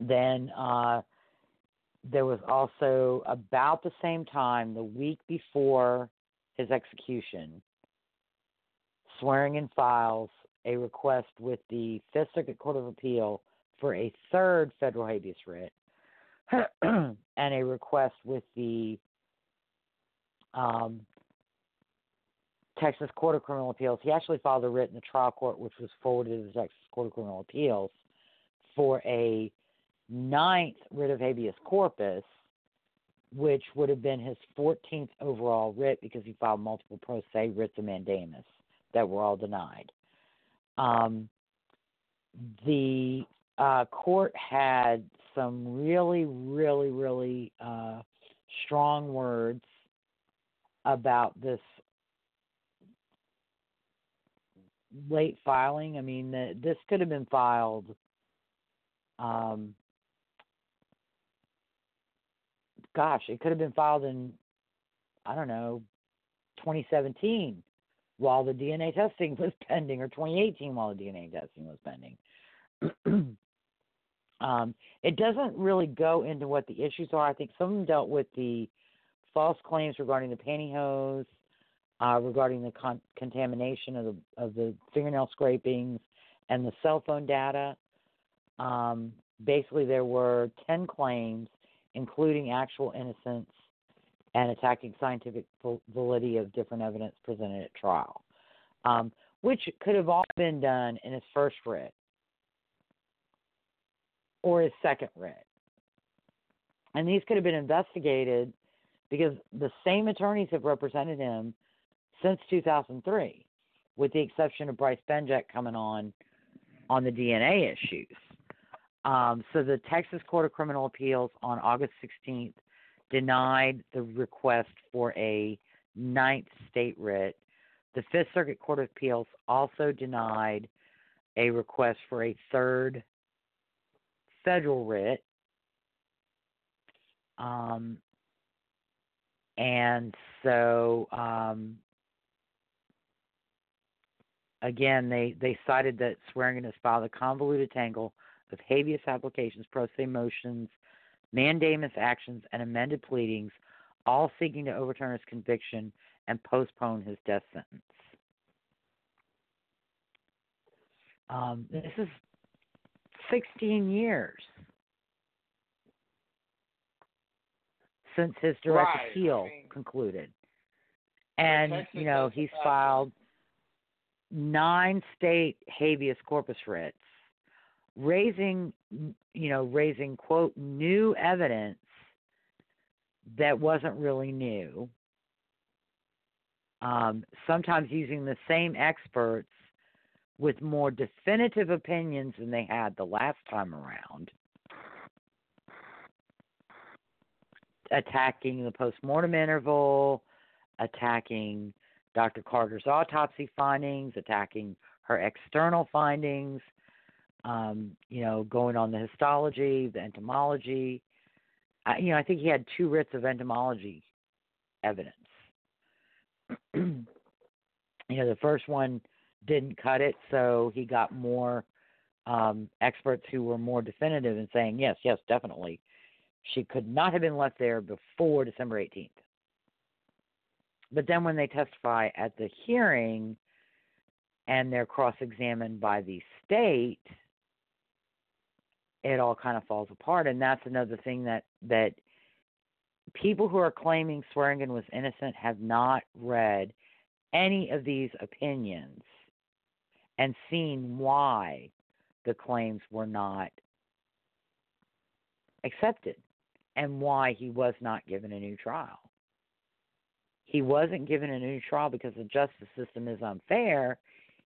Speaker 2: Then uh, there was also about the same time, the week before his execution, Swearingen files a request with the Fifth Circuit Court of Appeal for a third federal habeas writ and a request with the um, Texas Court of Criminal Appeals. He actually filed a writ in the trial court, which was forwarded to the Texas Court of Criminal Appeals for a ninth writ of habeas corpus, which would have been his 14th overall writ because he filed multiple pro se writs of mandamus that were all denied. Um, the uh, court had some really, really, really uh, strong words about this late filing. I mean, the, this could have been filed. Um, gosh, it could have been filed in, I don't know, 2017 while the DNA testing was pending, or 2018 while the DNA testing was pending. Um, it doesn't really go into what the issues are. I think some of them dealt with the false claims regarding the pantyhose, uh, regarding the con- contamination of the of the fingernail scrapings and the cell phone data. Um, basically, there were ten claims, including actual innocence and attacking scientific validity of different evidence presented at trial, um, which could have all been done in his first writ or his second writ. And these could have been investigated because the same attorneys have represented him since 2003, with the exception of Bryce Benjet coming on on the DNA issues. Um, so the Texas Court of Criminal Appeals on August 16th denied the request for a ninth state writ. The Fifth Circuit Court of Appeals also denied a request for a third federal writ. Um, and so um, again, they, they cited that Swearingen has filed a convoluted tangle of habeas applications, pro se motions, mandamus actions, and amended pleadings, all seeking to overturn his conviction and postpone his death sentence. Um, this is 16 years since his direct
Speaker 4: right.
Speaker 2: appeal
Speaker 4: I mean,
Speaker 2: concluded. And, you know, he's filed nine state habeas corpus writs, raising, you know, raising, quote, new evidence that wasn't really new. Um, sometimes using the same experts with more definitive opinions than they had the last time around. Attacking the postmortem interval, attacking Dr. Carter's autopsy findings, attacking her external findings, um, you know, going on the histology, the entomology. I, you know, I think he had two writs of entomology evidence. you know, the first one didn't cut it, so he got more um, experts who were more definitive in saying, yes, yes, definitely. She could not have been left there before December 18th. But then when they testify at the hearing and they're cross examined by the state, it all kind of falls apart. And that's another thing that, that people who are claiming Swearingen was innocent have not read any of these opinions and seen why the claims were not accepted and why he was not given a new trial. He wasn't given a new trial because the justice system is unfair.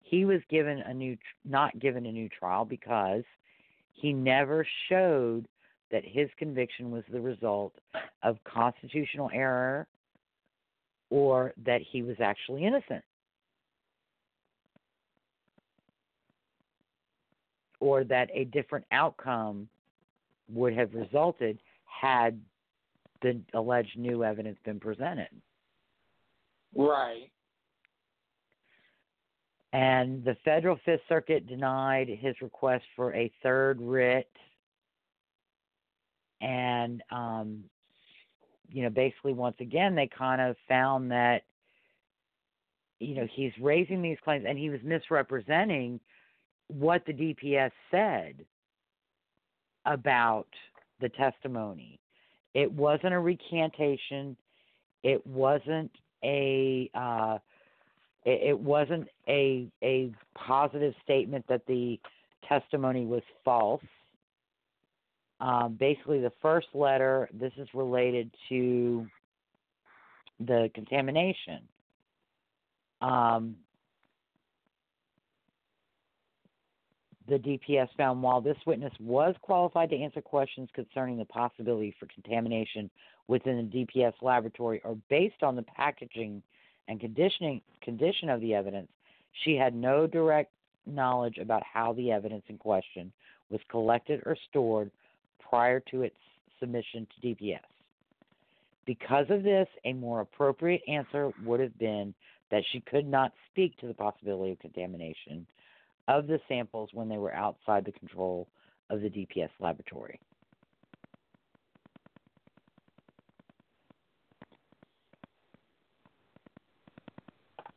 Speaker 2: He was given a new not given a new trial because he never showed that his conviction was the result of constitutional error or that he was actually innocent. Or that a different outcome would have resulted had the alleged new evidence been presented.
Speaker 4: Right.
Speaker 2: And the federal Fifth Circuit denied his request for a third writ. And, um, you know, basically, once again, they kind of found that, you know, he's raising these claims and he was misrepresenting what the DPS said about the testimony. It wasn't a recantation. It wasn't a uh, it, wasn't a a positive statement that the testimony was false. Um, basically, the first letter. This is related to the contamination. Um, the DPS found while this witness was qualified to answer questions concerning the possibility for contamination within the DPS laboratory or based on the packaging and conditioning condition of the evidence, She had no direct knowledge about how the evidence in question was collected or stored prior to its submission to DPS. Because of this, a more appropriate answer would have been that she could not speak to the possibility of contamination of the samples when they were outside the control of the DPS laboratory.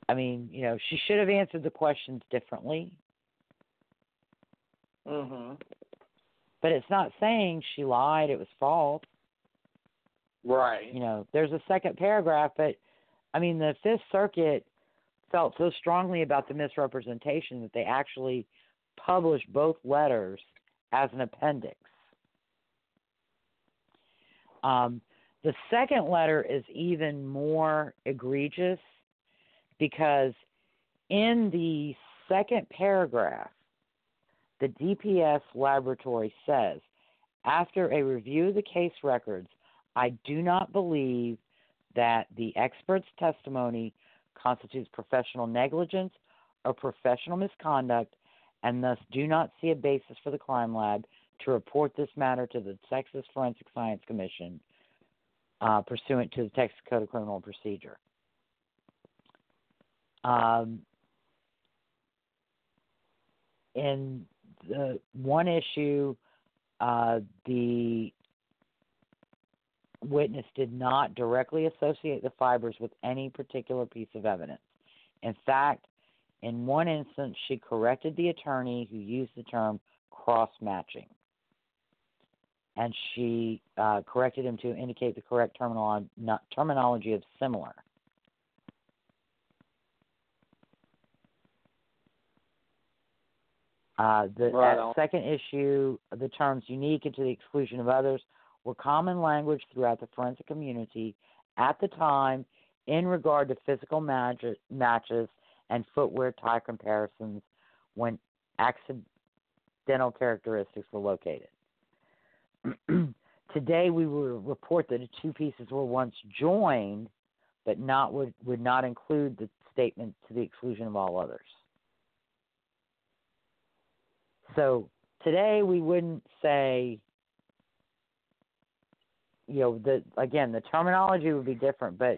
Speaker 2: I mean, you know, she should have answered the questions differently.
Speaker 4: Mhm.
Speaker 2: But it's not saying she lied, it was false.
Speaker 4: Right.
Speaker 2: You know, there's a second paragraph, but I mean, the Fifth Circuit felt so strongly about the misrepresentation that they actually published both letters as an appendix. Um, the second letter is even more egregious because in the second paragraph, the DPS laboratory says, after a review of the case records, I do not believe that the expert's testimony constitutes professional negligence or professional misconduct and thus do not see a basis for the crime lab to report this matter to the Texas Forensic Science Commission uh, pursuant to the Texas Code of Criminal Procedure. Um, in the one issue, uh, the witness did not directly associate the fibers with any particular piece of evidence. In fact, in one instance, she corrected the attorney who used the term cross matching. And she uh, corrected him to indicate the correct terminolo- terminology of similar. Uh, the
Speaker 4: Right
Speaker 2: second issue, the terms unique and to the exclusion of others were common language throughout the forensic community at the time in regard to physical matches and footwear tie comparisons when accidental characteristics were located. Today, we will report that the two pieces were once joined, but not would, would not include the statement to the exclusion of all others. So today we wouldn't say, you know, the again the terminology would be different, but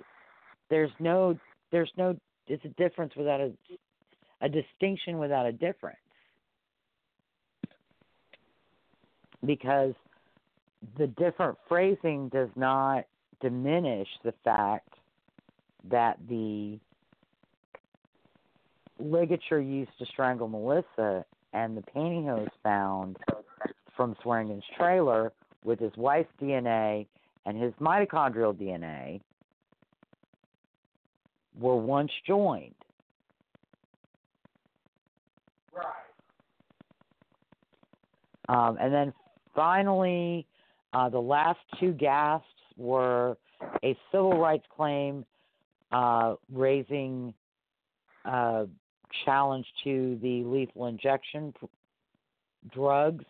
Speaker 2: there's no there's no it's a difference without a a distinction without a difference. Because the different phrasing does not diminish the fact that the ligature used to strangle Melissa and the pantyhose found from Swearingen's trailer with his wife's DNA and his mitochondrial DNA were once joined.
Speaker 4: Right.
Speaker 2: Um, and then finally, uh, the last two gasps were a civil rights claim uh, raising uh, challenge to the lethal injection drugs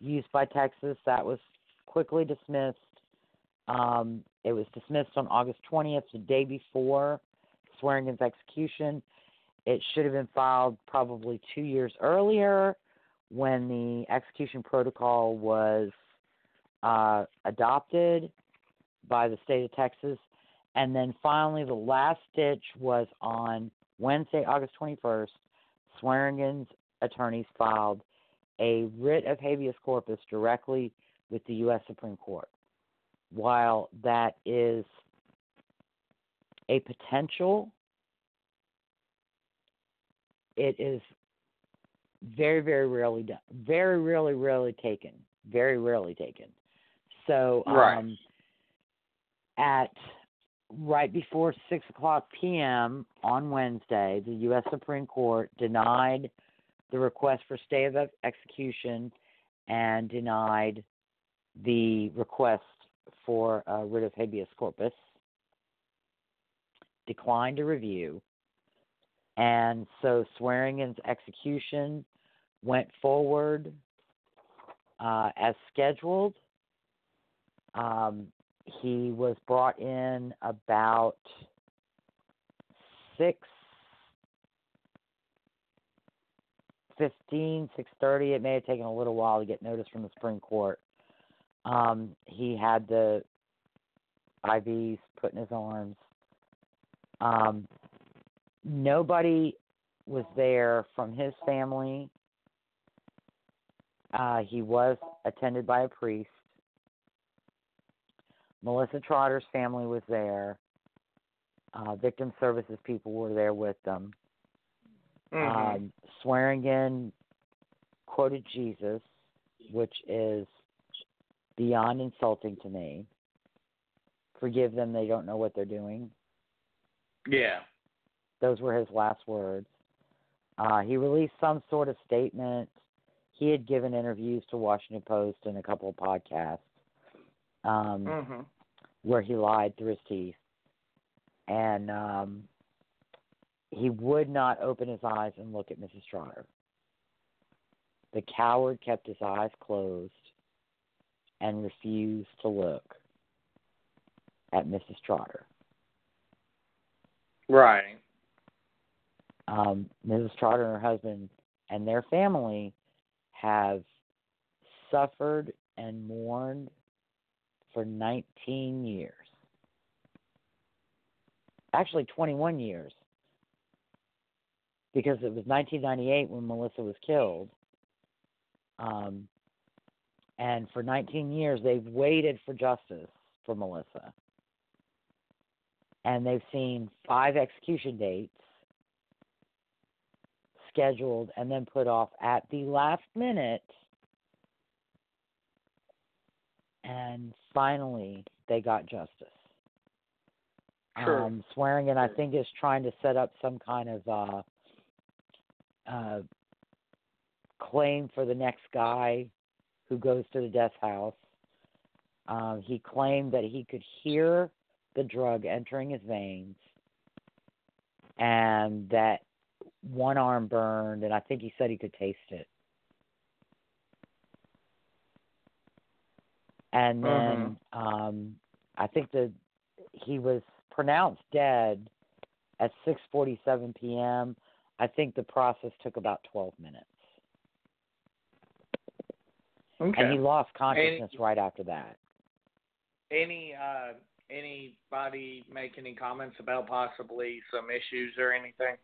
Speaker 2: used by Texas. That was quickly dismissed. Um, it was dismissed on August 20th, the day before Swearingen's execution. It should have been filed probably two years earlier when the execution protocol was uh, adopted by the state of Texas. And then finally, the last stitch was on Wednesday, August 21st, Swearingen's attorneys filed a writ of habeas corpus directly with the U.S. Supreme Court. While that is a potential, it is very, very rarely done. Very rarely, rarely taken. Very rarely taken. So, um,
Speaker 4: right.
Speaker 2: at right before 6 o'clock p.m. on Wednesday, the U.S. Supreme Court denied the request for stay of execution and denied the request for a writ of habeas corpus, declined to review, and so Swearingen's execution went forward uh, as scheduled. Um, he was brought in about six fifteen, six thirty. It may have taken a little while to get notice from the Supreme Court. Um, he had the IVs put in his arms. Um, nobody was there from his family. Uh, he was attended by a priest. Melissa Trotter's family was there. Uh, victim services people were there with them.
Speaker 4: Mhm.
Speaker 2: Um, Swearingen quoted Jesus, which is beyond insulting to me. Forgive them, they don't know what they're doing.
Speaker 4: yeah.
Speaker 2: Those were his last words. Uh, he released some sort of statement. He had given interviews to Washington Post and a couple of podcasts um,
Speaker 4: Mhm.
Speaker 2: where he lied through his teeth. And um, he would not open his eyes and look at Mrs. Trotter. The coward kept his eyes closed and refused to look at Mrs. Trotter.
Speaker 4: Right.
Speaker 2: um, Mrs. Trotter and her husband and their family have suffered and mourned for 19 years. Actually, 21 years. Because it was 1998 when Melissa was killed. Um, and for 19 years, they've waited for justice for Melissa. And they've seen five execution dates scheduled and then put off at the last minute. And finally, they got justice.
Speaker 4: Sure.
Speaker 2: Um, Swearingen, I think, is trying to set up some kind of uh, uh, claim for the next guy who goes to the death house. Um, he claimed that he could hear the drug entering his veins and that one arm burned, and I think he said he could taste it. And then um, I think that he was pronounced dead at 6:47 p.m. I think the process took about 12 minutes,
Speaker 4: Okay.
Speaker 2: and he lost consciousness right after that.
Speaker 4: any uh anybody make any comments about possibly some issues or anything?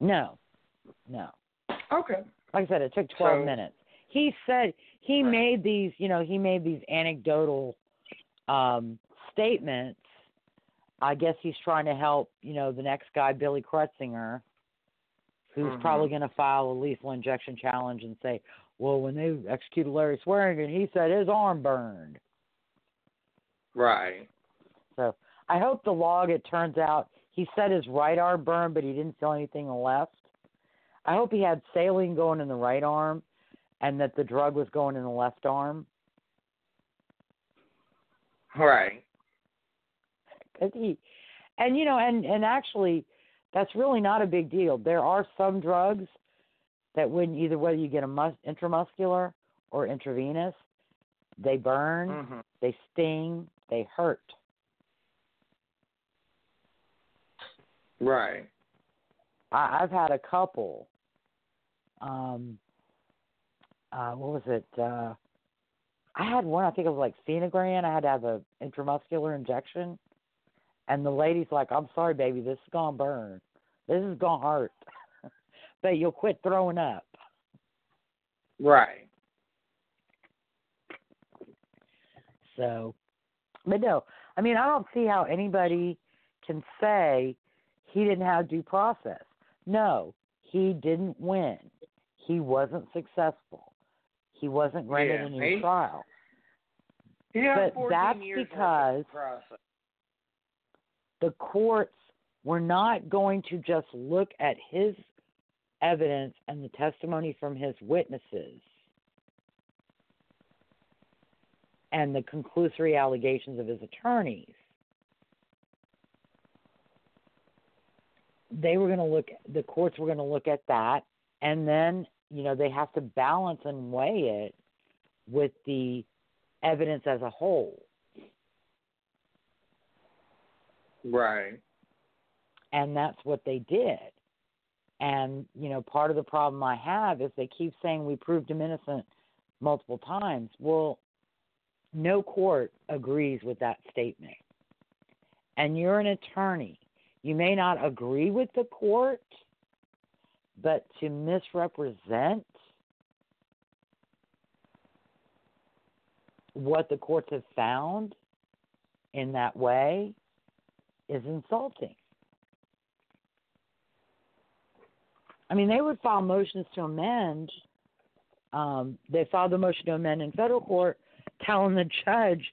Speaker 2: No, no.
Speaker 4: Okay.
Speaker 2: like I said, it took 12
Speaker 4: So-
Speaker 2: minutes. He said he
Speaker 4: Right.
Speaker 2: made these, you know, he made these anecdotal um, statements. I guess he's trying to help, you know, the next guy, Billy Crutsinger, who's
Speaker 4: Mhm.
Speaker 2: probably going to file a lethal injection challenge and say, well, when they executed Larry Swearingen, he said his arm burned.
Speaker 4: Right.
Speaker 2: So I hope the log, it turns out, he said his right arm burned, but he didn't feel anything left. I hope he had saline going in the right arm and that the drug was going in the left arm.
Speaker 4: Right.
Speaker 2: Cause he, and you know, and and actually, that's really not a big deal. There are some drugs that when either whether you get a mus- intramuscular or intravenous, they burn,
Speaker 4: Mhm.
Speaker 2: they sting, they hurt.
Speaker 4: Right.
Speaker 2: I, I've had a couple. Um, uh, what was it? Uh, I had one. I think it was like Phenergan. I had to have an intramuscular injection, and the lady's like, "I'm sorry, baby, this is gonna burn. This is gonna hurt, but you'll quit throwing up."
Speaker 4: Right.
Speaker 2: So, but no, I mean, I don't see how anybody can say he didn't have due process. No, he didn't win. He wasn't successful. He wasn't granted
Speaker 4: Yeah,
Speaker 2: a new
Speaker 4: he-
Speaker 2: trial.
Speaker 4: Yeah,
Speaker 2: But that's
Speaker 4: years worth of
Speaker 2: because- The courts were not going to just look at his evidence and the testimony from his witnesses and the conclusory allegations of his attorneys. They were going to look, the courts were going to look at that, and then, you know, they have to balance and weigh it with the evidence as a whole.
Speaker 4: Right.
Speaker 2: And that's what they did. And, you know, part of the problem I have is they keep saying we proved him innocent multiple times. Well, no court agrees with that statement. And you're an attorney. You may not agree with the court, but to misrepresent what the courts have found in that way is insulting. I mean, they would file motions to amend. Um, they filed the motion to amend in federal court, telling the judge,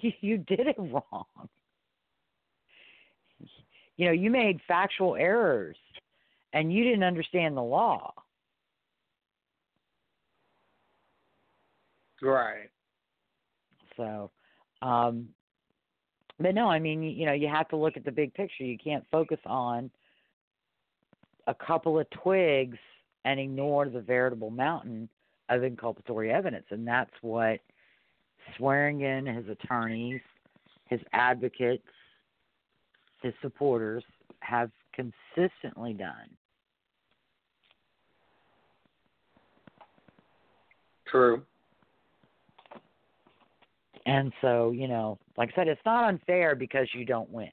Speaker 2: "You did it wrong. You know, you made factual errors, and you didn't understand the law."
Speaker 4: Right.
Speaker 2: So, um, but no, I mean, you know, you have to look at the big picture. You can't focus on a couple of twigs and ignore the veritable mountain of inculpatory evidence. And that's what Swearingen, his attorneys, his advocates, his supporters have consistently done.
Speaker 4: True.
Speaker 2: And so, you know, like I said, it's not unfair because you don't win.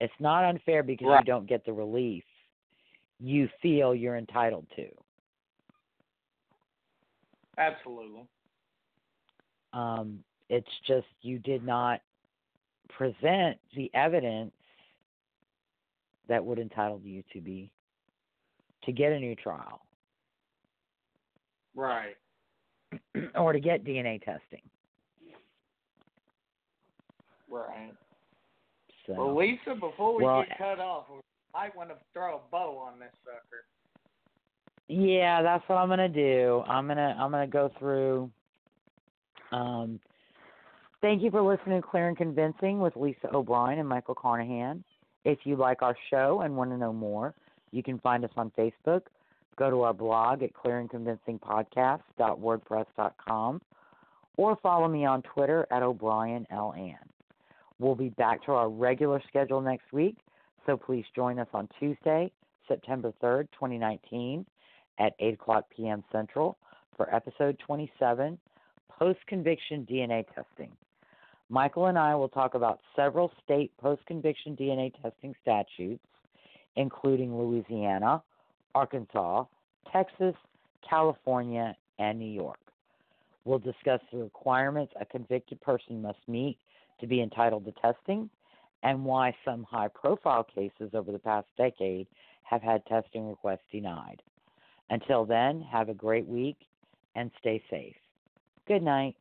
Speaker 2: It's not unfair because
Speaker 4: Right.
Speaker 2: you don't get the relief you feel you're entitled to.
Speaker 4: Absolutely.
Speaker 2: Um, it's just you did not present the evidence that would entitle you to be to get a new trial
Speaker 4: Right.
Speaker 2: or to get DNA testing.
Speaker 4: Right.
Speaker 2: So
Speaker 4: Well, Lisa, before we
Speaker 2: Well,
Speaker 4: get cut off, might want to throw a bow on this sucker.
Speaker 2: Yeah, that's what I'm gonna do. I'm gonna I'm gonna go through. Um, thank you for listening to Clear and Convincing with Lisa O'Brien and Michael Carnahan. If you like our show and want to know more, you can find us on Facebook. Go to our blog at clearandconvincingpodcast.wordpress.com or follow me on Twitter at O'Brien LN. We'll be back to our regular schedule next week, so please join us on Tuesday, September 3rd, 2019 at 8 o'clock p.m. Central for episode 27 Post Conviction DNA Testing. Michael and I will talk about several state post conviction DNA testing statutes, including Louisiana, Arkansas, Texas, California, and New York. We'll discuss the requirements a convicted person must meet to be entitled to testing and why some high profile cases over the past decade have had testing requests denied. Until then, have a great week and stay safe. Good night.